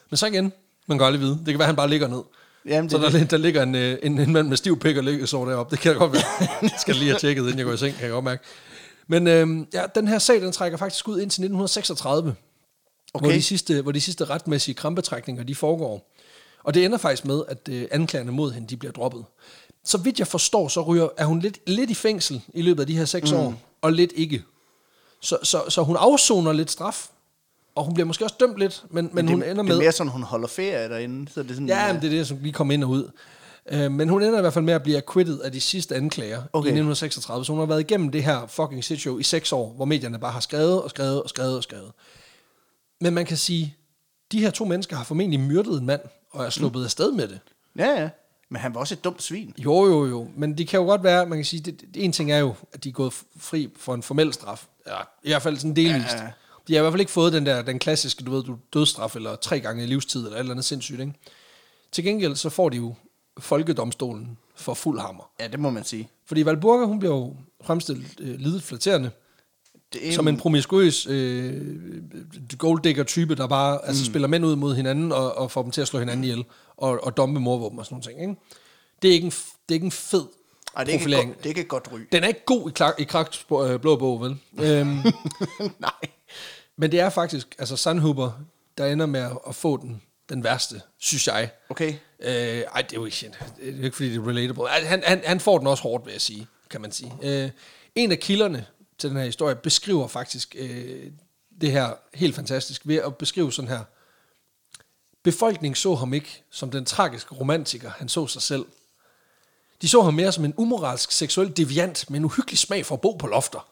B: Men så igen, man kan aldrig vide. Det kan være, han bare ligger ned.
A: Jamen,
B: så
A: det-
B: der, der ligger en, øh, en, en mand med stiv pik og ligger så deroppe. Det kan jeg godt være. *laughs* Jeg skal lige have tjekket, inden jeg går i seng, kan jeg godt mærke. Men øh, ja, den her sag, den trækker faktisk ud indtil 1936.
A: Okay.
B: Hvor, de sidste, hvor de sidste retmæssige krampetrækninger, de foregår. Og det ender faktisk med, at øh, anklagerne mod hende, de bliver droppet. Så vidt jeg forstår, så ryger, er hun lidt, lidt i fængsel i løbet af de her seks mm. år, og lidt ikke. Så, så, så hun afsoner lidt straf, og hun bliver måske også dømt lidt, men, men, men
A: det,
B: hun ender
A: det
B: med...
A: er mere sådan, hun holder ferie derinde. Så det er sådan,
B: Ja, men det er det, som lige kom ind og ud. Øh, men hun ender i hvert fald med at blive acquitted af de sidste anklager okay. I 1936. Så hun har været igennem det her fucking shit show i seks år, hvor medierne bare har skrevet og skrevet og skrevet og skrevet. Men man kan sige, de her to mennesker har formentlig myrdet en mand, og er sluppet mm. afsted med det.
A: Ja, ja. Men han var også et dumt svin.
B: Jo, jo, jo. Men det kan jo godt være, man kan sige, det, det, en ting er jo, at de er gået fri for en formel straf. Ja, I hvert fald sådan delvist.
A: Ja.
B: De har i hvert fald ikke fået den der, den klassiske, du ved, du dødstraf, eller tre gange i livstid, eller et eller andet sindssygt, ikke? Til gengæld, så får de jo folkedomstolen for fuld hammer.
A: Ja, det må man sige.
B: Fordi Valburga, hun bliver jo fremstillet øh, lidet flatterende,
A: Det er
B: som en promiskuøs øh, golddigger-type, der bare mm. altså, spiller mænd ud mod hinanden, og, og får dem til at slå hinanden ihjel, og, og dumpe morvåben og sådan nogle ting, ikke? Det er ikke en, det er ikke en fed
A: Ej, det, er ikke godt, det er ikke et godt ry.
B: Den er ikke god i, klar, i Kraks øh, blå bog, vel? øhm, *laughs*
A: Nej.
B: men det er faktisk, altså Sandhuber, der ender med at, at få den, den værste, synes jeg.
A: Okay.
B: Øh, ej, det er jo ikke, det er jo ikke fordi det er relatable. Ej, Han, han, han får den også hårdt, vil jeg sige, kan man sige. Øh, en af kilderne til den her historie beskriver faktisk øh, det her helt fantastisk ved at beskrive sådan her. Befolkningen så ham ikke som den tragiske romantiker, han så sig selv. De så ham mere som en umoralsk seksuel deviant med en uhyggelig smag for at bo på lofter.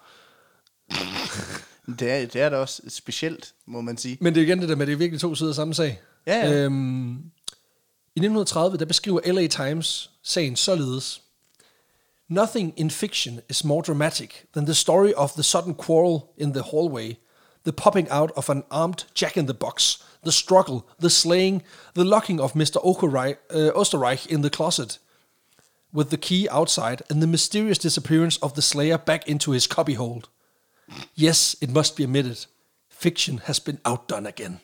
A: Det er, det er da også specielt, må man sige.
B: Men det er igen det der med, at det er virkelig to sider af samme sag.
A: Ja, ja.
B: Øhm, I 1930, der beskriver LA Times sagen således. Nothing in fiction is more dramatic than the story of the sudden quarrel in the hallway, the popping out of an armed jack-in-the-box, the struggle, the slaying, the locking of Mr. Okerreich, uh, Osterreich in the closet with the key outside, and the mysterious disappearance of the slayer back into his cubbyhole. Yes, it must be admitted. Fiction has been outdone again.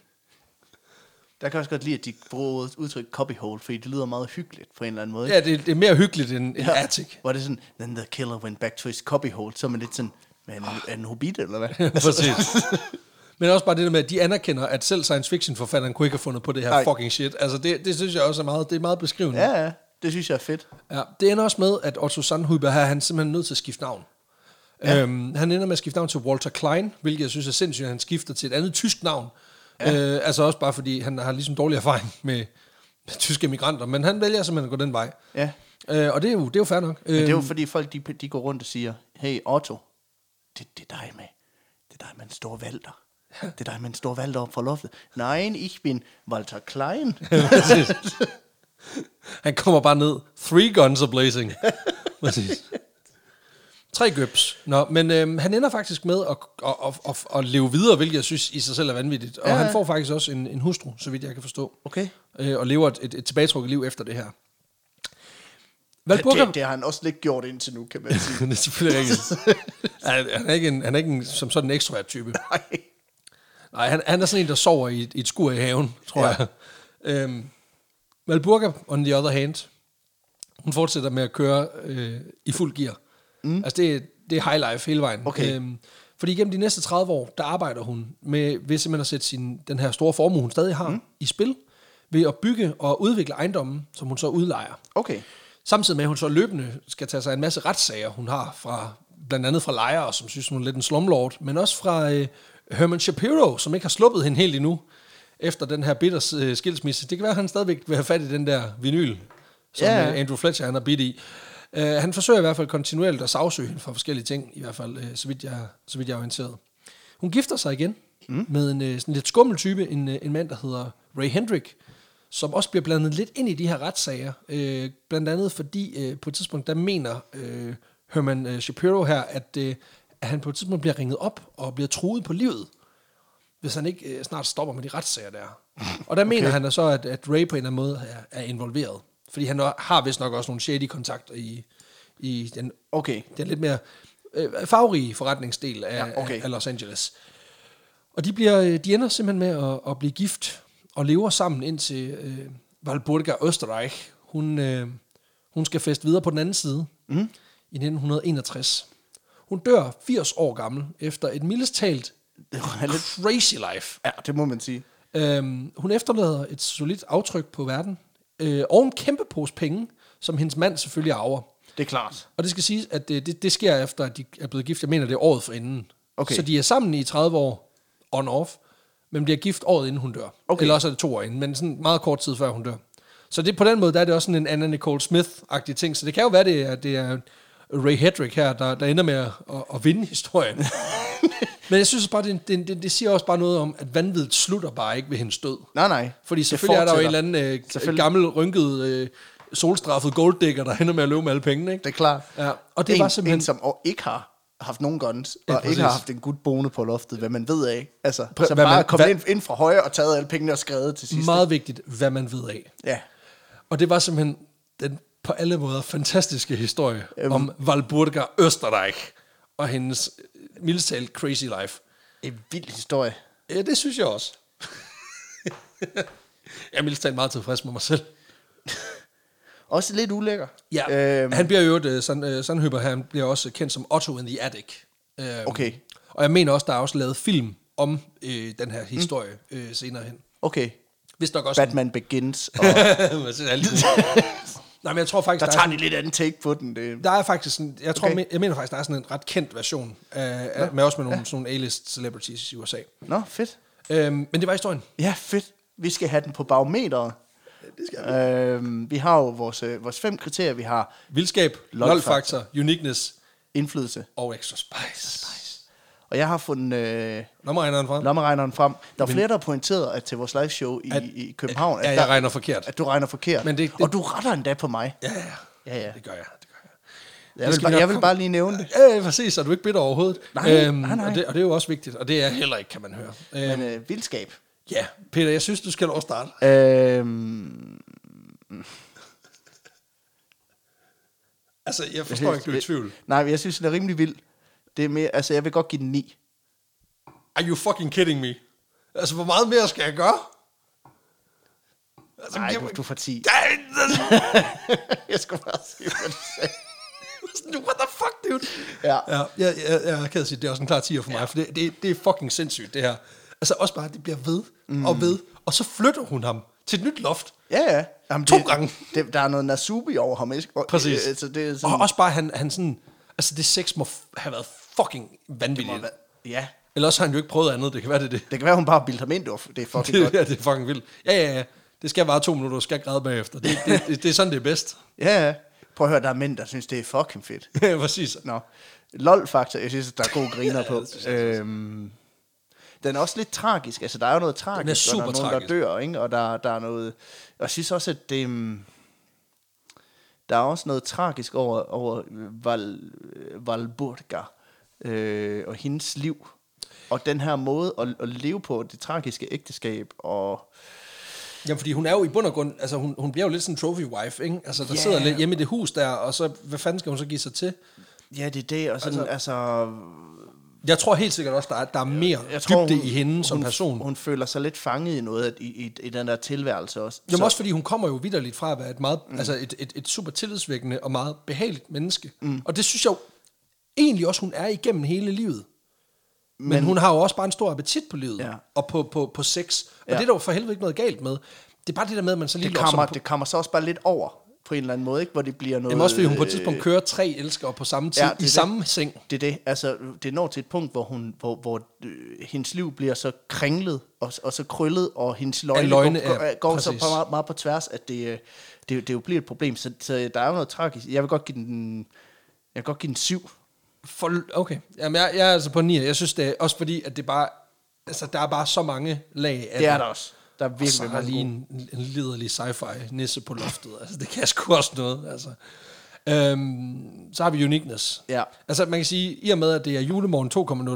A: Der kan jeg også godt lide, at de bruger udtryk copyhole, fordi det lyder meget hyggeligt på en eller anden måde.
B: Ja, det, det er mere hyggeligt end, end ja. Attic.
A: Hvor det er sådan, then the killer went back to his copyhole, så er man lidt sådan, men er den hobbit, eller hvad? *laughs*
B: Præcis. Men også bare det der med, at de anerkender, at selv science fiction forfatteren kunne ikke have fundet på det her
A: Nej.
B: fucking shit. Altså det, det synes jeg også er meget, det er meget beskrivende.
A: ja, ja, det synes jeg er fedt.
B: ja. Det ender også med, at Otto Sandhuber her, han er simpelthen nødt til at skifte navn. Ja. Øhm, han ender med at skifte navn til Walter Klein, hvilket jeg synes er sindssygt, at han skifter til et andet tysk navn. Ja. Øh, altså også bare fordi, han har ligesom dårlig erfaring med, med *laughs* tyske migranter, men han vælger simpelthen at gå den vej.
A: Ja.
B: Øh, og det er jo, det er jo fair nok.
A: Men det er jo
B: Øhm,
A: fordi folk, de, de går rundt og siger, hey Otto, det, det er dig med, det er dig med en stor valter. Det er dig med en stor valter op fra loftet. Nein, ich bin Walter Klein. *laughs* *laughs*
B: Han kommer bare ned. Three guns are blazing. *laughs* Præcis. Tre gøbs. Nå, men øhm, han ender faktisk med at, at, at, at, at leve videre, hvilket jeg synes i sig selv er vanvittigt. Og
A: Ja,
B: ja.
A: ja.
B: han får faktisk også en, en hustru, så vidt jeg kan forstå.
A: Okay.
B: Øh, og lever et, et, et tilbagetrukket liv efter det her.
A: Det,
B: Valburga,
A: det, det har han også lidt gjort indtil nu, kan man *laughs* sige.
B: det er selvfølgelig rigtigt. *laughs* han, er ikke en, han er ikke en, som sådan en ekstrovert type.
A: Nej.
B: Nej, han, han er sådan en, der sover i, et- i et skur i haven, tror
A: Ja.
B: ja. jeg. Øhm, Valburga, on the other hand, hun fortsætter med at køre øh, i fuld gear. Mm. Altså, det, er- det er high life hele vejen.
A: Okay.
B: Øhm, fordi gennem de næste 30 år, der arbejder hun med, ved simpelthen at sætte sin, den her store formue, hun stadig har, mm. i spil, ved at bygge og udvikle ejendommen, som hun så udlejer.
A: Okay.
B: Samtidig med, at hun så løbende skal tage sig en masse retssager, hun har fra blandt andet fra lejere, som synes, hun er lidt en slumlord, men også fra øh, Herman Shapiro, som ikke har sluppet hende helt endnu, efter den her bitter øh, skilsmisse. Det kan være, at han stadigvæk vil have fat i den der vinyl, som
A: Ja.
B: ja. Andrew Fletcher han har bidt i. Uh, han forsøger i hvert fald kontinuerligt at sagsøge hende for forskellige ting, i hvert fald, uh, så, vidt jeg, så vidt jeg er orienteret. Hun gifter sig igen mm. med en uh, sådan lidt skummel type, en, uh, en mand, der hedder Ray Hendrick, som også bliver blandet lidt ind i de her retssager. Øh, blandt andet fordi øh, på et tidspunkt, der mener øh, Herman øh, Shapiro her, at, øh, at han på et tidspunkt bliver ringet op og bliver truet på livet, hvis han ikke øh, snart stopper med de retssager der. Og der *laughs* okay. mener han så, at, at Ray på en eller anden måde er, er involveret. Fordi han har vist nok også nogle shady kontakter i, i den,
A: Okay.
B: den lidt mere øh, farverige forretningsdel af,
A: Ja, okay.
B: af, af Los Angeles. Og de, bliver, øh, de ender simpelthen med at, at blive gift og lever sammen indtil øh, Walburga Österreich. Hun, øh, hun skal feste videre på den anden side mm. i 1961. Hun dør 80 år gammel efter et mildest talt
A: Var lidt...
B: crazy life.
A: Ja, det må man sige.
B: Øhm, hun efterlader et solidt aftryk på verden, øh, og en kæmpe pose penge, som hendes mand selvfølgelig arver.
A: Det er klart.
B: Og det skal siges, at det, det, det sker efter, at de er blevet gift. Jeg mener, det er året forinden.
A: Okay.
B: Så de er sammen i 30 år, on-off, men bliver gift året inden hun dør.
A: Okay.
B: Eller også er det to år inden, men sådan meget kort tid før hun dør. Så det, på den måde, der er det også sådan en Anna Nicole Smith-agtig ting. Så det kan jo være, det er, det er Ray Hedrick her, der, der ender med at, at, at vinde historien. *laughs* men jeg synes bare, det, det, det, det siger også bare noget om, at vanvittigt slutter bare ikke ved hendes død.
A: Nej, nej.
B: Fordi selvfølgelig er der jo en eller anden øh, gammel, rynket, øh, solstraffet golddigger, der ender med at løbe med alle pengene. Ikke?
A: Det er klart.
B: Ja, og det
A: en,
B: var simpelthen-
A: En, som ikke har haft nogen guns,
B: Ja,
A: og ikke
B: præcis.
A: har haft en gut boende på loftet, hvad man ved af. Altså,
B: Præ-
A: så bare
B: man-
A: kommet
B: hvad-
A: ind, ind fra højre og taget alle pengene og skrevet til sidst.
B: Meget vigtigt, hvad man ved af.
A: Ja.
B: Og det var simpelthen den på alle måder fantastiske historie
A: Øhm.
B: om Walburga Österreich og hendes øh, mildest talt crazy life.
A: En vild historie.
B: Ja, det synes jeg også. *laughs* jeg er mildest talt meget tilfreds med mig selv.
A: Også lidt ulækker.
B: Ja,
A: Øhm,
B: han bliver jo et, San, uh, Sandhøber, han bliver også kendt som Otto in the Attic. Øhm,
A: Okay.
B: Og jeg mener også, der er også lavet film om øh, den her historie mm. øh, senere hen.
A: okay.
B: Hvis nok også...
A: Batman Begins. *laughs* Og *laughs*
B: Nej, men jeg tror faktisk,
A: der
B: der,
A: tager
B: er,
A: de lidt anden take på den. Det,
B: der er faktisk sådan, jeg tror,
A: Okay.
B: jeg mener faktisk, der er sådan en ret kendt version, af, af, med også med nogle, sådan nogle A-list celebrities i USA.
A: Nå, fedt.
B: Øhm, men det var historien.
A: Ja, fedt. Vi skal have den på barometeret. Det skal vi. Øhm, vi har jo vores, øh, vores fem kriterier. Vi har
B: Vildskab,
A: Lol-faktor.
B: uniqueness
A: indflydelse.
B: og extra spice.
A: Og jeg har fundet øh,
B: Lommeregneren frem.
A: lommeregneren frem. Der er flere, der har pointeret at til vores live show i,
B: At-
A: i København,
B: Ja,
A: at,
B: jeg
A: der,
B: regner forkert.
A: at du regner forkert.
B: Men det- det-
A: Og du retter endda på mig.
B: Ja, ja.
A: Ja, ja.
B: Det gør jeg. Det gør jeg.
A: Jeg vil, bare, jeg vil bare lige nævne det.
B: Ja, ja, præcis, så er du ikke bitter overhovedet.
A: Nej, nej, nej.
B: Og, det, og det er jo også vigtigt, og det er heller ikke, kan man høre. Øhm,
A: Men øh, vildskab.
B: ja, Peter, jeg synes, du skal lov at starte.
A: Øhm,
B: Altså, jeg forstår ikke, du er i tvivl.
A: Nej, jeg synes, den er rimelig vild. Det er mere, altså, jeg vil godt give den 9.
B: Are you fucking kidding me? Altså, hvor meget mere skal jeg gøre? Altså,
A: Nej, du, du får 10.
B: Ej, *laughs*
A: jeg skulle bare sige, hvad du sagde.
B: What the fuck, dude?
A: Ja.
B: ja jeg, jeg, jeg kan sige, det er også en klar 10'er for mig, for det, det, det er fucking sindssygt, det her. Altså også bare, det bliver ved mm. og ved, og så flytter hun ham til et nyt loft.
A: Ja, ja. Jamen,
B: To
A: det,
B: gange.
A: Det, der er noget Nasubi over ham, ikke?
B: Præcis.
A: øh, Så det er sådan,
B: Og også bare, han, han sådan, altså det sex må have været fucking vanvittigt.
A: Ja.
B: Eller også har han jo ikke prøvet andet, det kan være det er det.
A: Det kan være, hun bare har bildt ham ind, det det er fucking *laughs*
B: Det,
A: godt.
B: ja, det er fucking vildt. Ja, ja, ja. Det skal være to minutter, du skal græde bagefter. Det, det, det, det er sådan, det er bedst. *laughs*
A: Ja, ja. Prøv at høre, der er mænd, der synes, det er fucking fedt. *laughs*
B: Ja, præcis.
A: Nå. LOL-faktor, jeg synes, der er gode griner
B: Ja,
A: på.
B: det synes
A: øhm, den er også lidt tragisk. Altså, der er jo noget tragisk,
B: super
A: og der er nogen,
B: tragisk.
A: der dør, ikke? Og der, der er noget... Og jeg synes også, at det... mm, Der er også noget tragisk over, over Val, Valburga øh, og hendes liv. Og den her måde at, at leve på, det tragiske ægteskab, og...
B: Jamen, fordi hun er jo i bund og grund, altså hun, hun bliver jo lidt sådan en trophy wife, ikke? Altså, der
A: Ja.
B: sidder lidt hjemme i det hus der, og så, hvad fanden skal hun så give sig til?
A: Ja, det er det, og sådan, altså... altså
B: Jeg tror helt sikkert også, der er, der er mere
A: jeg tror,
B: dybde i hende som
A: hun,
B: person.
A: Hun føler sig lidt fanget i noget i, i, i den der tilværelse også.
B: Jamen også fordi hun kommer jo vidderligt fra at være et, meget, mm. altså et, et, et super tillidsvækkende og meget behageligt menneske. Mm. Og det synes jeg egentlig også, hun er igennem hele livet. Men, men hun har jo også bare en stor appetit på livet,
A: Ja.
B: og på, på, på sex. Og
A: Ja.
B: det er der jo for helvede ikke noget galt med. Det er bare det der med, at man så lige
A: Det kommer,
B: på-
A: det kommer så også bare lidt over på en eller anden måde, ikke? hvor det bliver noget...
B: Jamen også fordi hun på et
A: øh,
B: tidspunkt kører tre elskere på samme tid,
A: Ja, er
B: i
A: det.
B: samme seng.
A: Det er det. Altså, det når til et punkt, hvor, hun, hvor, hvor øh, hendes liv bliver så kringlet og, og så krøllet, og hendes løgne,
B: løgne,
A: går, går,
B: ja,
A: går så på meget, meget på tværs, at det, øh, det, det jo bliver et problem. Så, så der er jo noget tragisk. Jeg vil godt give den, jeg vil godt give den syv.
B: For, okay, Jamen, jeg, jeg er altså på 9. Jeg synes det er også fordi, at det bare, altså der er bare så mange lag af
A: Det er der også. Der er
B: Og
A: virkelig
B: så er lige en, en liderlig sci-fi nisse på loftet. Altså, det kan sgu også noget. Altså. Øhm, så har vi Uniqueness.
A: Ja.
B: Altså, man kan sige, i og med, at det er julemorgen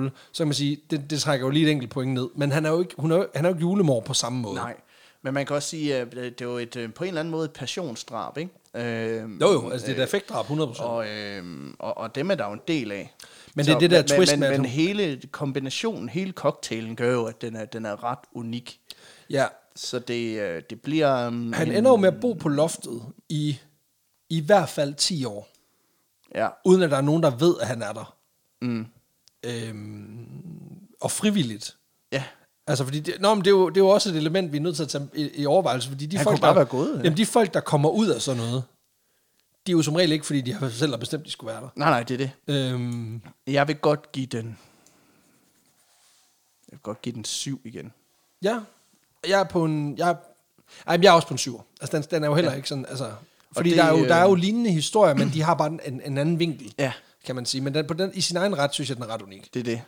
B: 2.0, så kan man sige, det, det trækker jo lige et enkelt point ned. Men han er jo ikke, hun er, jo- han er jo ikke julemor på samme måde.
A: Nej. Men man kan også sige, at det er jo et, øh, på en eller anden måde et passionsdrab, ikke? Øh,
B: Jo jo, altså det er et effektdrab 100%.
A: og, øh, og, og dem er der jo en del af.
B: Men det er det der
A: men,
B: twist
A: men,
B: med,
A: Men
B: hun-
A: hele kombinationen, hele cocktailen gør jo, at den er, den er ret unik.
B: ja,
A: Så det, øh, det bliver... Um,
B: han ender jo med at bo på loftet i i hvert fald 10 år,
A: Ja,
B: uden at der er nogen, der ved, at han er der.
A: mm,
B: Øhm, og frivilligt.
A: ja.
B: Altså, fordi det, nå, men det, er jo, det er jo også et element, vi er nødt til at tage i, i overvejelse, fordi de
A: Han
B: folk, der,
A: være gået, ja.
B: jamen, de folk, der kommer ud af sådan noget, de er jo som regel ikke, fordi de har selv har bestemt, de skulle være der.
A: Nej, nej, det er det.
B: Øhm,
A: Jeg vil godt give den... Jeg vil godt give den syv igen.
B: ja, jeg er på en... Jeg ej, men jeg er også på en syver. Altså, den, den er jo heller ja. ikke sådan... Altså, fordi
A: det,
B: det, der, er jo, der er jo
A: øh,
B: lignende historier, men de har bare en, en anden vinkel,
A: Ja.
B: kan man sige. Men den, på den, i sin egen ret, synes jeg, den er ret unik.
A: Det er det.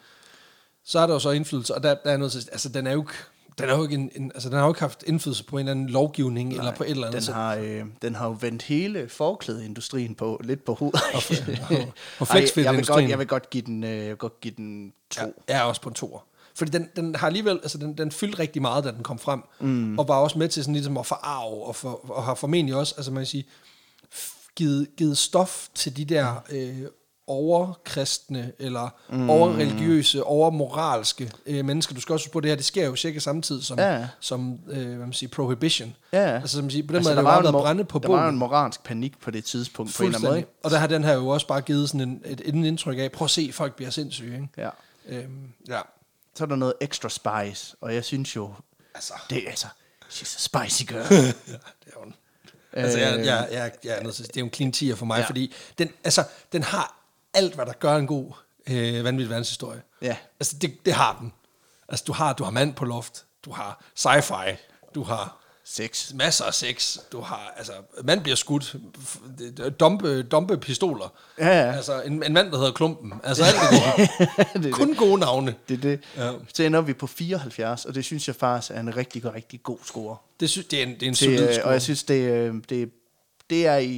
B: Så er der jo så indflydelse, og der, der er noget. Altså, den er jo ikke... Den, er jo ikke en, en, altså, den har jo ikke haft indflydelse på en eller anden lovgivning, Nej, eller på et eller andet.
A: Den har, øh, den har jo vendt hele forklædeindustrien på, lidt på hovedet.
B: og *laughs*
A: Ej, jeg, vil godt, jeg vil godt give den, øh, jeg vil godt give den to.
B: Ja, jeg er også på en toer. Fordi den, den har alligevel, altså den, den fyldte rigtig meget, da den kom frem, mm. og var også med til sådan ligesom at forarve, og, for, og har formentlig også, altså man kan sige, givet, givet stof til de der øh, overkristne, eller mm. overreligiøse, overmoralske øh, mennesker. Du skal også huske på, det her, det sker jo cirka samtidig som,
A: Ja.
B: som øh, hvad man siger, prohibition.
A: Ja.
B: Altså, som man siger, på den
A: Altså,
B: måde
A: der
B: er jo
A: var jo en
B: været brænde på
A: Der var en moralsk panik på det tidspunkt, på en eller anden måde.
B: Og der har den her jo også bare givet sådan en, et, et indtryk af, prøv at se, folk bliver sindssyge. Ikke?
A: Ja.
B: Øhm, ja.
A: Så er der noget ekstra spice, og jeg synes jo,
B: Altså,
A: det er altså, she's a spicy girl. *laughs*
B: ja, det er hun. Altså, jeg, jeg, jeg, jeg er nødt til, det er jo en clean tier for mig,
A: ja.
B: fordi den, altså, den har alt, hvad der gør en god øh, vanvittig verdenshistorie.
A: Ja.
B: Altså, det, det har den. Altså, du har, du har mand på loft, du har sci-fi, du har
A: Sex.
B: masser af sex, du har, altså, mand bliver skudt, dumpe, dumpe pistoler.
A: Ja, ja.
B: Altså, en, en mand, der hedder Klumpen. Altså, alt det gode. *laughs*
A: det,
B: Kun gode navne.
A: det er det.
B: Ja.
A: Så ender vi på 74, og det synes jeg faktisk er en rigtig, rigtig god score.
B: Det, sy- det er en, det er en
A: Til,
B: solid
A: øh,
B: score.
A: og jeg synes, det, øh, det, det er i,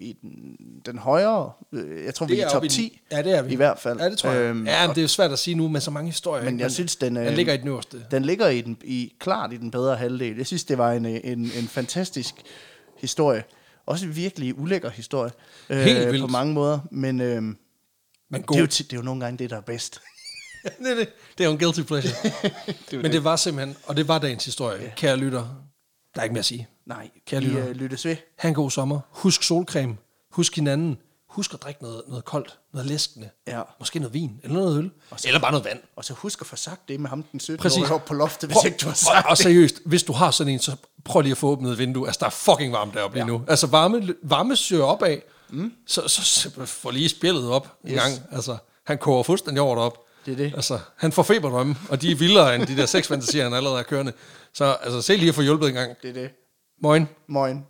A: i den, den højere, øh, jeg tror, vi
B: Det
A: er i top
B: i den-
A: 10.
B: Ja, det er vi.
A: I hvert fald.
B: Ja, det tror jeg.
A: Øhm,
B: ja, men det er jo svært at sige nu med så mange historier.
A: Men
B: ikke?
A: jeg synes, den, øh,
B: den ligger i den øverste.
A: Den ligger i den, i, klart i den bedre halvdel. Jeg synes, det var en, øh, en, en fantastisk historie. Også en virkelig ulækker historie. øh,
B: Helt vildt.
A: På mange måder. Men øh,
B: Men
A: det,
B: god.
A: er jo, det er jo nogle gange det, der er bedst. *laughs*
B: det, er det. det er jo en guilty pleasure. *laughs*
A: det
B: Men det var simpelthen, og det var dagens historie, ja. kære lytter. Der er ikke mere at sige.
A: Nej,
B: Kære
A: vi
B: lytter.
A: øh, lyttes ved.
B: Ha' en god sommer. Husk solcreme. Husk hinanden. Husk at drikke noget, noget koldt, noget læskende.
A: Ja.
B: Måske noget vin, eller noget øl. Eller bare noget vand.
A: Og så husk at få sagt det med ham den 17
B: Præcis.
A: år på loftet, hvis
B: Prøv,
A: ikke du har
B: og,
A: sagt
B: og
A: det.
B: seriøst, hvis du har sådan en, så prøv lige at få åbnet et vindue. Altså, der er fucking varmt deroppe ja. lige nu. Altså, varme, varme søger opad. Mm. Så, så, så få lige spillet op en
A: Yes.
B: gang. Altså, han koger fuldstændig over derop.
A: Det er det.
B: Altså, han får feberdrømme, og de er vildere end de der seks fantasier, han allerede er kørende. Så altså, se lige at få hjulpet en gang.
A: Det er det.
B: Moin.
A: Moin.